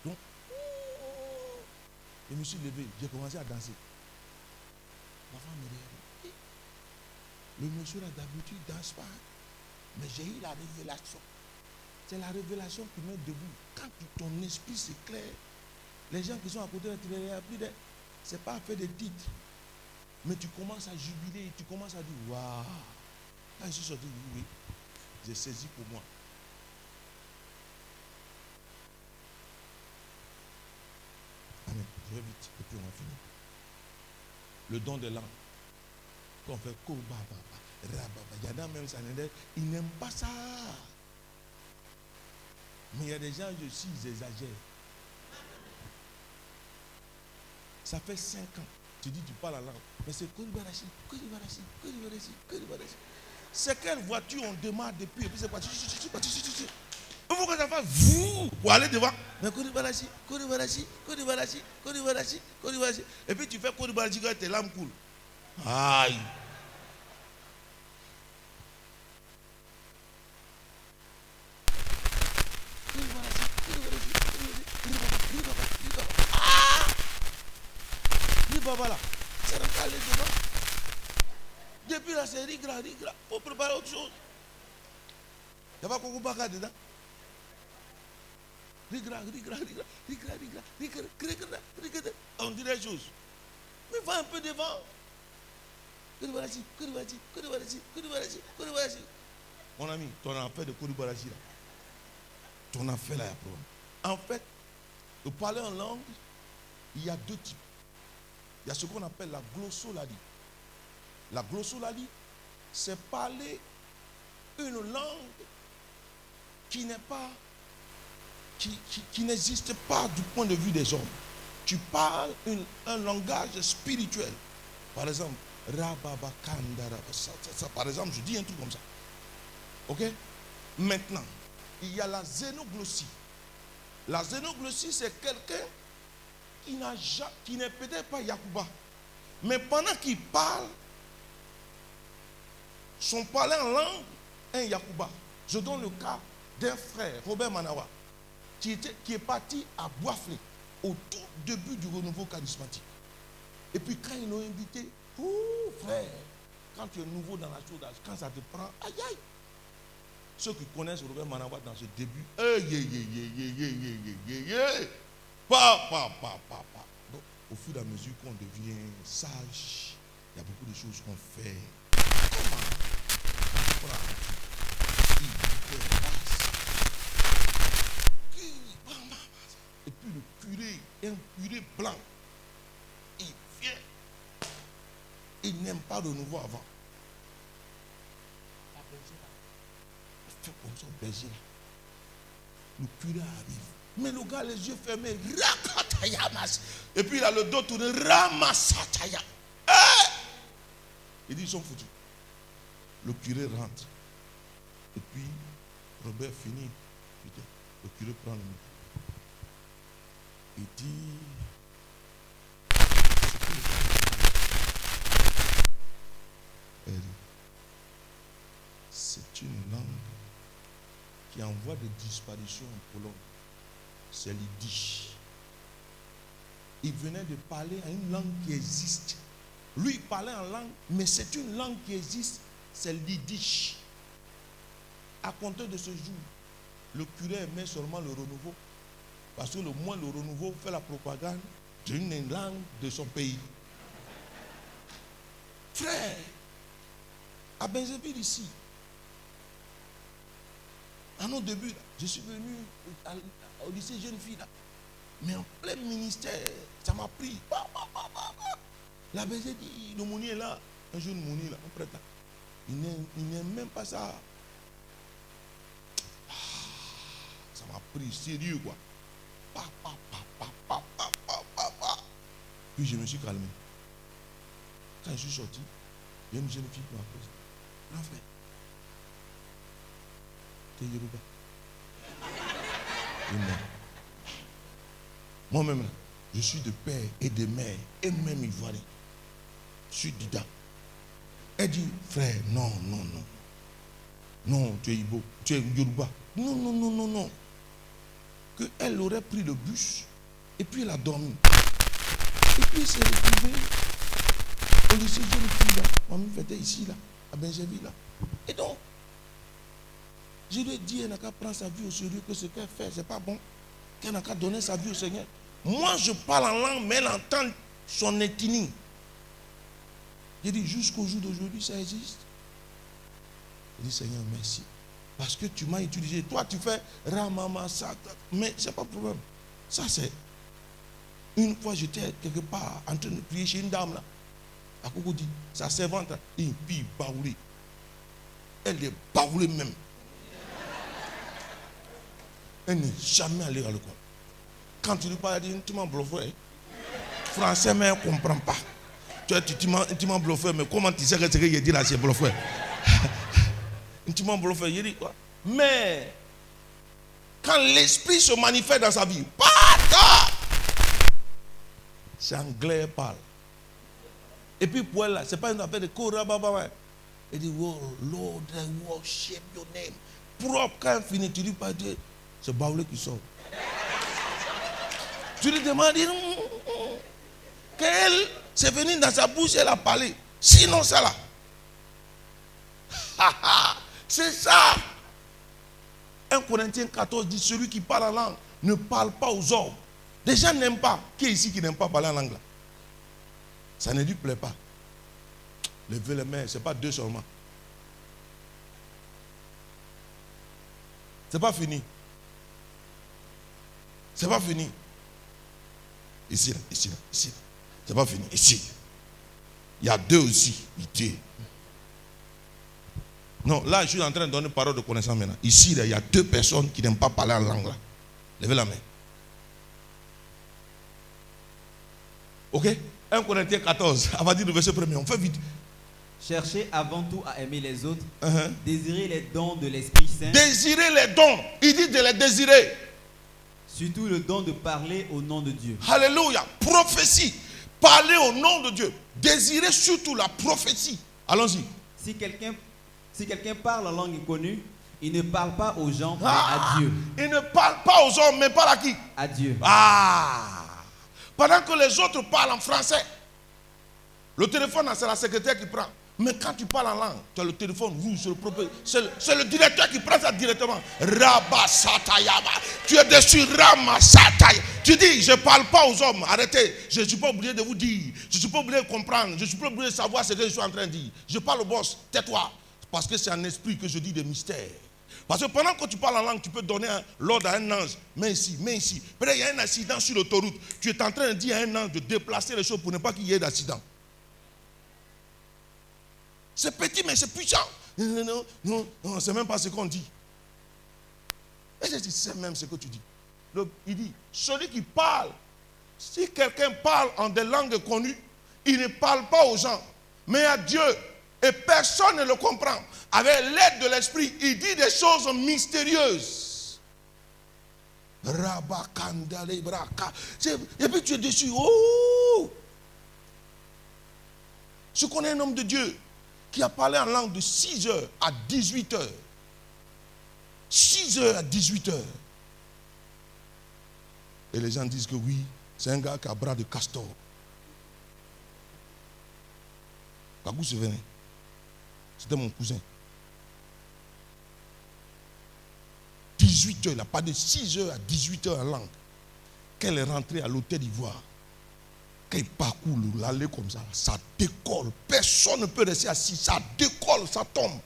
Donc, je me suis levé, j'ai commencé à danser. Ma femme me dit, le monsieur là d'habitude ne danse pas. Mais j'ai eu la révélation. C'est la révélation qui met debout. Quand ton esprit s'éclaire, les gens qui sont à côté de toi, plus de. C'est pas fait de titres. Mais tu commences à jubiler, tu commences à dire Waouh Quand je suis sorti, oui, j'ai saisi pour moi. Amen. Je vais vite et puis on va finir. Le don de l'âme. Quand on fait il y en a même ça, ils n'aiment pas ça. Mais il y a des gens, je suis, ils exagèrent. Ça fait cinq ans. Tu dis, tu parles la langue. Mais c'est Kodibarashi, Kodibarashi, Kodibarashi, Kodibarashi. C'est quelle voiture on démarre depuis et puis c'est parti. Il faut que ça fasse vous pour aller devant. Mais Kodibarashi, Kodibarashi, Kodibarashi, Kodibarashi, Kodibarashi. Et puis tu fais Kodibarashi quand tes lames coulent. Aïe. Voilà. C'est aller devant. Depuis la série, rigra, rigra. Il faut préparer autre chose. Il n'y a pas de dedans. Rigra, rigra, rigra, rigra, rigra, rigra, rigra, rigra. On dit des choses. Mais va un peu devant. Kouribarachi, Kouribarachi. Mon ami, ton affaire de Kouribarachi là. Ton affaire là, En fait, de parler en langue, il y a deux types. Y a ce qu'on appelle la glossolalie. La glossolalie, c'est parler une langue qui n'est pas, qui, qui, n'existe pas du point de vue des hommes. Tu parles un langage spirituel. Par exemple, par exemple, je dis un truc comme ça. Ok? Maintenant, il y a la xénoglossie. La xénoglossie, c'est quelqu'un qui n'est peut-être pas Yakuba. Mais pendant qu'il parle, son parler en langue est Yakuba. Je donne le cas d'un frère, Robert Manawa, qui, était, qui est parti à Boisflé au tout début du renouveau charismatique. Et puis quand ils l'ont invité, frère, quand tu es nouveau dans la chose, quand ça te prend, aïe aïe. Ceux qui connaissent Robert Manawa dans ce début, Donc, au fur et à mesure qu'on devient sage, il y a beaucoup de choses qu'on fait. Comment Et puis le curé, un curé blanc, il vient. Il n'aime pas de nouveau avant. La fait comme ça, berger. Le curé arrive. Mais le gars, les yeux fermés, et puis il a le dos tourné, ramasataya. Eh! Il dit, ils sont foutus. Le curé rentre. Et puis, Robert finit. Le curé prend le micro. Il dit, c'est une langue qui envoie des disparitions en Pologne c'est l'Yiddish. Il venait de parler à une langue qui existe. Lui, il parlait en langue, mais c'est une langue qui existe, c'est l'Yiddish. À compter de ce jour, le curé aimait seulement le renouveau. Parce que le moins le renouveau fait la propagande d'une langue de son pays. Frère, à Benzéville ici, à nos débuts, je suis venu au lycée jeune fille là. Mais en plein ministère, ça m'a pris. La BG dit, le mouni est là. Un jeune mouni là, on prête là. Il n'aime même pas ça. Ah, ça m'a pris sérieux quoi. Puis je me suis calmé. Quand je suis sorti, il y a une jeune fille qui m'a posé. Grand frère, t'es Yoruba. Moi-même, je suis de père et de mère, et même ivoirien. Je suis Dida. Elle dit, frère, non, non, non. Non, tu es Ibo, tu es Yoruba. Non, non, non, non, non. Qu'elle aurait pris le bus et puis elle a dormi. Et puis elle s'est retrouvée au lycée là. Maman fêtait ici là, à Benjaville là. Et donc, Je lui ai dit, elle n'a qu'à prendre sa vie au sérieux, que ce qu'elle fait, ce n'est pas bon. Qu'elle n'a qu'à donner sa vie au Seigneur. Moi, je parle en langue, mais elle entend son ethnie. J'ai dit, jusqu'au jour d'aujourd'hui, ça existe. J'ai dit, Seigneur, merci. Parce que tu m'as utilisé. Toi, tu fais Ramama, ça. Mais ce n'est pas le problème. Ça, c'est. Une fois, j'étais quelque part en train de prier chez une dame là. À dit, sa servante, une fille baoulée. Elle est baoulée même. Elle n'est jamais allée à l'école. Quand tu lui parles, elle dit, tu m'as bluffé. Français, mais elle ne comprend pas. Tu vois, tu, m'as bluffé, mais comment tu sais que ce que j'ai dit là, c'est bluffé? Tu m'as bluffé, il dit quoi? Mais, quand l'esprit se manifeste dans sa vie, c'est anglais parle. Et puis pour elle, ce n'est pas une affaire de Korababa. Elle dit, oh Lord, I worship your name. Propre, quand elle finit, tu dis pas Dieu, c'est Baoulé qui sort. tu lui demandes, qu'elle, c'est venu dans sa bouche, elle a parlé. Sinon, ça là. c'est ça. 1 Corinthiens 14 dit, celui qui parle en langue ne parle pas aux hommes. Les gens n'aiment pas. Qui est ici qui n'aime pas parler en langue Ça ne lui plaît pas. Levez les mains, ce n'est pas deux seulement. Ce n'est pas fini. Ce n'est pas fini. Ici, là, ici, là, ici. Ce n'est pas fini. Ici. Il y a deux aussi. Non, là, je suis en train de donner parole de connaissance maintenant. Ici, là, il y a deux personnes qui n'aiment pas parler en langue. Là. Levez la main. Ok? 1 Corinthiens 14, à partir du verset 1 on fait vite. Cherchez avant tout à aimer les autres. Uh-huh. Désirez les dons de l'Esprit Saint. Désirez les dons. Il dit de les désirer. Surtout le don de parler au nom de Dieu. Alléluia. Prophétie. Parler au nom de Dieu. Désirez surtout la prophétie. Allons-y. Si quelqu'un si quelqu'un parle en langue inconnue, il ne parle pas aux gens, mais Ah, à Dieu. Il ne parle pas aux hommes, mais parle à qui? À Dieu. Ah Pendant que les autres parlent en français. Le téléphone, c'est la secrétaire qui prend. Mais quand tu parles en langue, tu as le téléphone rouge, c'est le, directeur qui prend ça directement. Rabasatayaba. Tu es dessus, Ramasataya. Tu dis, je ne parle pas aux hommes. Arrêtez. Je ne suis pas obligé de vous dire. Je ne suis pas obligé de comprendre. Je ne suis pas obligé de savoir ce que je suis en train de dire. Je parle au boss. Tais-toi. Parce que c'est un esprit que je dis des mystères. Parce que pendant que tu parles en langue, tu peux donner l'ordre à un ange. Mais ici, mais ici. Peut-être il y a un accident sur l'autoroute. Tu es en train de dire à un ange de déplacer les choses pour ne pas qu'il y ait d'accident. C'est petit, mais c'est puissant. Non, non, non, c'est même pas ce qu'on dit. Et je dis, c'est même ce que tu dis. Il dit, celui qui parle, si quelqu'un parle en des langues connues, il ne parle pas aux gens, mais à Dieu. Et personne ne le comprend. Avec l'aide de l'Esprit, il dit des choses mystérieuses. Et puis tu es dessus. Oh! Je connais un homme de Dieu qui a parlé en langue de 6 heures à 18 heures. 6 heures à 18 heures. Et les gens disent que oui, c'est un gars qui a bras de castor. Kagou se venait. C'était mon cousin. 18 heures, il a pas de 6 heures à 18 heures en langue. Qu'elle est rentrée à l'hôtel d'Ivoire. Qu'elle parcourt l'allée comme ça, ça décolle. Personne ne peut rester assis. Ça décolle, ça tombe.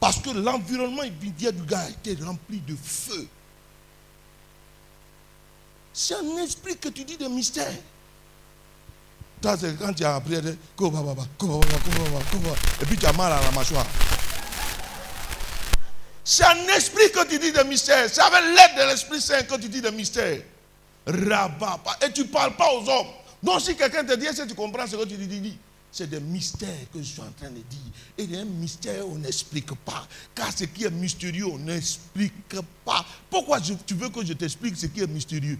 Parce que l'environnement immédiat du gars était rempli de feu. C'est un esprit que tu dis de mystère. Quand tu as appris, et puis tu as mal à la mâchoire. C'est un esprit que tu dis de mystère. C'est avec l'aide de l'Esprit Saint que tu dis de mystère. Rabat. Et tu ne parles pas aux hommes. Donc si quelqu'un te dit, est-ce que tu comprends ce que tu dis, dis. C'est des mystères que je suis en train de dire. Et il y a un mystère, on n'explique pas. Car ce qui est mystérieux, on n'explique pas. Pourquoi tu veux que je t'explique ce qui est mystérieux?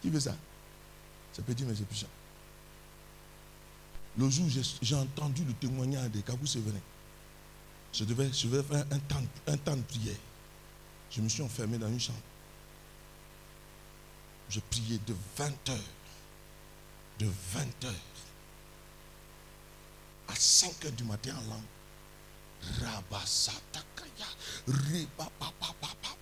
Qui veut ça? C'est petit, mais c'est puissant. Le jour où j'ai- entendu le témoignage de Kabou je devais, je devais faire un temps, un temps de prière. Je me suis enfermé dans une chambre. Je priais de 20 heures. De 20 heures à 5 heures du matin en langue. Rabasatakaya. Ribababababa.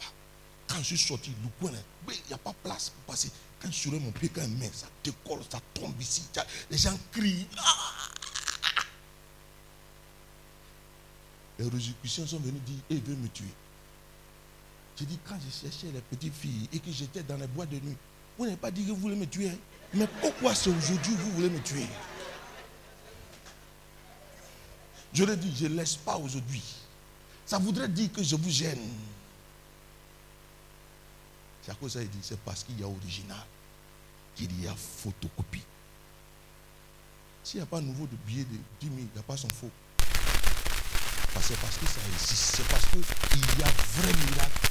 Quand je suis sorti, le coin, il n'y a pas place pour passer. Quand je suis mon pied, quand met, ça décolle, ça tombe ici. Les gens crient. Ah! Les Rosicruciens sont venus dire, Eh, il veut me tuer. J'ai dit, quand je cherchais les petites filles et que j'étais dans les boîtes de nuit, vous n'avez pas dit que vous voulez me tuer. Mais pourquoi c'est aujourd'hui que vous voulez me tuer? Je l'ai dit, je ne laisse pas aujourd'hui. Ça voudrait dire que je vous gêne. C'est à cause de ça qu'il dit, c'est parce qu'il y a original qu'il y a photocopie. S'il n'y a pas nouveau de billet de 10 000, il n'y a pas son faux. C'est parce que ça existe. C'est parce qu'il y a vrai miracle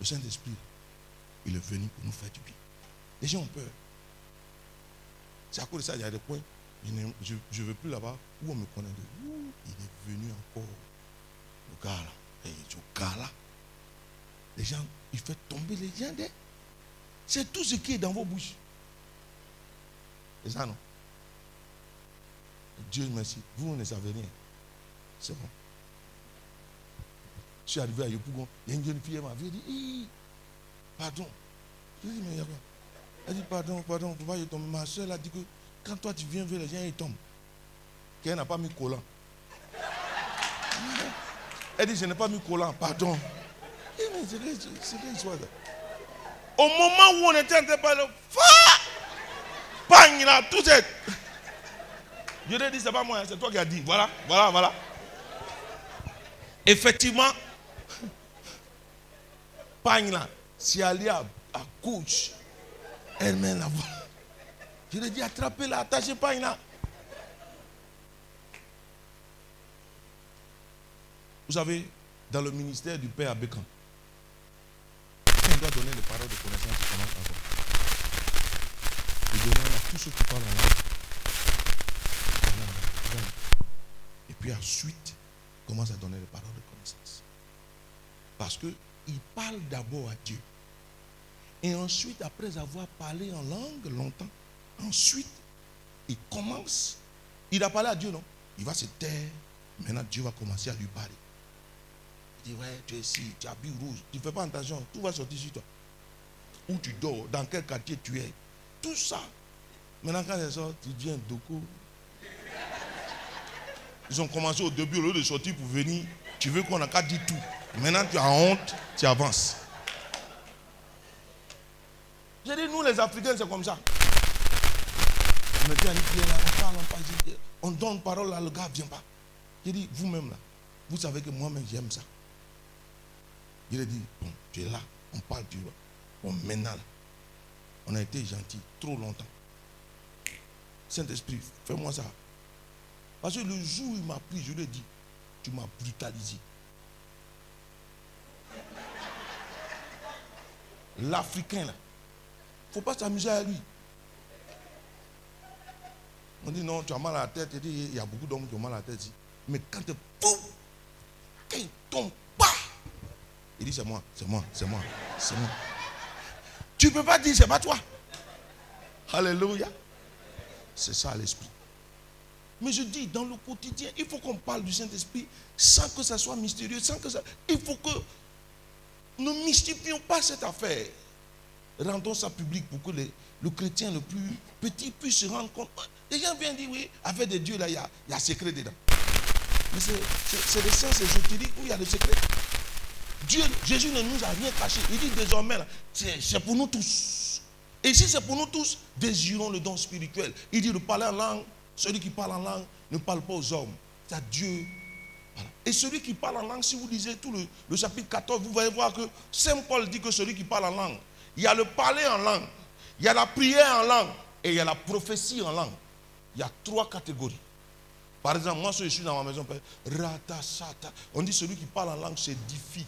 Le Saint-Esprit, il est venu pour nous faire du bien. Les gens ont peur. C'est à cause de ça, il y a des coins, je ne veux plus là-bas, où on me connaît de. Il est venu encore? Le gars là. Et ce gars là. Les gens, il fait tomber les gens. C'est tout ce qui est dans vos bouches. C'est ça, non? Dieu merci. Vous ne savez rien. C'est bon. Je suis arrivé à Yopougon. Il y a une jeune fille, elle m'a vu. Elle dit Pardon. Je lui ai dit Mais il y a quoi Elle dit Pardon, pardon, pourquoi il tombe Ma soeur a dit que quand toi tu viens vers les gens, ils tombent. Qu'elle n'a pas mis collant. Elle dit Je n'ai pas mis collant, pardon. C'est quelle histoire ça Au moment où on était en train de parler, Pagne là, tout est. Je lui ai dit, c'est pas moi, hein, c'est toi qui as dit. Voilà, voilà, voilà. Effectivement, Pagne là, c'est allé à, à gauche. Elle met la voix. Je lui ai dit, attrapez-la, attachez Pagne là. Vous savez, dans le ministère du Père Abécan, on doit donner des paroles de connaissance, il commence à voir. Il donne à tous ceux qui parlent en langue. Et puis ensuite, commence à donner les paroles de connaissance. Parce qu'il parle d'abord à Dieu. Et ensuite, après avoir parlé en langue longtemps, ensuite, il commence. Il a parlé à Dieu, non? Il va se taire. Maintenant, Dieu va commencer à lui parler. Il dit, ouais, tu es ici, tu habilles rouge. Tu ne fais pas attention, tout va sortir sur toi. Où tu dors, dans quel quartier tu es. Tout ça. Maintenant, quand ils sortent, tu un doco. Ils ont commencé au début, au lieu de sortir pour venir, tu veux qu'on n'a qu'à dire tout. Maintenant, tu as honte, tu avances. J'ai dit, nous les Africains, c'est comme ça. On pied là, on parle, on parle, on donne parole là, le gars ne vient pas. J'ai dit, vous-même là, vous savez que moi-même j'aime ça. Il a dit, bon, tu es là, on parle, tu vois. Maintenant, on a été gentil trop longtemps. Saint-Esprit, fais-moi ça. Parce que le jour où il m'a pris, je lui ai dit, tu m'as brutalisé. L'Africain, là, il ne faut pas s'amuser à lui. On dit non, tu as mal à la tête. Il y a beaucoup d'hommes qui ont mal à la tête. Mais quand tu pouf, quand il tombe, bah, il dit c'est moi, c'est moi, c'est moi, c'est moi. Tu ne peux pas dire c'est pas toi. Alléluia. C'est ça l'esprit. Mais je dis, dans le quotidien, il faut qu'on parle du Saint-Esprit sans que ça soit mystérieux, sans que ça. Il faut que ne mystifions pas cette affaire. Rendons ça public pour que les- le chrétien le plus petit puisse se rendre compte. Les gens viennent dire, oui, avec des dieux là, il y a, il y a secret dedans. Mais c'est- c'est c'est le sens ésotérique où il y a le secret. Dieu, Jésus ne nous a rien caché. Il dit désormais, c'est pour nous tous. Et si c'est pour nous tous, désirons le don spirituel. Il dit de parler en langue. Celui qui parle en langue ne parle pas aux hommes. C'est à Dieu. Et celui qui parle en langue, si vous lisez tout le, chapitre 14, vous allez voir que Saint Paul dit que celui qui parle en langue, il y a le parler en langue, il y a la prière en langue et il y a la prophétie en langue. Il y a trois catégories. Par exemple, moi, je suis dans ma maison, on dit celui qui parle en langue s'édifie,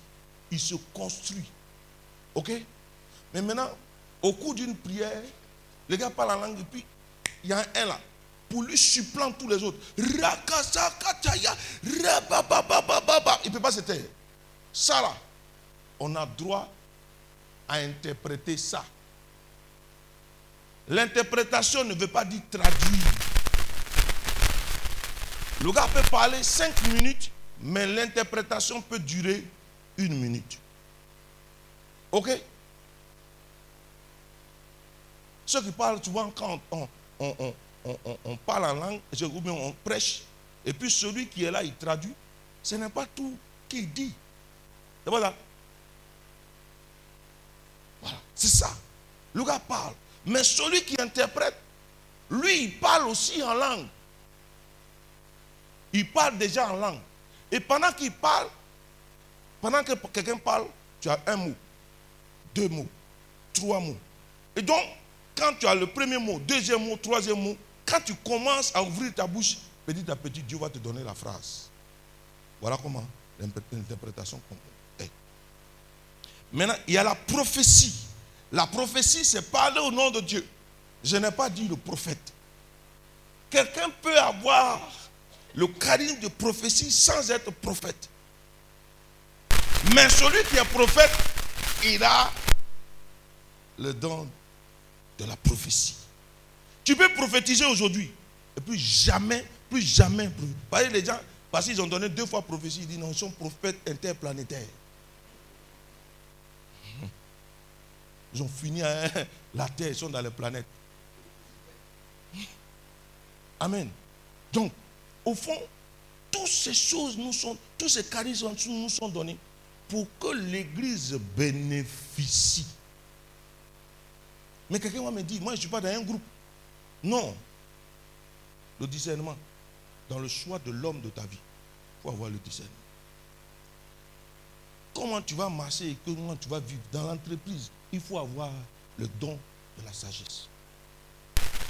il se construit. Ok? Mais maintenant, au cours d'une prière, le gars parle en langue et puis il y a un là. Pour lui supplante tous les autres. Il ne peut pas se taire. Ça là, on a droit à interpréter ça. L'interprétation ne veut pas dire traduire. Le gars peut parler cinq minutes, mais l'interprétation peut durer une minute. Ok? Ceux qui parlent souvent quand on, on, parle en langue, ou bien on prêche, et puis celui qui est là, il traduit, ce n'est pas tout qu'il dit. Voilà. Voilà, c'est ça. Le gars parle. Mais celui qui interprète, lui, il parle aussi en langue. Il parle déjà en langue. Et pendant qu'il parle, pendant que quelqu'un parle, tu as un mot, deux mots, trois mots. Et donc, quand tu as le premier mot, deuxième mot, troisième mot, quand tu commences à ouvrir ta bouche, petit à petit, Dieu va te donner la phrase. Voilà comment l'interprétation est. Maintenant, il y a la prophétie. La prophétie, c'est parler au nom de Dieu. Je n'ai pas dit le prophète. Quelqu'un peut avoir le charisme de prophétie sans être prophète. Mais celui qui est prophète, il a le don de la prophétie. Tu peux prophétiser aujourd'hui. Et puis jamais, plus jamais. Parce que les gens, parce qu'ils ont donné deux fois prophétie, ils disent non, ils sont prophètes interplanétaires. Ils ont fini à la terre, ils sont dans les planètes. Amen. Donc, au fond, toutes ces choses nous sont, tous ces charismes nous sont donnés pour que l'Église bénéficie. Mais quelqu'un va me dire, moi je ne suis pas dans un groupe. Non. Le discernement, dans le choix de l'homme de ta vie, il faut avoir le discernement. Comment tu vas marcher comment tu vas vivre dans l'entreprise, il faut avoir le don de la sagesse.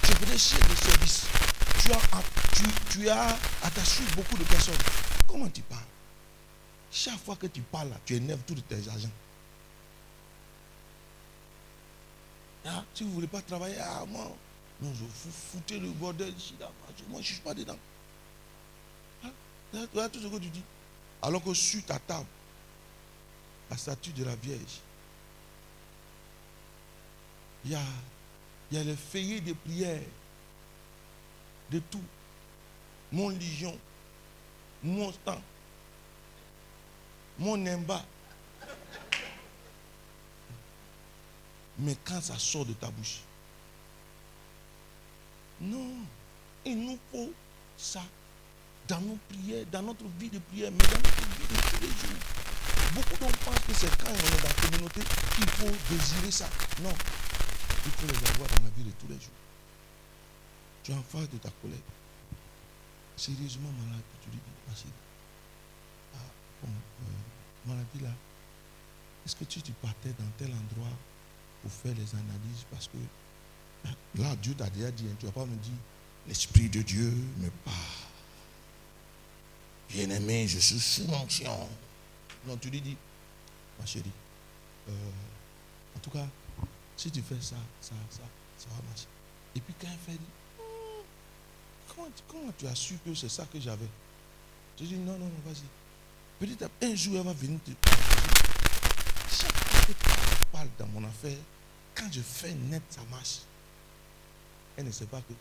Tu peux chef de service tu as, tu, attaché beaucoup de personnes. Comment tu parles? Chaque fois que tu parles, tu énerves tous tes agents. Ah, si vous ne voulez pas travailler, ah, moi, je vous foutez le bordel ici, là. Moi, je ne suis pas dedans. Voilà tout ce que tu dis. Alors que sur ta table, la statue de la Vierge, il y a, y a les feuillets de prière de tout. Mon ligion, mon temps, mon nimba. Mais quand ça sort de ta bouche, non, il nous faut ça dans nos prières, dans notre vie de prière, mais dans notre vie de tous les jours. Beaucoup d'hommes pensent que c'est quand on est dans la communauté qu'il faut désirer ça. Non, il faut les avoir dans la vie de tous les jours. Tu es en face de ta collègue. Sérieusement malade, tu lui dis, ma chérie, ah, bon, euh, maladie là, est-ce que tu, tu partais dans tel endroit pour faire les analyses Parce que là, Dieu t'a déjà dit, hein, tu ne vas pas me dire, l'Esprit de Dieu me parle. Bien-aimé, je suis sous onction. Non, tu lui dis, ma chérie, euh, en tout cas, si tu fais ça, ça, ça, ça va marcher. Et puis quand elle fait, Comment, tu as su que c'est ça que j'avais? Je dis non, non, non, vas-y. Peut-être un jour, elle va venir te Chaque fois que tu parles dans mon affaire, quand je fais net, ça marche. Elle ne sait pas que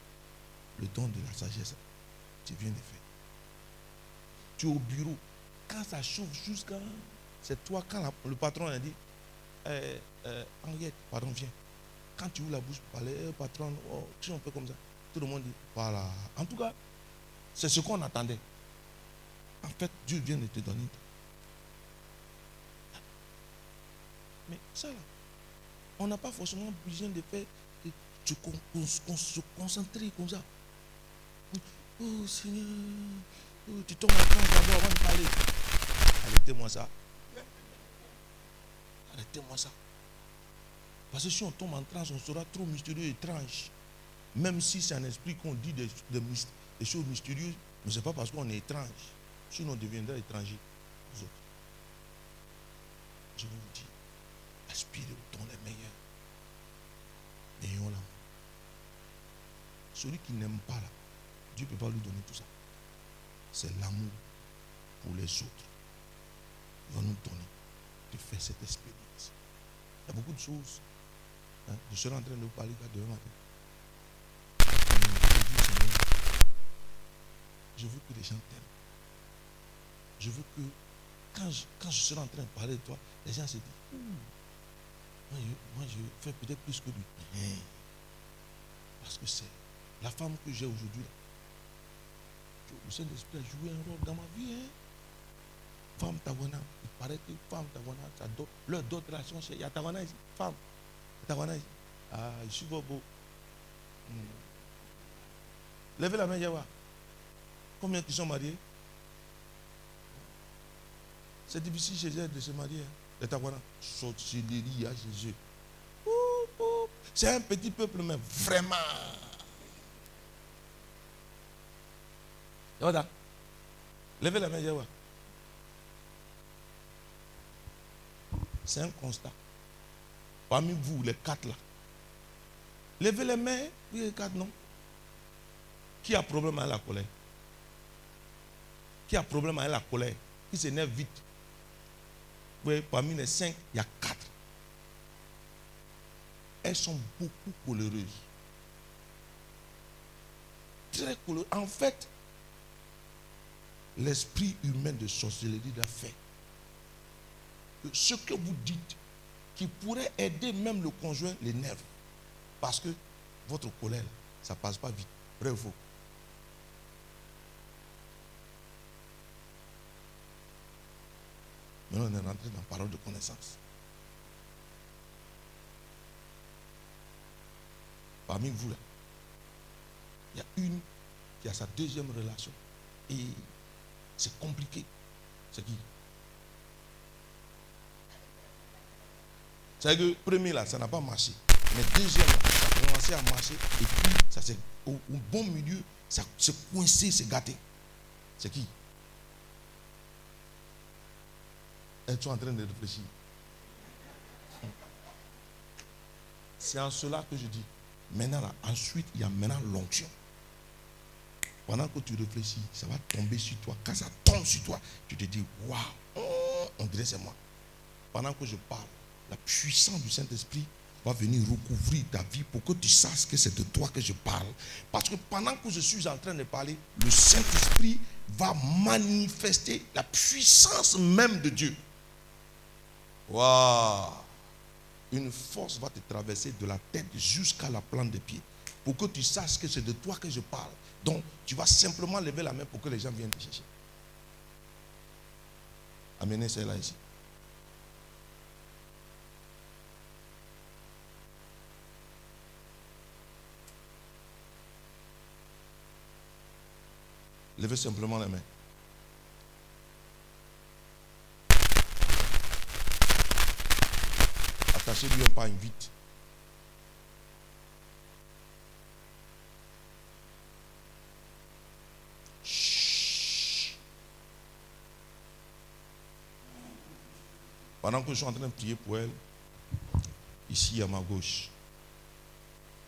le don de la sagesse, tu viens de faire. Tu es au bureau. Quand ça chauffe jusqu'à. C'est toi, quand le patron a dit eh, Henriette, pardon, viens. Quand tu ouvres la bouche pour parler, eh, patron, oh, tu es un peu comme ça. Tout le monde dit, voilà. En tout cas, c'est ce qu'on attendait. En fait, Dieu vient de te donner. Mais ça, là, on n'a pas forcément besoin de faire, de, se concentrer comme ça. Oh Seigneur, oh, tu tombes en transe d'abord avant de parler. Arrêtez-moi ça. Arrêtez-moi ça. Parce que si on tombe en transe, on sera trop mystérieux et étrange. Même si c'est un esprit qu'on dit des, choses mystérieuses, mais ce n'est pas parce qu'on est étrange. Sinon, on deviendra étranger autres. Je vous dis, aspirez au ton les meilleurs. Ayons l'amour. Celui qui n'aime pas, là, Dieu ne peut pas lui donner tout ça. C'est l'amour pour les autres qui va nous donner de faire cette expérience. Il y a beaucoup de choses. Hein. Je serai en train de parler là demain matin. Je veux que les gens t'aiment. Je veux que quand je, serai en train de parler de toi, les gens se disent, hmm. moi, je, moi je fais peut-être plus que lui. Parce que c'est la femme que j'ai aujourd'hui. Le Saint-Esprit a joué un rôle dans ma vie. Hein. Femme Tawana. Il paraît que femme Tawana, leur d'autres relations. Il y a Tawana. Femme. Tawana ici. Ah, je suis beau. Hmm. Levez la main, Yawa. Combien qui sont mariés? C'est difficile chez de se marier. Hein. Les Tawana. À Jésus. C'est un petit peuple, mais vraiment. Yawa. Levez la main. C'est un constat. Parmi vous, les quatre là. Levez les mains. Les quatre, non. Qui a problème avec la colère? Qui a problème avec la colère? Qui s'énerve vite? Oui, parmi les cinq, il y a quatre. Elles sont beaucoup coléreuses. Très coléreuses. En fait, l'esprit humain de sorcellerie l'a fait. Ce que vous dites, qui pourrait aider même le conjoint, l'énerve. Parce que votre colère, ça passe pas vite. Faux Maintenant, on est rentré dans la parole de connaissance. Parmi vous, là, il y a une qui a sa deuxième relation. Et c'est compliqué. C'est qui? C'est que premier là, ça n'a pas marché. Mais deuxième ça a commencé à marcher. Et puis, ça c'est au, bon milieu, ça s'est coincé, c'est gâté. C'est qui? Sont en train de réfléchir? C'est en cela que je dis. Maintenant, là, ensuite, il y a maintenant l'onction. Pendant que tu réfléchis, ça va tomber sur toi. Quand ça tombe sur toi, tu te dis, waouh, on dirait c'est moi. Pendant que je parle, la puissance du Saint-Esprit va venir recouvrir ta vie pour que tu saches que c'est de toi que je parle. Parce que pendant que je suis en train de parler, le Saint-Esprit va manifester la puissance même de Dieu. Waouh! Une force va te traverser de la tête jusqu'à la plante des pieds. Pour que tu saches que c'est de toi que je parle. Donc, tu vas simplement lever la main pour que les gens viennent te chercher. Amenez celle-là ici. Levez simplement les mains. Attachez-lui un pas vite. Pendant que je suis en train de prier pour elle, ici à ma gauche,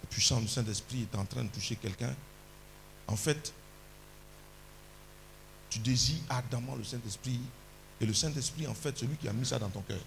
le puissant Saint-Esprit est en train de toucher quelqu'un. En fait, tu désires ardemment le Saint-Esprit. Et le Saint-Esprit, en fait, celui qui a mis ça dans ton cœur.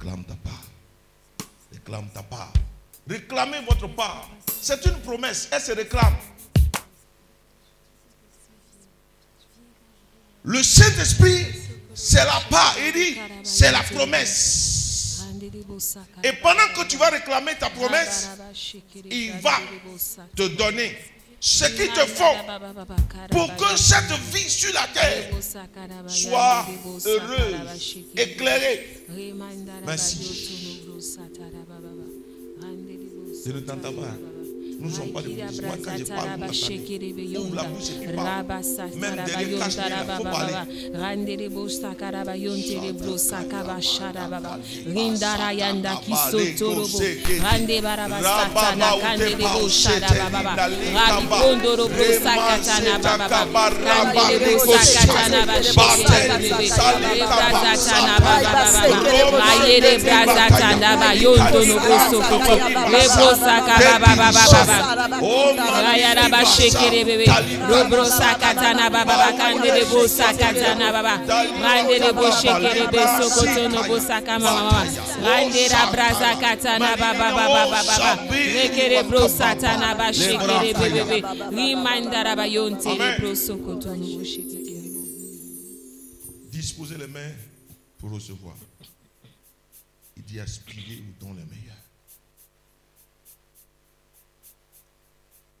Réclame ta part. Réclame ta part. Réclamez votre part. C'est une promesse. Elle se réclame. Le Saint-Esprit, c'est la part. Il dit, c'est la promesse. Et pendant que tu vas réclamer ta promesse, il va te donner ce qu'il te faut pour que cette vie sur la terre soit heureuse, éclairée. Merci. Je ne t'entends pas. Nous ne sommes pas des bouddhistes. Moi, quand je parle, vous m'entendez. Ouvre la bouche et tu parles. Même derrière cache-les, il faut parler. Rindarayanda kisotorobo rande barabasatana kandelebo shadababa rabikondorobo sakatana bababa kandelebo sakatana bashekebebe rebrazatana bababa ayere brazatana bayondonobo sokoto Robro sakatana baba bo sakatana baba. Bo bo sakama. Randera braza katana baba baba baba. Rekere bro satana. Rimandara bro bo. Disposez les mains pour recevoir. Il dit aspirer au don les meilleurs.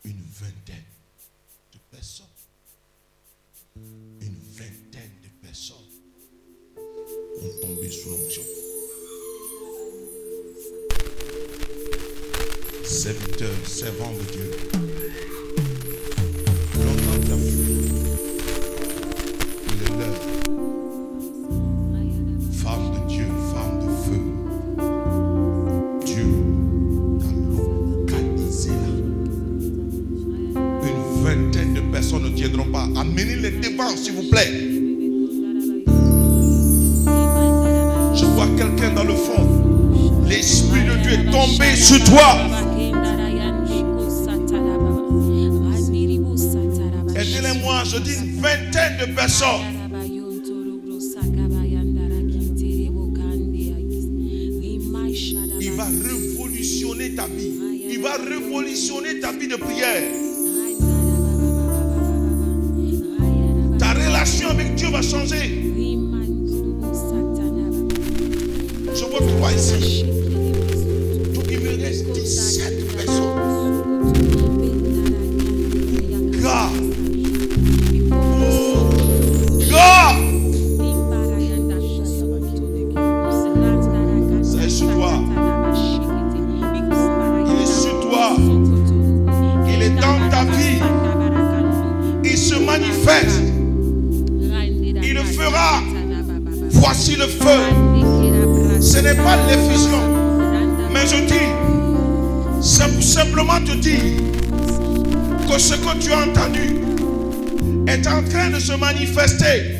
Une vingtaine de personnes. Une vingtaine de personnes ont tombé sous l'onction. Serviteurs, servants de Dieu. Personnes ne tiendront pas. Amenez-les devant, s'il vous plaît. Je vois quelqu'un dans le fond. L'Esprit de Dieu est tombé sur toi. Aidez-les-moi, je dis une vingtaine de personnes. Il va révolutionner ta vie. Il va révolutionner ta vie de prière. Relation avec Dieu va changer. Je vois trois ici. Voici le feu. Ce n'est pas l'effusion. Mais je dis, simplement te dire que ce que tu as entendu est en train de se manifester.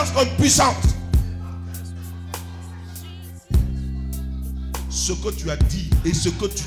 puissance contre. Ce que tu as dit et ce que tu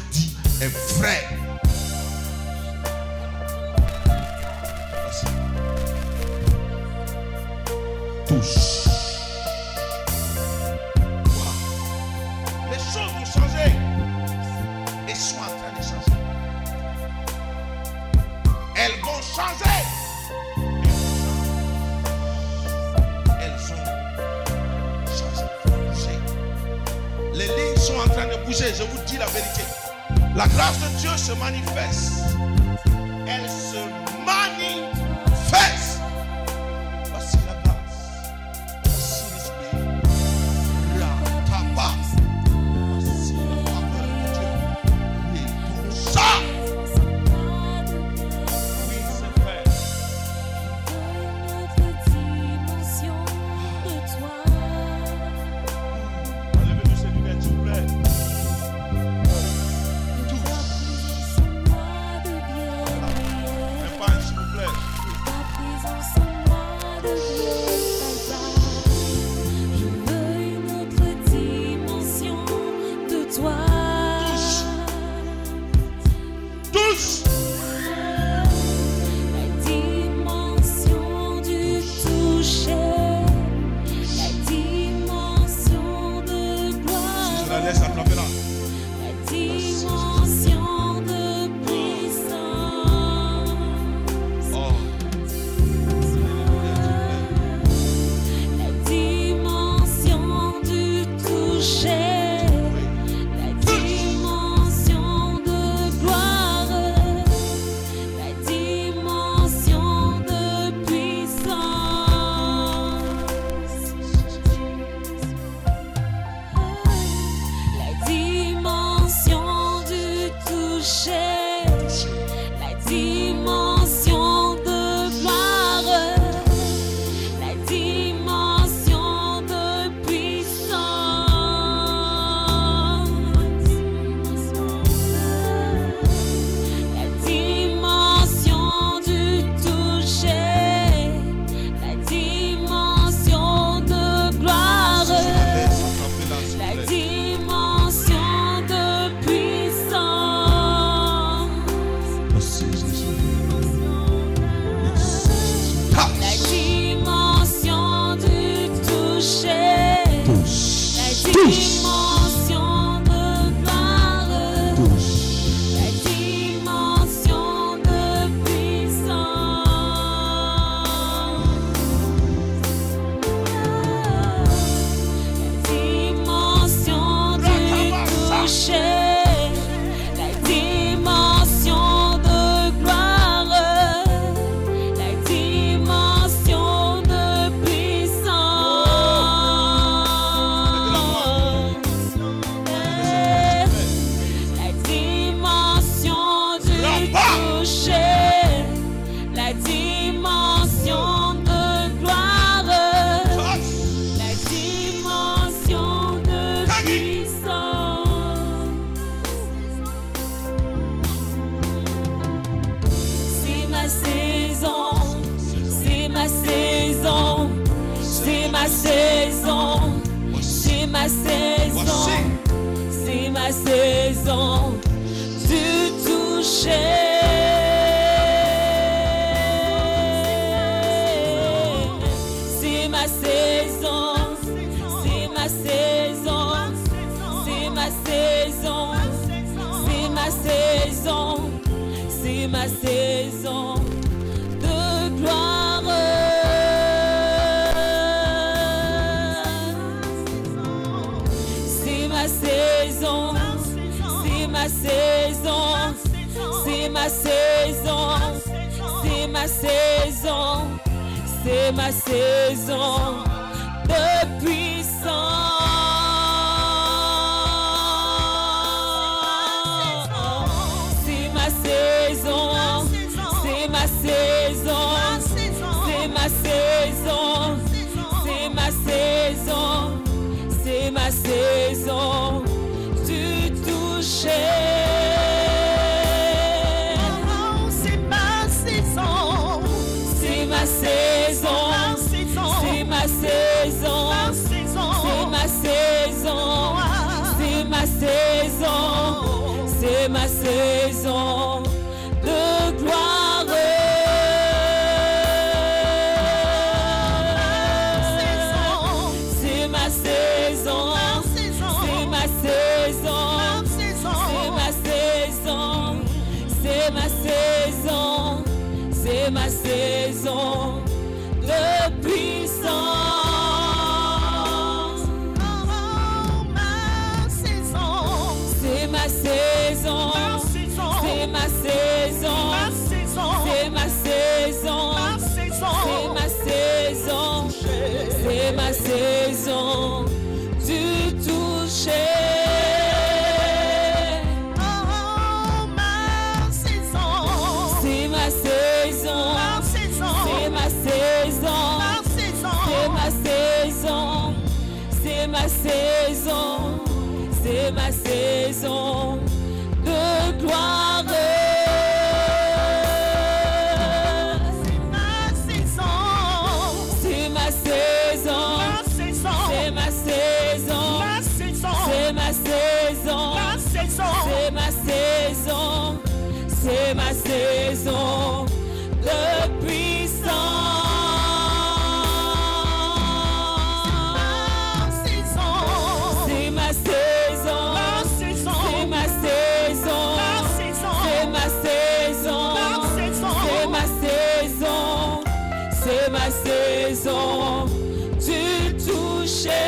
du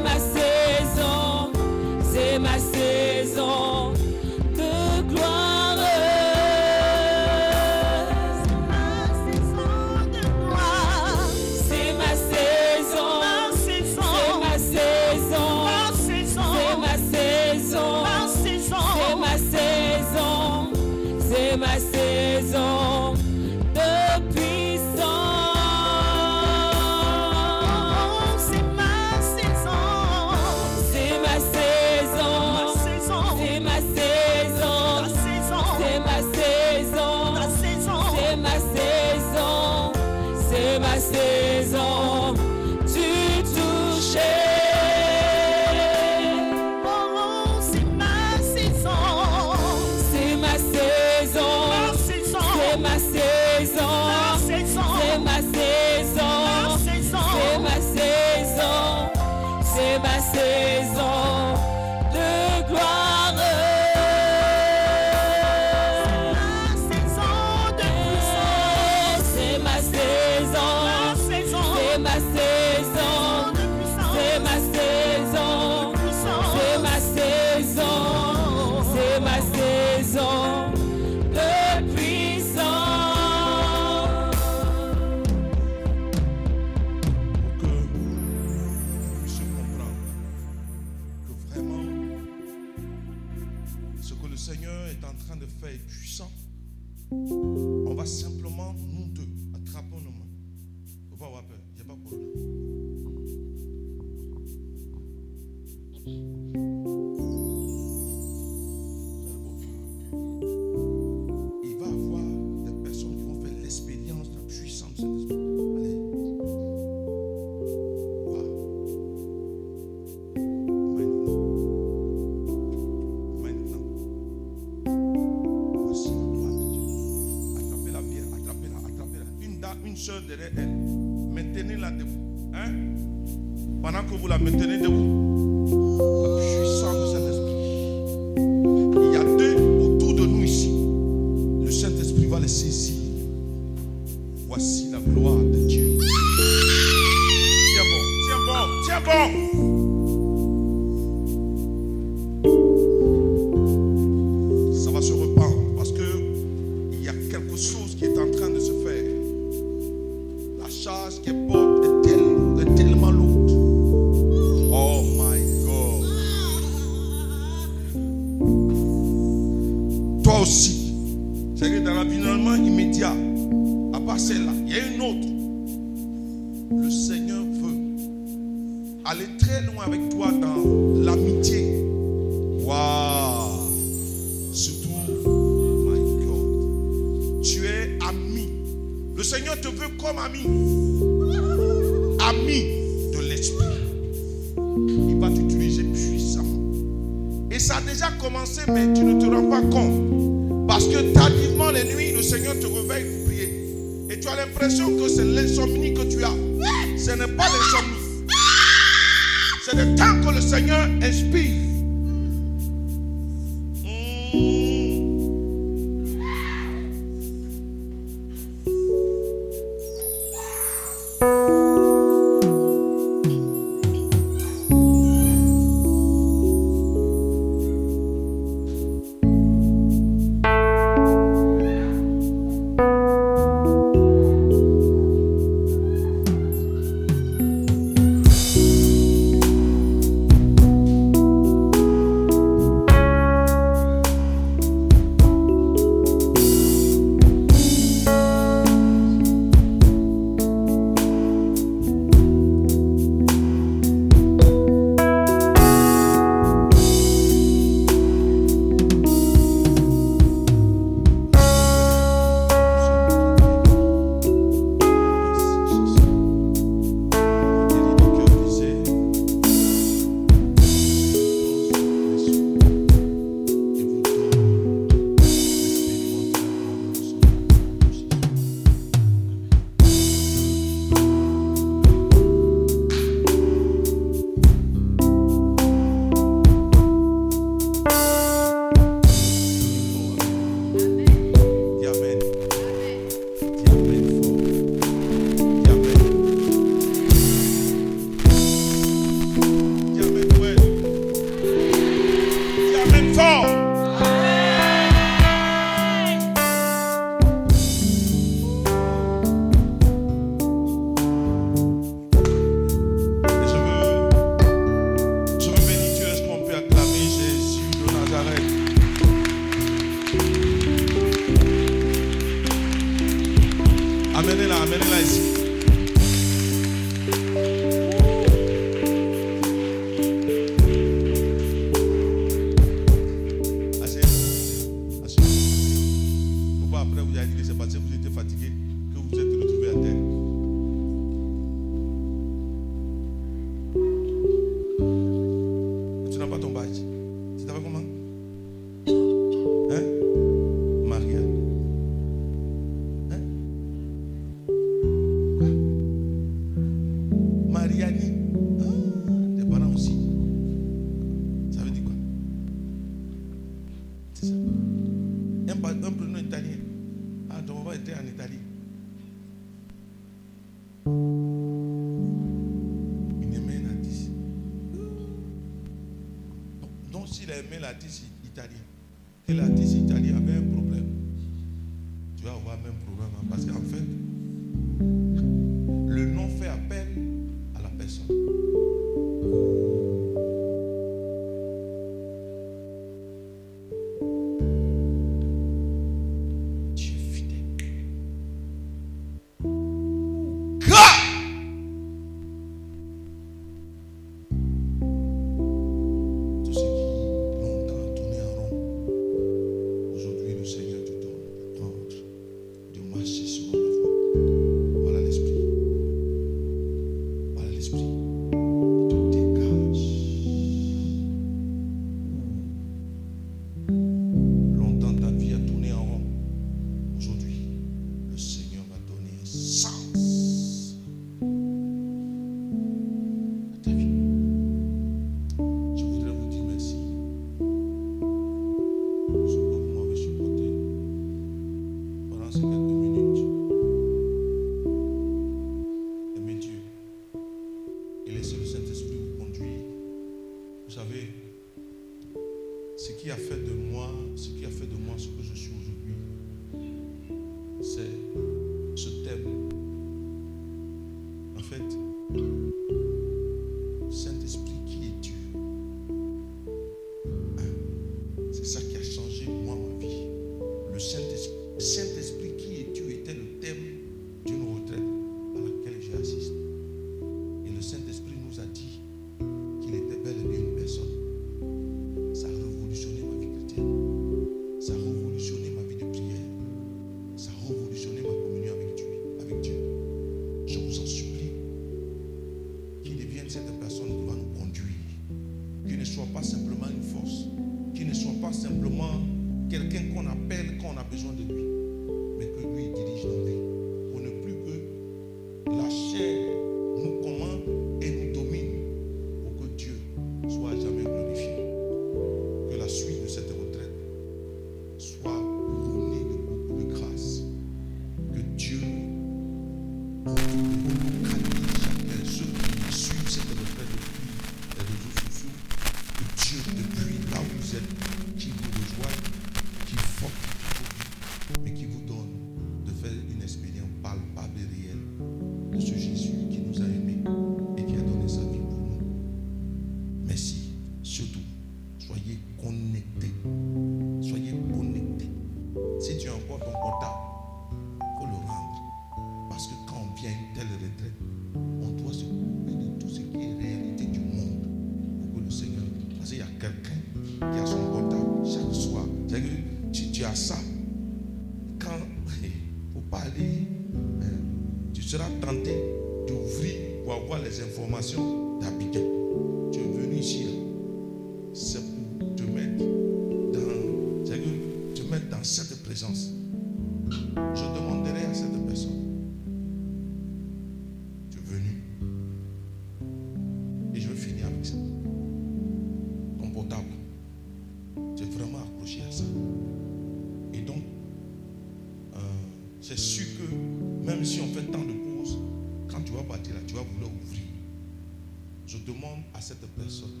demande à cette personne.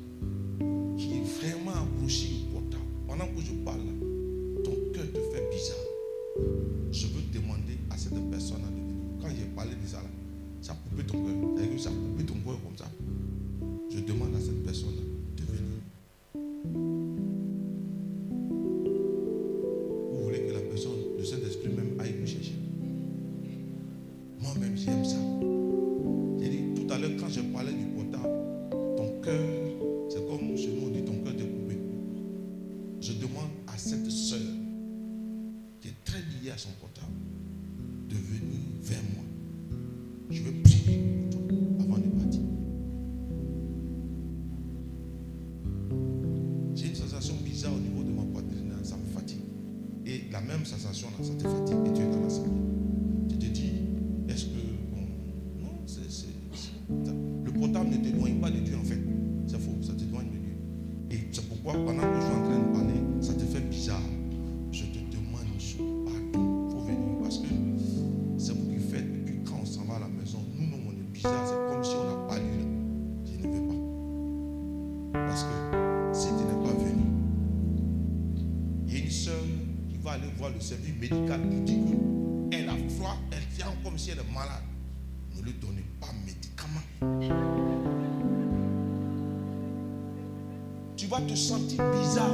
bizarre.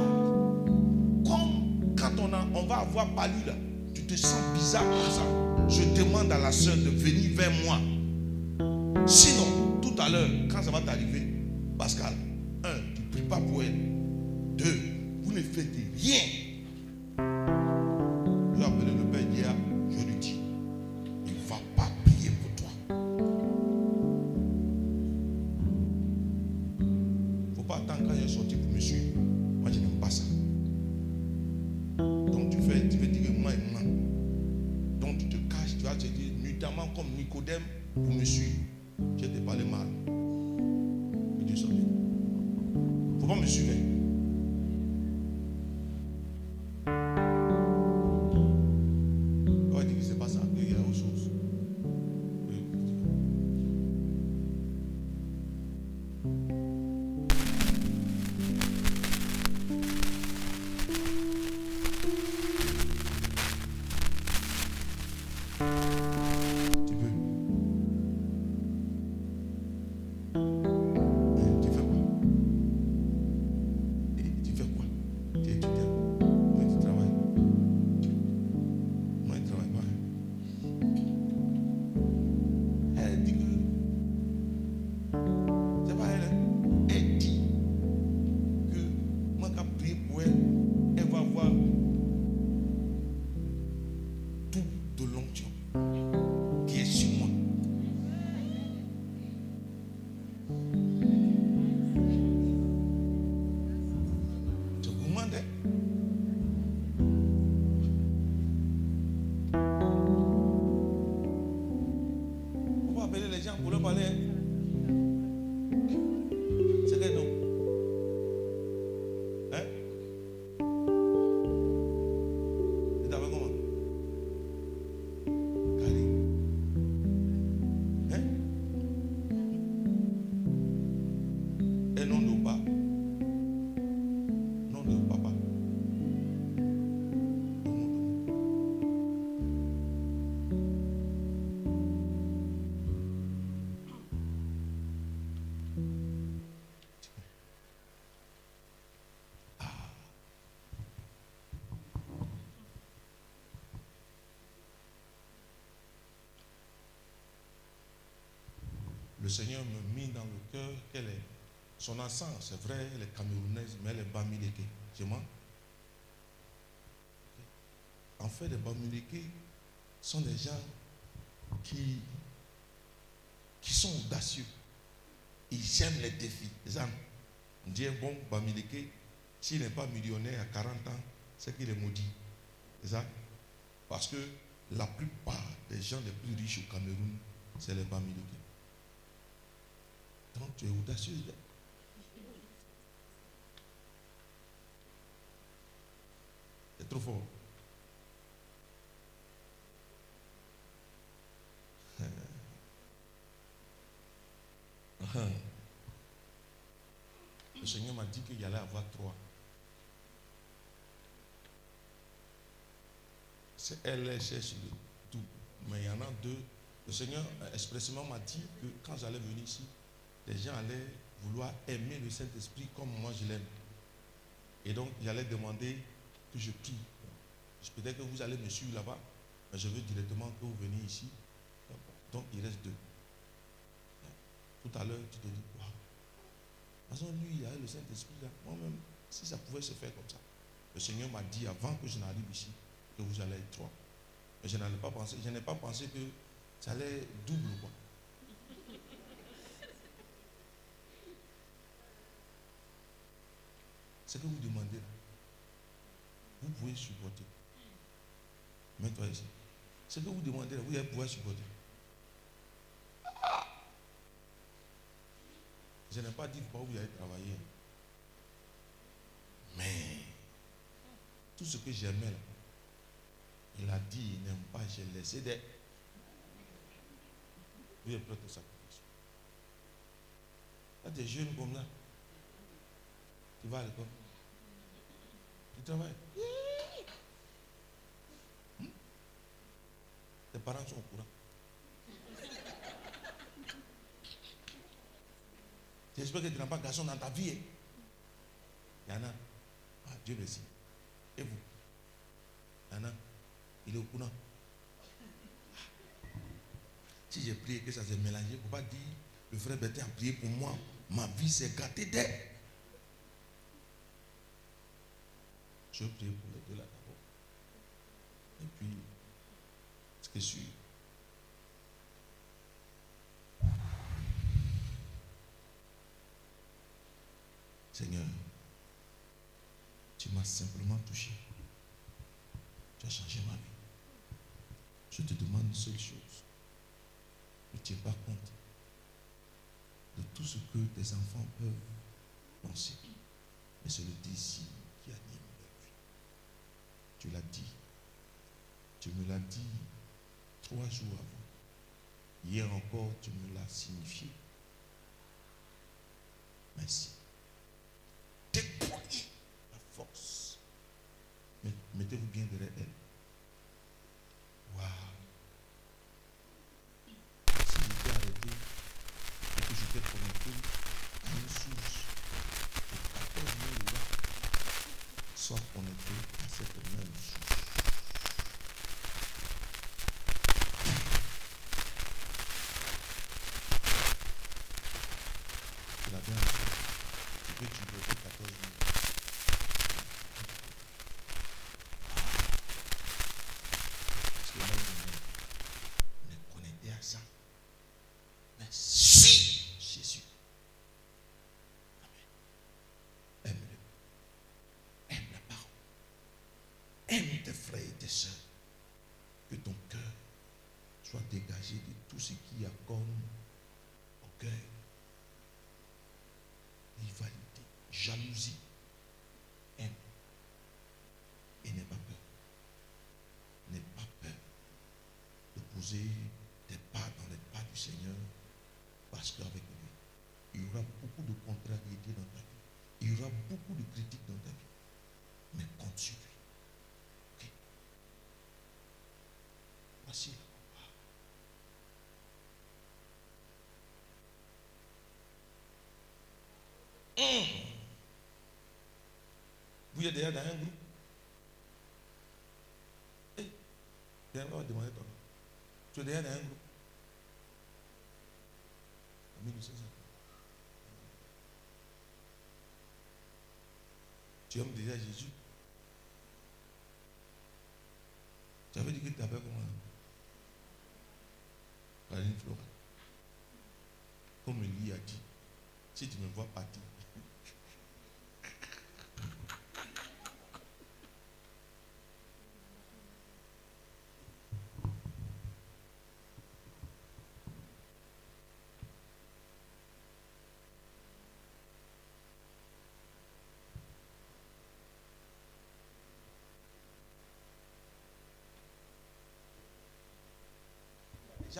Comme quand on, on va avoir palu là, tu te sens bizarre comme. Je demande à la soeur de venir vers moi Le Seigneur me mit dans le cœur qu'elle est. Son accent, c'est vrai, elle est camerounaise, mais elle est bamileke. Tu vois En fait, les bamileke sont des gens qui, sont audacieux. Ils aiment les défis. Âmes. On dit bon bamileke, s'il n'est pas millionnaire à 40 ans, c'est qu'il est maudit. Ça? Parce que la plupart des gens les plus riches au Cameroun, c'est les bamileke. Tu es audacieux. là. C'est trop fort. Le Seigneur m'a dit qu'il y allait avoir trois. C'est elle, cherche tout. Mais il y en a deux. Le Seigneur expressément m'a dit que quand j'allais venir ici, les gens allaient vouloir aimer le Saint-Esprit comme moi je l'aime. Et donc, j'allais demander que je prie. Peut-être que vous allez me suivre là-bas, mais je veux directement que vous veniez ici. Donc, il reste deux. Tout à l'heure, tu te dis, waouh. Toute façon, lui, il y a le Saint-Esprit là. Moi-même, si ça pouvait se faire comme ça. Le Seigneur m'a dit avant que je n'arrive ici que vous allez être trois. Mais je n'allais pas penser, je n'ai pas pensé que ça allait double quoi. Ce que vous demandez là, vous pouvez supporter. Mets-toi ici. Ce que vous demandez là, vous allez pouvoir supporter. Je n'ai pas dit pas vous allez travailler. Mais tout ce que j'aimais là, il a dit, il n'aime pas, j'ai laissé des. Vous êtes prêts au sacrifice. Il des jeunes comme là. Tu vas à l'école. Tu travailles. Tes parents sont au courant. J'espère que tu n'as pas garçon dans ta vie. hein. Il a. Ah, Dieu merci. Et vous? Il. Il est au courant. Si j'ai prié que ça s'est mélangé, il ne faut pas dire le frère Bertin a prié pour moi. Ma vie s'est gâtée dès. Je vais prier pour les deux là d'abord. Et puis, ce que je suis. Seigneur, tu m'as simplement touché. Tu as changé ma vie. Je te demande une seule chose. Ne tiens pas compte de tout ce que tes enfants peuvent penser. Mais c'est le désir tu l'as dit. Tu me l'as dit trois jours avant. Hier encore, tu me l'as signifié. Merci. Déployez la force. Mettez-vous bien derrière elle. Waouh. Si je j'étais arrêté et que j'étais connecté à une source, que 14 000 watts soient connectés tu 14 minutes. Parce que là, on est- on est connecté à ça. Mais si Jésus, Amen, aime-le, aime la parole, aime tes frères et tes soeurs, que ton cœur dégagé de tout ce qui a comme orgueil, rivalité, jalousie, haine. Et n'aie pas peur. N'aie pas peur de poser tes pas dans les pas du Seigneur, parce qu'avec lui, il y aura beaucoup de contrariétés dans ta vie. Il y aura beaucoup de critiques dans ta vie. Mais compte sur lui. Ok? Voici la combat. Hum. Vous êtes déjà dans un groupe Viens, on va demander ton nom. Tu es déjà dans un groupe En 1950. Tu aimes déjà Jésus Tu avais dit que tu t'appelles comment? Aline Flora. Comme Elie a dit, si tu me vois partir,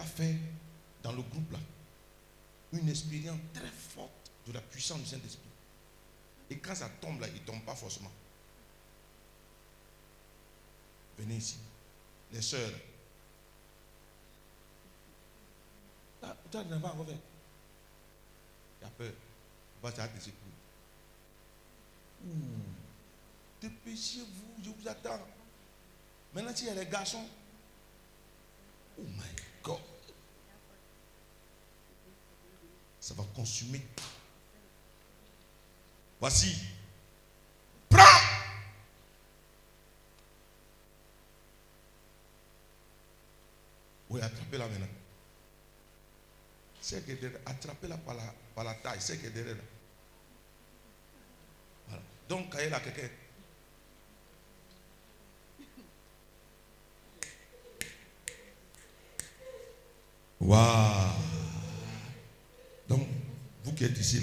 fait dans le groupe là une expérience très forte de la puissance du Saint-Esprit. Et quand ça tombe là, il tombe pas forcément. Venez ici. Les sœurs. Ah, tu n'as pas encore fait. Il y a peur. Va ça te secouer. Ouh. Dépêchez-vous, je vous attends. Maintenant, s'il y a les garçons, Oh my God. Ça va consumer. Voici. Prends. Oui, attrapez-la maintenant. C'est que derrière, attrapez-la par la, par la taille. C'est que derrière. là. Voilà. Donc, cahier là, quelqu'un. Waouh. Donc, vous qui êtes ici,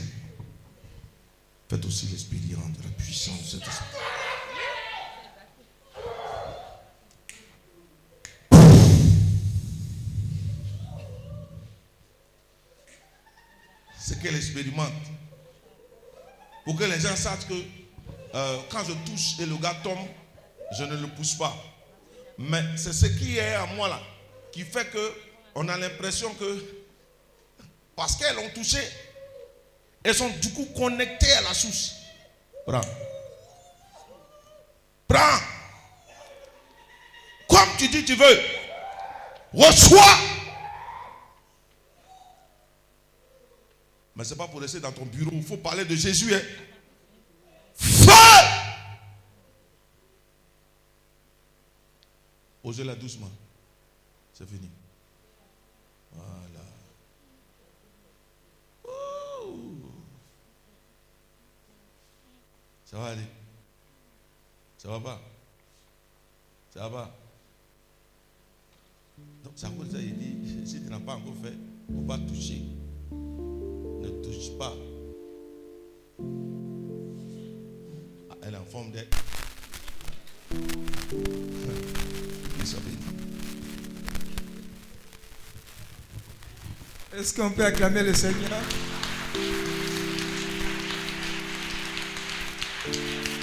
faites aussi l'expérience de la puissance de cet esprit. C'est qu'elle expérimente. Pour que les gens sachent que euh, quand je touche et le gars tombe, je ne le pousse pas. Mais c'est ce qui est à moi là, qui fait que on a l'impression que parce qu'elles ont touché, elles sont du coup connectées à la source. Prends. Prends. Comme tu dis, tu veux. Reçois. Mais ce n'est pas pour laisser dans ton bureau. Il faut parler de Jésus. Hein. Feu. Osez-la doucement. C'est fini. Voilà. Ça va aller. Ça va pas? Ça va. Donc, ça cause ça, il dit, si tu n'as pas encore fait, faut pas toucher. Ne touche pas. Ah, elle est en forme d'être. Est-ce qu'on peut acclamer le Seigneur?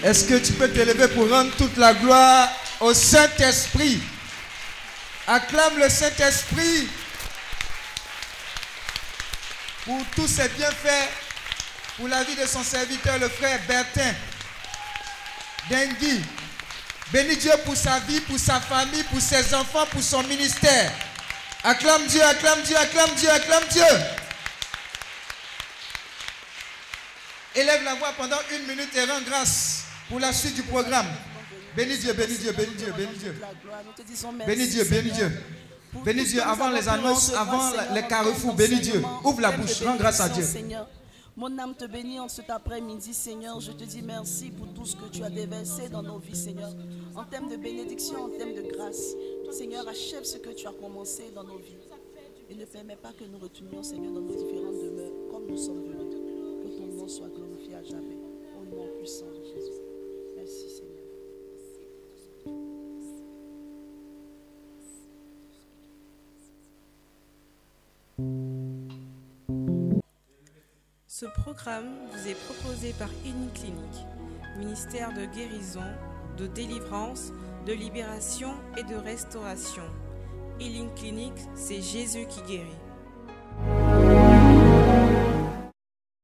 Est-ce que tu peux te lever pour rendre toute la gloire au Saint-Esprit? Acclame le Saint-Esprit pour tous ses bienfaits, pour la vie de son serviteur, le frère Bertin. Dengui. Bénis Dieu pour sa vie, pour sa famille, pour ses enfants, pour son ministère. Acclame Dieu, acclame Dieu, acclame Dieu, acclame Dieu. Élève la voix pendant une minute et rends grâce pour la suite du programme. Bénis Dieu, bénis Dieu, bénis Dieu, bénis Dieu. Bénis Dieu, bénis Dieu. Bénis Dieu avant les annonces, avant les carrefours. Bénis Dieu. Ouvre la bouche, rends grâce à Dieu. Mon âme te bénit en cet après-midi, Seigneur. Je te dis merci pour tout ce que tu as déversé dans nos vies, Seigneur. En termes de bénédiction, en termes de grâce. Seigneur, achève ce que tu as commencé dans nos vies. Et ne permets pas que nous retournions, Seigneur, dans nos différentes demeures, comme nous sommes venus. Que ton nom soit glorifié à jamais. Au nom puissant Ce programme vous est proposé par Clinique, ministère de guérison, de délivrance, de libération et de restauration. Healing Clinic, c'est Jésus qui guérit.